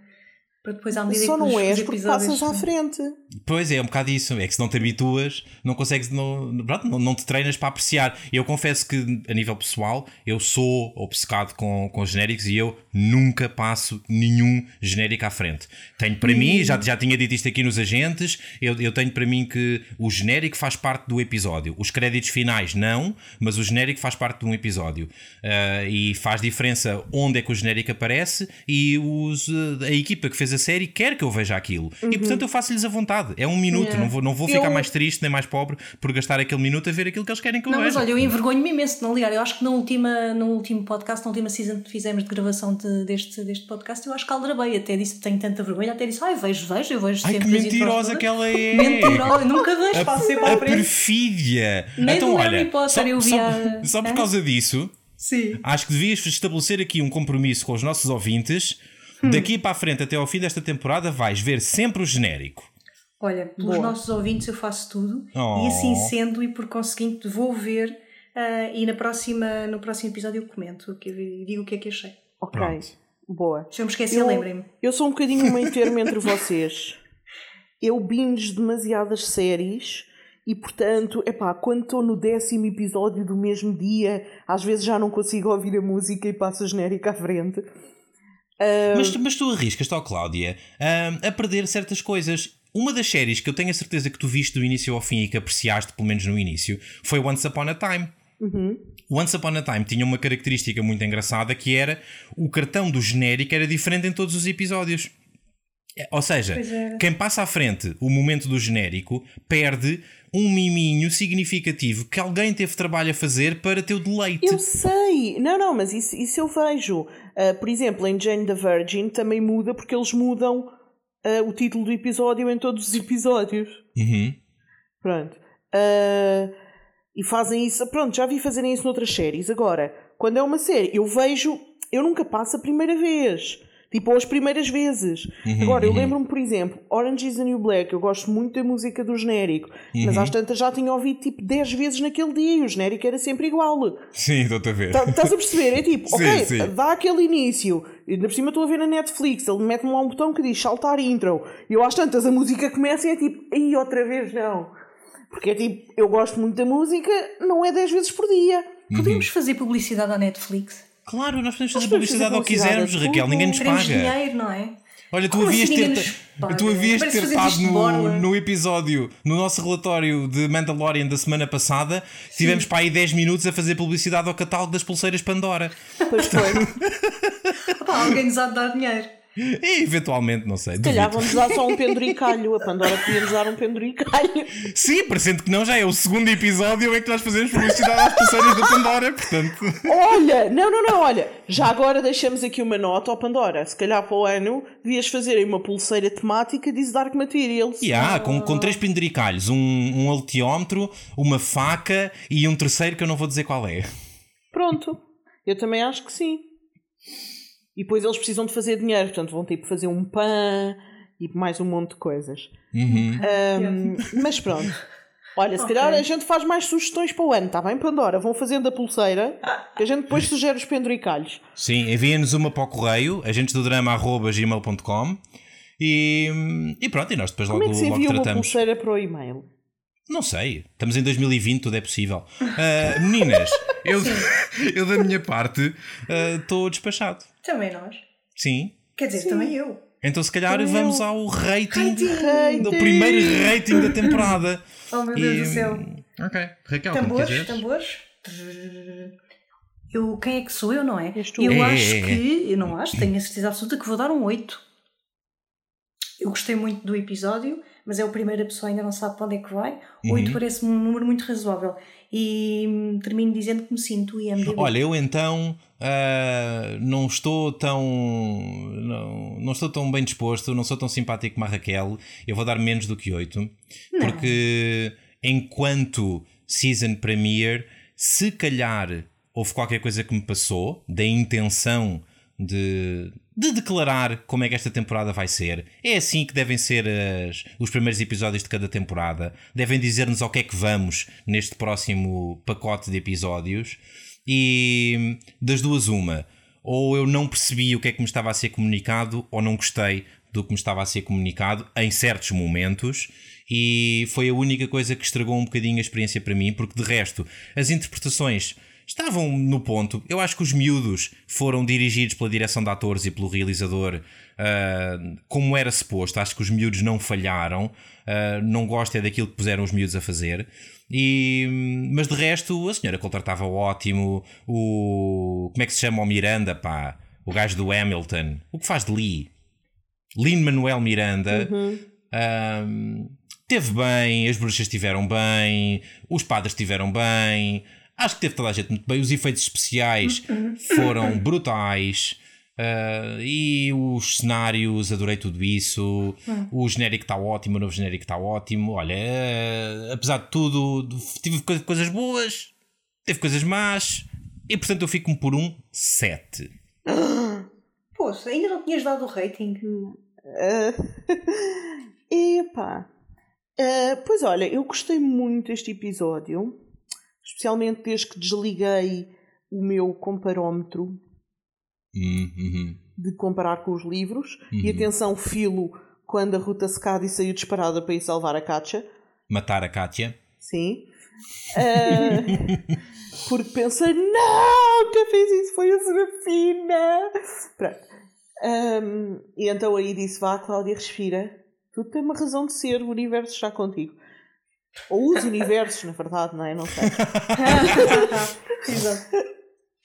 [SPEAKER 1] para depois à medida
[SPEAKER 3] Só
[SPEAKER 1] que
[SPEAKER 3] não és porque
[SPEAKER 1] episódios...
[SPEAKER 3] passas à frente.
[SPEAKER 2] Pois é, é um bocado isso. É que se não te habituas, não consegues, não, pronto, não, não te treinas para apreciar. Eu confesso que, a nível pessoal, eu sou obcecado com, com genéricos e eu nunca passo nenhum genérico à frente. Tenho para mim, já, já tinha dito isto aqui nos agentes, eu, eu tenho para mim que o genérico faz parte do episódio. Os créditos finais não, mas o genérico faz parte de um episódio. Ah, e faz diferença onde é que o genérico aparece e os, eh, a equipa que fez a série quer que eu veja aquilo. E portanto eu faço-lhes a vontade. É um minuto,
[SPEAKER 3] Yeah.
[SPEAKER 2] não vou, não vou ficar
[SPEAKER 3] Eu-
[SPEAKER 2] mais triste nem mais pobre por gastar aquele minuto a ver aquilo que eles querem que eu
[SPEAKER 1] Não, mas
[SPEAKER 2] veja.
[SPEAKER 1] olha, eu envergonho-me imenso de não ligar. Eu acho que na última, no último podcast, na última season que fizemos de gravação de- deste, deste podcast, eu acho que aldrabei. Até disse, tenho tanta vergonha, até disse, ai, vejo, vejo, eu vejo
[SPEAKER 2] Ai,
[SPEAKER 1] sempre
[SPEAKER 2] que mentirosa
[SPEAKER 1] todas."
[SPEAKER 2] que ela é!
[SPEAKER 1] Mentirosa, nunca deixo, passo sempre à frente.
[SPEAKER 2] perfídia!
[SPEAKER 1] Nem
[SPEAKER 2] então, olha,
[SPEAKER 1] Harry Potter
[SPEAKER 2] só,
[SPEAKER 1] eu vi
[SPEAKER 2] só- só por
[SPEAKER 1] Hã?
[SPEAKER 2] causa disso,
[SPEAKER 1] Sim.
[SPEAKER 2] acho que devias estabelecer aqui um compromisso com os nossos ouvintes.
[SPEAKER 1] Hum.
[SPEAKER 2] Daqui para a frente, até ao fim desta temporada, vais ver sempre o genérico.
[SPEAKER 1] Olha, pelos
[SPEAKER 3] Boa.
[SPEAKER 1] nossos ouvintes eu faço tudo
[SPEAKER 2] Oh.
[SPEAKER 1] e assim sendo, e por conseguinte vou ver ah, e na próxima, no próximo episódio eu comento e digo o que é que achei.
[SPEAKER 3] Ok.
[SPEAKER 2] Pronto.
[SPEAKER 3] Boa.
[SPEAKER 1] Se eu me esquecer, lembrem-me.
[SPEAKER 3] eu sou um bocadinho meio termo entre vocês. Eu binge demasiadas séries e, portanto, epá, quando estou no décimo episódio do mesmo dia, às vezes já não consigo ouvir a música e passo a genérica à frente.
[SPEAKER 2] Mas, mas tu arriscas-te, ó Cláudia, a, a perder certas coisas. Uma das séries que eu tenho a certeza que tu viste do início ao fim e que apreciaste, pelo menos no início, foi Once Upon a Time. Once Upon a Time tinha uma característica muito engraçada que era o cartão do genérico era diferente em todos os episódios. É, Ou seja,
[SPEAKER 1] era.
[SPEAKER 2] quem passa à frente o momento do genérico perde um miminho significativo que alguém teve trabalho a fazer para teu deleite.
[SPEAKER 3] Eu sei! Não, não, mas isso, isso eu vejo. Ah, por exemplo, em Jane the Virgin também muda porque eles mudam ah, o título do episódio em todos os episódios.
[SPEAKER 2] Uhum.
[SPEAKER 3] Pronto. Ah, e fazem isso. Pronto, já vi fazerem isso noutras séries. Agora, quando é uma série, eu vejo. Eu nunca passo a primeira vez. Tipo, ou as primeiras vezes. Agora, eu lembro-me, por exemplo, Orange is the New Black. Eu gosto muito da música do genérico. Mas às tantas já tinha ouvido tipo 10 vezes naquele dia e o genérico era sempre igual.
[SPEAKER 2] Sim, estou-te a ver.
[SPEAKER 3] Tá- Estás a perceber? É tipo,
[SPEAKER 2] Sim,
[SPEAKER 3] ok,
[SPEAKER 2] sim.
[SPEAKER 3] dá aquele início. E ainda por cima estou a ver na Netflix. Ele mete-me lá um botão que diz saltar intro. E eu às tantas a música começa e é tipo, aí outra vez não. Porque é tipo, eu gosto muito da música, não é 10 vezes por dia.
[SPEAKER 1] Podemos fazer publicidade à Netflix?
[SPEAKER 2] Claro, nós podemos fazer publicidade ao que quisermos, Raquel, ninguém nos paga.
[SPEAKER 1] dinheiro, não é?
[SPEAKER 2] Olha, tu
[SPEAKER 1] Como
[SPEAKER 2] havias,
[SPEAKER 1] assim
[SPEAKER 2] ter,
[SPEAKER 1] paga?
[SPEAKER 2] tu havias
[SPEAKER 1] Parece
[SPEAKER 2] ter estado no, no episódio, no nosso relatório de Mandalorian da semana passada, tivemos para aí 10 minutos a fazer publicidade ao catálogo das pulseiras Pandora.
[SPEAKER 3] Pois foi.
[SPEAKER 1] Opa, alguém nos há de dar dinheiro.
[SPEAKER 2] E eventualmente, não sei.
[SPEAKER 3] Se calhar vamos dar só um penduricalho. A Pandora podia-nos dar um penduricalho.
[SPEAKER 2] Sim, parecendo que não, já é o segundo episódio em que nós fazemos publicidade às pulseiras da Pandora, portanto.
[SPEAKER 3] Olha, não, não, não, olha. Já agora deixamos aqui uma nota ao Pandora. Se calhar para o ano devias fazer aí uma pulseira temática de Dark Materials.
[SPEAKER 2] E há, com, com três penduricalhos, um, um alteómetro, uma faca e um terceiro que eu não vou dizer qual é.
[SPEAKER 3] Pronto. Eu também acho que sim. E depois eles precisam de fazer dinheiro, portanto vão ter que fazer um pan e mais um monte de coisas.
[SPEAKER 2] Uhum.
[SPEAKER 3] Ahm, mas pronto. Olha, se
[SPEAKER 1] Ok.
[SPEAKER 3] calhar a gente faz mais sugestões para o ano, está bem, Pandora? Vão fazendo a pulseira, que a gente depois sugere os penduricalhos.
[SPEAKER 2] Sim, envia-nos uma para o correio, agentesdodrama.gmail.com e, e pronto, e nós depois
[SPEAKER 3] Como
[SPEAKER 2] logo,
[SPEAKER 3] é que se
[SPEAKER 2] logo
[SPEAKER 3] envia uma
[SPEAKER 2] tratamos.
[SPEAKER 3] pulseira para o e-mail?
[SPEAKER 2] Não sei, estamos em 2020, tudo é possível. Ah, meninas, eu, eu da minha parte ah, estou despachado.
[SPEAKER 1] Também nós.
[SPEAKER 2] Sim.
[SPEAKER 1] Quer dizer, também eu.
[SPEAKER 2] Então se calhar
[SPEAKER 3] Também
[SPEAKER 2] vamos
[SPEAKER 3] eu.
[SPEAKER 2] ao rating,
[SPEAKER 3] Rating.
[SPEAKER 2] do primeiro rating da temporada.
[SPEAKER 1] Oh meu Deus do céu.
[SPEAKER 2] Ok, Raquel,
[SPEAKER 1] Tambores, tambores. Eu, quem é que sou eu, não é? Eu
[SPEAKER 2] É,
[SPEAKER 1] acho
[SPEAKER 2] é, é.
[SPEAKER 1] que, eu não acho, tenho a certeza absoluta que vou dar um 8. Eu gostei muito do episódio, mas é o primeiro, a pessoa ainda não sabe para onde é que vai.
[SPEAKER 2] Uhum.
[SPEAKER 1] 8 parece-me um número muito razoável. E hum, termino dizendo que me sinto IMDB.
[SPEAKER 2] Olha, eu então ah, não estou tão não, não estou tão bem disposto, não sou tão simpático como a Raquel. Eu vou dar menos do que 8, porque enquanto season premiere, se calhar houve qualquer coisa que me passou da intenção de, de declarar como é que esta temporada vai ser. É assim que devem ser as- os primeiros episódios de cada temporada. Devem dizer-nos ao que é que vamos neste próximo pacote de episódios. E das duas, uma. Ou eu não percebi o que é que me estava a ser comunicado, ou não gostei do que me estava a ser comunicado em certos momentos. E foi a única coisa que estragou um bocadinho a experiência para mim, porque de resto, as interpretações estavam no ponto. Eu acho que os miúdos foram dirigidos pela direção de atores e pelo realizador ah, como era suposto. Acho que os miúdos não falharam. Ah, não gosto é daquilo que puseram os miúdos a fazer. E, mas de resto, a senhora contratava ótimo. O. Como é que se chama o Miranda, pá? O gajo do Hamilton. O que faz de Lee? Lin Manuel Miranda. Um, teve bem, as bruxas estiveram bem, os padres estiveram bem. Acho que teve toda a gente muito bem. Os efeitos especiais foram brutais. Uh, e os cenários, adorei tudo isso. O genérico está ótimo, o novo genérico está ótimo. Olha, uh, apesar de tudo, tive co- coisas boas, teve coisas más. E portanto eu fico por um 7.
[SPEAKER 1] Pô, ainda não tinhas dado o rating.
[SPEAKER 3] Epá. Ah, pois olha, eu gostei muito deste episódio, especialmente desde que desliguei o meu comparómetro
[SPEAKER 2] Hum, uhum.
[SPEAKER 3] de comparar com os livros. E atenção, filo, quando a Ruta Secada saiu disparada para ir salvar a Katja.
[SPEAKER 2] Matar a Kátia.
[SPEAKER 3] Sim. Ah, porque pensei, não, quem fez isso foi a Serafina. Pronto. Ahm, e então aí disse, vá Cláudia, respira. Tudo tem uma razão de ser, o universo está contigo. Ou os universos, na verdade, não é? Não sei.
[SPEAKER 1] Exato.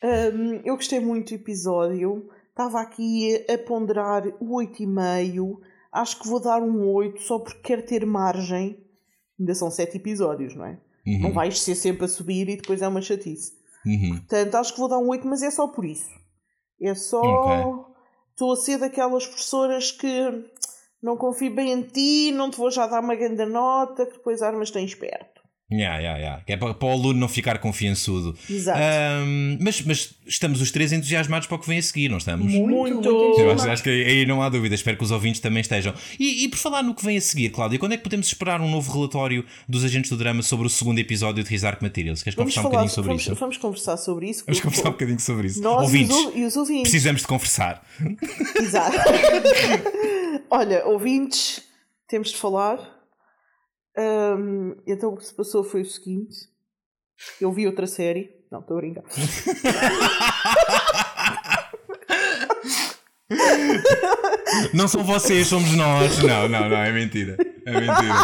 [SPEAKER 3] Ahm, eu gostei muito do episódio. Estava aqui a ponderar o 8,5. Acho que vou dar um 8 só porque quero ter margem. Ainda são 7 episódios, não é?
[SPEAKER 2] Uhum.
[SPEAKER 3] Não vais ser sempre a subir e depois é uma chatice.
[SPEAKER 2] Uhum.
[SPEAKER 3] Portanto, acho que vou dar um 8, mas é só por isso. É só.
[SPEAKER 2] Ok.
[SPEAKER 3] Estou a ser daquelas professoras que não confio bem em ti, não te vou já dar uma grande nota, que depois armas tens esperto.
[SPEAKER 2] Yeah, yeah, yeah. Que É para, para o aluno não ficar confiançudo.
[SPEAKER 3] Exato.
[SPEAKER 2] Ahm, mas, mas estamos os três entusiasmados para o que vem a seguir, não estamos?
[SPEAKER 1] Muito,
[SPEAKER 3] Muito.
[SPEAKER 2] Eu acho, acho que aí não há dúvida, espero que os ouvintes também estejam. E, e por falar no que vem a seguir, Cláudia, quando é que podemos esperar um novo relatório dos agentes do drama sobre o segundo episódio de His Dark Materials? Queres
[SPEAKER 3] Vamos,
[SPEAKER 2] conversar um bocadinho sobre
[SPEAKER 3] vamos,
[SPEAKER 2] isso?
[SPEAKER 3] vamos conversar sobre isso.
[SPEAKER 2] Vamos conversar um bocadinho sobre isso.
[SPEAKER 3] Nós
[SPEAKER 2] ouvintes,
[SPEAKER 3] e os ouvintes.
[SPEAKER 2] precisamos de conversar.
[SPEAKER 3] Exato. Olha, ouvintes, temos de falar. Ahm, então o que se passou foi o seguinte: eu vi outra série. Não, estou a brincar.
[SPEAKER 2] Não são vocês, somos nós. Não, não, não, é mentira. É mentira.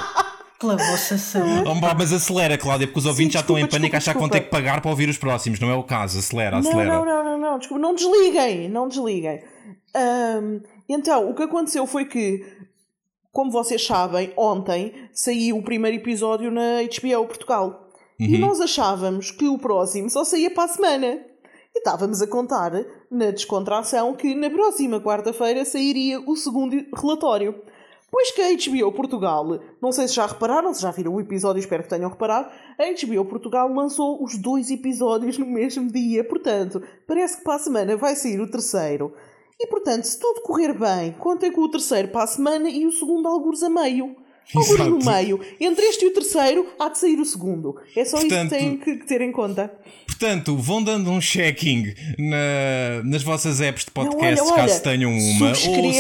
[SPEAKER 1] Pela vossa saúde.
[SPEAKER 2] Oh, pá, mas acelera, Cláudia, porque os ouvintes já estão em
[SPEAKER 3] desculpa,
[SPEAKER 2] pânico a achar que vão ter que
[SPEAKER 3] desculpa.
[SPEAKER 2] pagar para ouvir os próximos. Não é o caso. Acelera,
[SPEAKER 3] Não,
[SPEAKER 2] acelera.
[SPEAKER 3] não, não, não, não, desculpa, não desliguem, não desliguem. Ahm, então, o que aconteceu foi que, como vocês sabem, ontem saiu o primeiro episódio na HBO Portugal. E nós achávamos que o próximo só saía para a semana. E estávamos a contar, na descontração, que na próxima quarta-feira sairia o segundo relatório. Pois que a HBO Portugal, não sei se já repararam, se já viram o episódio, espero que tenham reparado, a HBO Portugal lançou os dois episódios no mesmo dia. Portanto, parece que para a semana vai sair o terceiro. E portanto, se tudo correr bem, contem com o terceiro para a semana e o segundo algures a meio. Algures no
[SPEAKER 2] Exato.
[SPEAKER 3] meio. Entre este e o terceiro, há de sair o segundo. É só
[SPEAKER 2] Portanto-
[SPEAKER 3] isso que têm que ter em conta.
[SPEAKER 2] Portanto, vão dando um checking na- nas vossas apps de podcast,
[SPEAKER 3] Não, olha, olha,
[SPEAKER 2] caso tenham uma, ou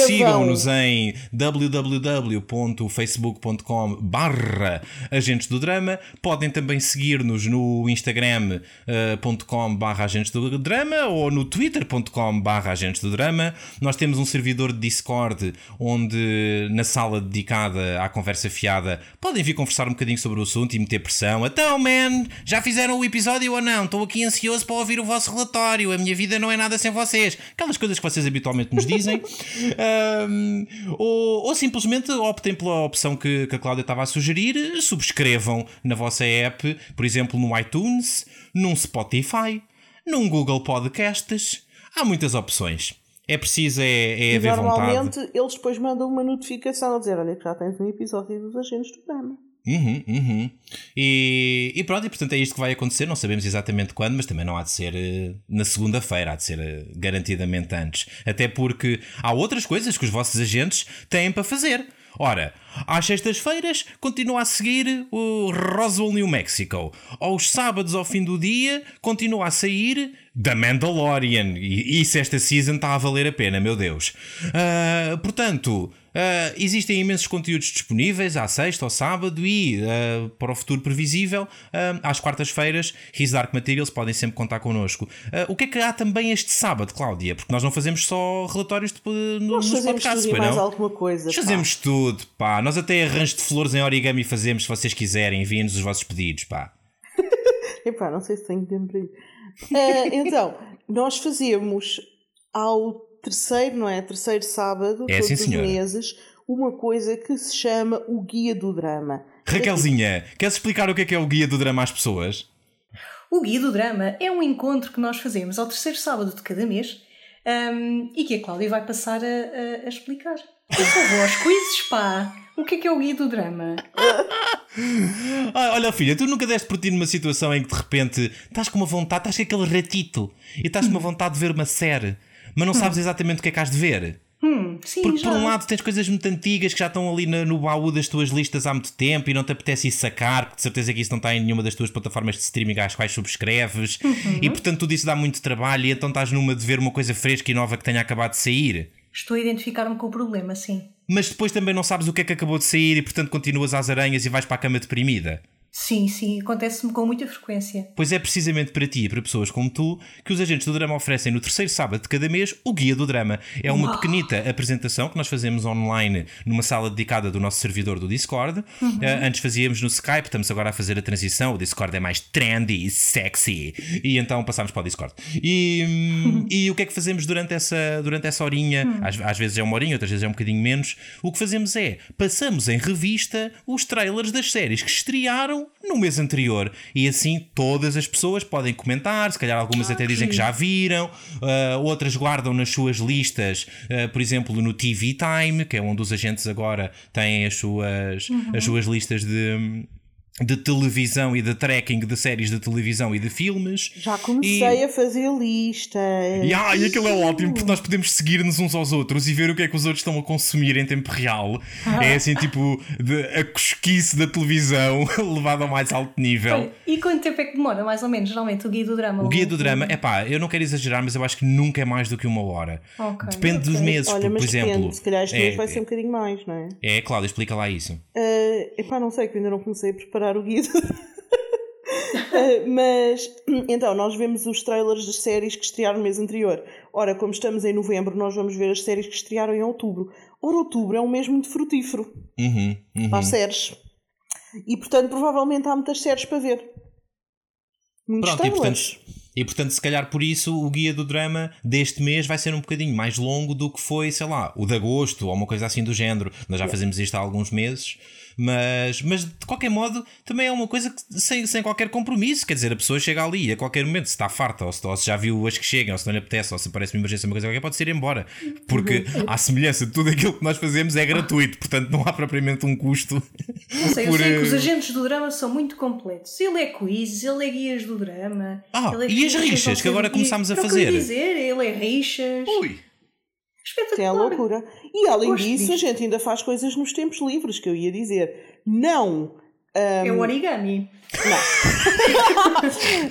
[SPEAKER 2] sigam-nos em www.facebook.com barra agentes do drama. Podem também seguir-nos no instagram.com barra agentes do drama ou no twitter.com barra agentes do drama. Nós temos um servidor de Discord onde, na sala dedicada à conversa fiada, podem vir conversar um bocadinho sobre o assunto e meter pressão. Então, man, já fizeram o episódio ou não? Estou aqui ansioso para ouvir o vosso relatório. A minha vida não é nada sem vocês. Aquelas coisas que vocês habitualmente nos dizem. Ahm, ou, ou simplesmente optem pela opção que, que a Cláudia estava a sugerir. Subscrevam na vossa app, por exemplo, no iTunes, num Spotify, num Google Podcasts. Há muitas opções. É preciso é, é
[SPEAKER 3] E
[SPEAKER 2] haver vontade.
[SPEAKER 3] normalmente eles depois mandam uma notificação a dizer: Olha, que já tens um episódio dos agentes do drama.
[SPEAKER 2] Uhum, uhum. E, e pronto, e portanto é isto que vai acontecer. Não sabemos exatamente quando, mas também não há de ser eh, na segunda-feira, há de ser eh, garantidamente antes. Até porque há outras coisas que os vossos agentes têm para fazer. Ora, às sextas-feiras continua a seguir o Roswell, New Mexico. Aos sábados, ao fim do dia, continua a sair The Mandalorian. E isso, esta season, está a valer a pena, meu Deus. Ah, portanto, ah, existem imensos conteúdos disponíveis à sexta, ao sábado e ah, para o futuro previsível, ah, às quartas-feiras, His Dark Materials podem sempre contar connosco. O que é que há também este sábado, Cláudia? Porque nós não fazemos só relatórios de, no,
[SPEAKER 3] Nós
[SPEAKER 2] nos
[SPEAKER 3] fazemos
[SPEAKER 2] podcasts,
[SPEAKER 3] tudo mais
[SPEAKER 2] não?
[SPEAKER 3] alguma coisa. Pá.
[SPEAKER 2] fazemos tudo, pá. Nós até arranjos de flores em origami fazemos se vocês quiserem. Enviem-nos os vossos pedidos, pá.
[SPEAKER 3] Epá, não sei se tenho tempo para isso. Então, nós fazemos ao terceiro, não é? Terceiro sábado,
[SPEAKER 2] É,
[SPEAKER 3] todos
[SPEAKER 2] sim,
[SPEAKER 3] os meses, uma coisa que se chama o Guia do Drama.
[SPEAKER 2] Raquelzinha, queres explicar o que é que é o guia do drama às pessoas?
[SPEAKER 1] O Guia do Drama é um encontro que nós fazemos ao terceiro sábado de cada mês hum, e que a Cláudia vai passar a, a- a explicar. Por favor, aos quizzes, pá! O que é que é o Guia do Drama?
[SPEAKER 2] Ah, olha, filha, tu nunca deste por ti numa situação em que de repente estás com uma vontade, estás com aquele ratito e estás com uma vontade de ver uma série, mas não sabes exatamente o que é que has de ver.
[SPEAKER 1] Hum, sim,
[SPEAKER 2] Porque
[SPEAKER 1] já.
[SPEAKER 2] por um lado tens coisas muito antigas que já estão ali na- no baú das tuas listas há muito tempo e não te apetece ir sacar, porque de certeza que isso não está em nenhuma das tuas plataformas de streaming às quais subscreves, e portanto tudo isso dá muito trabalho e então estás numa de ver uma coisa fresca e nova que tenha acabado de sair.
[SPEAKER 1] Estou a identificar-me com o problema, sim.
[SPEAKER 2] Mas depois também não sabes o que é que acabou de sair e portanto continuas às aranhas e vais para a cama deprimida.
[SPEAKER 1] Sim, sim, acontece-me com muita frequência.
[SPEAKER 2] Pois é precisamente para ti e para pessoas como tu que os agentes do drama oferecem no terceiro sábado de cada mês o Guia do Drama. É uma pequenita apresentação que nós fazemos online numa sala dedicada do nosso servidor do Discord. Eh, antes fazíamos no Skype, estamos agora a fazer a transição. O Discord é mais trendy e sexy. E então passámos para o Discord. E, hum, e o que é que fazemos durante essa, durante essa horinha? Às, às vezes é uma horinha, outras vezes é um bocadinho menos. O que fazemos é passamos em revista os trailers das séries que estrearam no mês anterior. E assim todas as pessoas podem comentar, se calhar algumas até dizem que já viram, ah, outras guardam nas suas listas, ah, por exemplo, no TV Time, que é onde os agentes agora têm as suas, as suas listas de. De televisão e de tracking de séries de televisão e de filmes.
[SPEAKER 3] Já comecei
[SPEAKER 2] E-
[SPEAKER 3] a fazer lista.
[SPEAKER 2] e, ah, e aquilo é ótimo porque nós podemos seguir-nos uns aos outros e ver o que é que os outros estão a consumir em tempo real. É assim, tipo, de, a cosquice da televisão levada ao mais alto nível.
[SPEAKER 1] Olha, e quanto tempo é que demora, mais ou menos, geralmente, o Guia do Drama?
[SPEAKER 2] O guia do drama, é pá, eu não quero exagerar, mas eu acho que nunca é mais do que uma hora.
[SPEAKER 1] Ok,
[SPEAKER 2] Depende dos
[SPEAKER 1] ok.
[SPEAKER 2] meses,
[SPEAKER 3] Olha,
[SPEAKER 2] por,
[SPEAKER 3] mas
[SPEAKER 2] por exemplo.
[SPEAKER 3] depende, se calhar este
[SPEAKER 2] é,
[SPEAKER 3] mês vai ser um bocadinho mais, não é?
[SPEAKER 2] é, Cláudia, explica lá isso.
[SPEAKER 3] Uh, epá, não sei, que ainda não comecei a preparar o guia. Uh, mas então, nós vemos os trailers das séries que estrearam no mês anterior. Ora, como estamos em novembro, nós vamos ver as séries que estrearam em outubro. Ora, outubro é um mês muito frutífero
[SPEAKER 2] Uhum, uhum.
[SPEAKER 3] para as séries. E portanto, provavelmente há muitas séries para ver. Muitos
[SPEAKER 2] Pronto, e
[SPEAKER 3] trailers.
[SPEAKER 2] portanto, e portanto, se calhar por isso o guia do drama deste mês vai ser um bocadinho mais longo do que foi, sei lá, o de agosto ou uma coisa assim do género. Nós já fazemos isto há alguns meses. Mas, mas de qualquer modo também é uma coisa que, sem, sem qualquer compromisso. Quer dizer, a pessoa chega ali e a qualquer momento, se está farta, ou se, ou se já viu as que chegam, ou se não lhe apetece, ou se parece uma emergência, uma coisa qualquer, pode ser embora. Porque, à semelhança de tudo aquilo que nós fazemos, é gratuito. Portanto, não há propriamente um custo.
[SPEAKER 1] Não sei, eu
[SPEAKER 2] por,
[SPEAKER 1] sei que os
[SPEAKER 2] eh,
[SPEAKER 1] agentes do drama são muito completos. Ele é quiz, ele é guias do drama.
[SPEAKER 2] Ah,
[SPEAKER 1] é
[SPEAKER 2] e as rixas, que agora começámos a
[SPEAKER 1] eu
[SPEAKER 2] fazer?
[SPEAKER 1] dizer, ele é rixas.
[SPEAKER 2] Ui!
[SPEAKER 3] Sim, é
[SPEAKER 1] Espetacular.
[SPEAKER 3] loucura. E além
[SPEAKER 1] Gosto
[SPEAKER 3] disso, a gente ainda faz coisas nos tempos livres, que eu ia dizer. Não!
[SPEAKER 1] É o origami.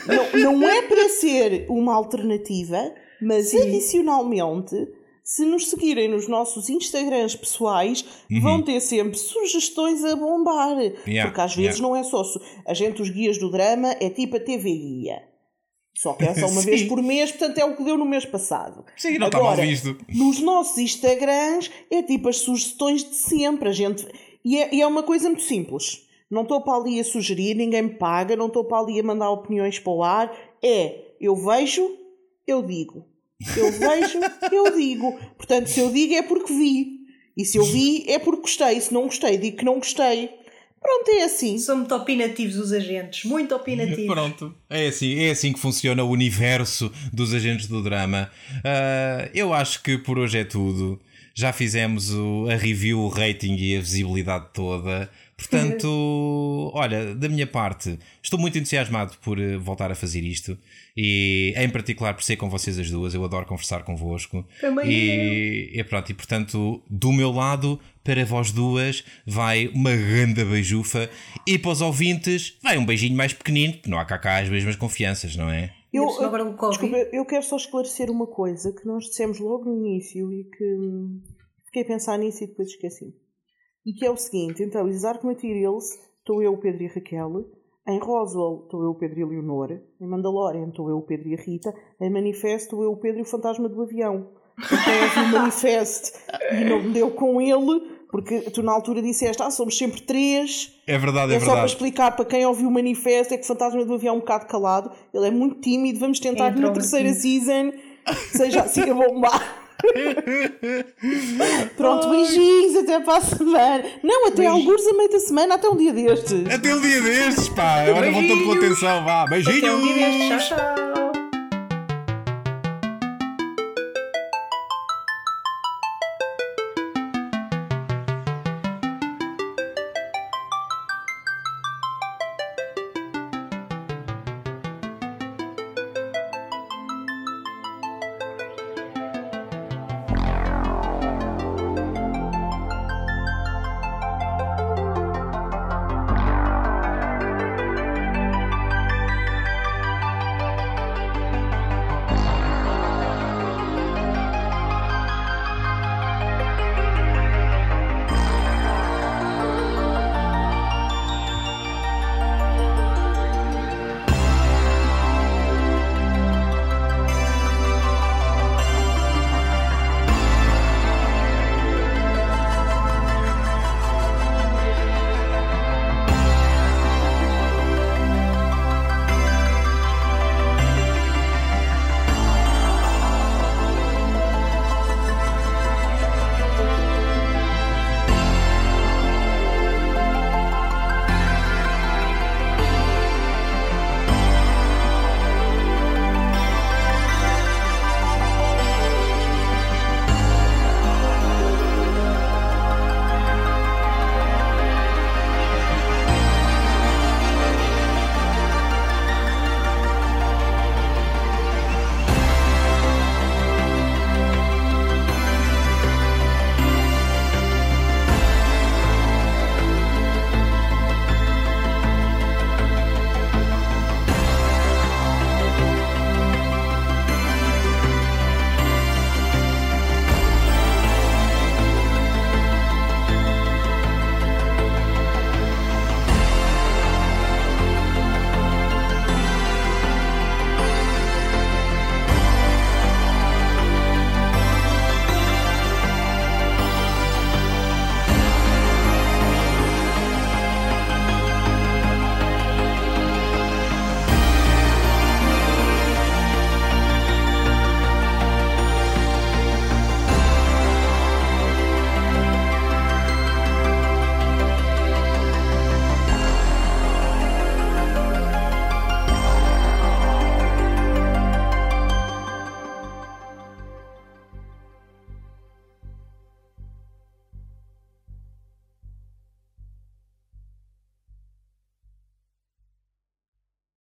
[SPEAKER 3] Não, não é para ser uma alternativa, mas adicionalmente, se nos seguirem nos nossos Instagrams pessoais, vão ter sempre sugestões a bombar.
[SPEAKER 2] Uhum. Yeah,
[SPEAKER 3] Porque às vezes
[SPEAKER 2] yeah.
[SPEAKER 3] não é só. A gente, os guias do drama, é tipo a TV Guia. Só que é só uma
[SPEAKER 2] Sim.
[SPEAKER 3] vez por mês, portanto é o que deu no mês passado.
[SPEAKER 2] Sim, não está mal
[SPEAKER 3] Agora,
[SPEAKER 2] visto.
[SPEAKER 3] Nos nossos Instagrams é tipo as sugestões de sempre. A gente... e, é, e é uma coisa muito simples. Não estou para ali a sugerir, ninguém me paga, não estou para ali a mandar opiniões para o ar. É, eu vejo, eu digo. Eu vejo, eu digo. Portanto, se eu digo é porque vi. E se eu vi é porque gostei. Se não gostei, digo que não gostei. Pronto, é assim.
[SPEAKER 1] São muito opinativos os agentes, muito opinativos.
[SPEAKER 2] Pronto, é assim, é assim que funciona o universo dos agentes do drama. Ah, eu acho que por hoje é tudo. Já fizemos o- a review, o rating e a visibilidade toda. Portanto, olha, da minha parte, estou muito entusiasmado por eh, voltar a fazer isto e, em particular, por ser com vocês as duas. Eu adoro conversar convosco.
[SPEAKER 1] Também
[SPEAKER 2] e, e pronto, e portanto, do meu lado, para vós duas, vai uma grande beijufa e para os ouvintes, vai um beijinho mais pequenino, porque não há cá, cá as mesmas confianças, não é?
[SPEAKER 3] Eu,
[SPEAKER 1] Covid.
[SPEAKER 3] desculpa, eu quero só esclarecer uma coisa que nós dissemos logo no início e que hum, fiquei a pensar nisso e depois esqueci. E que é o seguinte: então, em Dark Materials estou eu, o Pedro e a Raquel. Em Roswell estou eu, o Pedro e a Leonor. Em Mandalorian estou eu, o Pedro e a Rita. Em Manifest estou eu, o Pedro e o Fantasma do Avião. Vi o Manifest e não me deu com ele, porque tu na altura disseste: ah, somos sempre três.
[SPEAKER 2] É verdade,
[SPEAKER 3] É,
[SPEAKER 2] é,
[SPEAKER 3] só para
[SPEAKER 2] verdade.
[SPEAKER 3] explicar para quem ouviu o manifesto é que o Fantasma do Avião é um bocado calado. Ele é muito tímido. Vamos tentar que na terceira season seja assim a bombar. Pronto, beijinhos, até para a semana. Não, até alguns a meio da semana, até um dia destes.
[SPEAKER 2] Até um dia destes, pá. Agora voltando com atenção, vá. Beijinhos.
[SPEAKER 1] Até um dia destes. Tchau, tchau.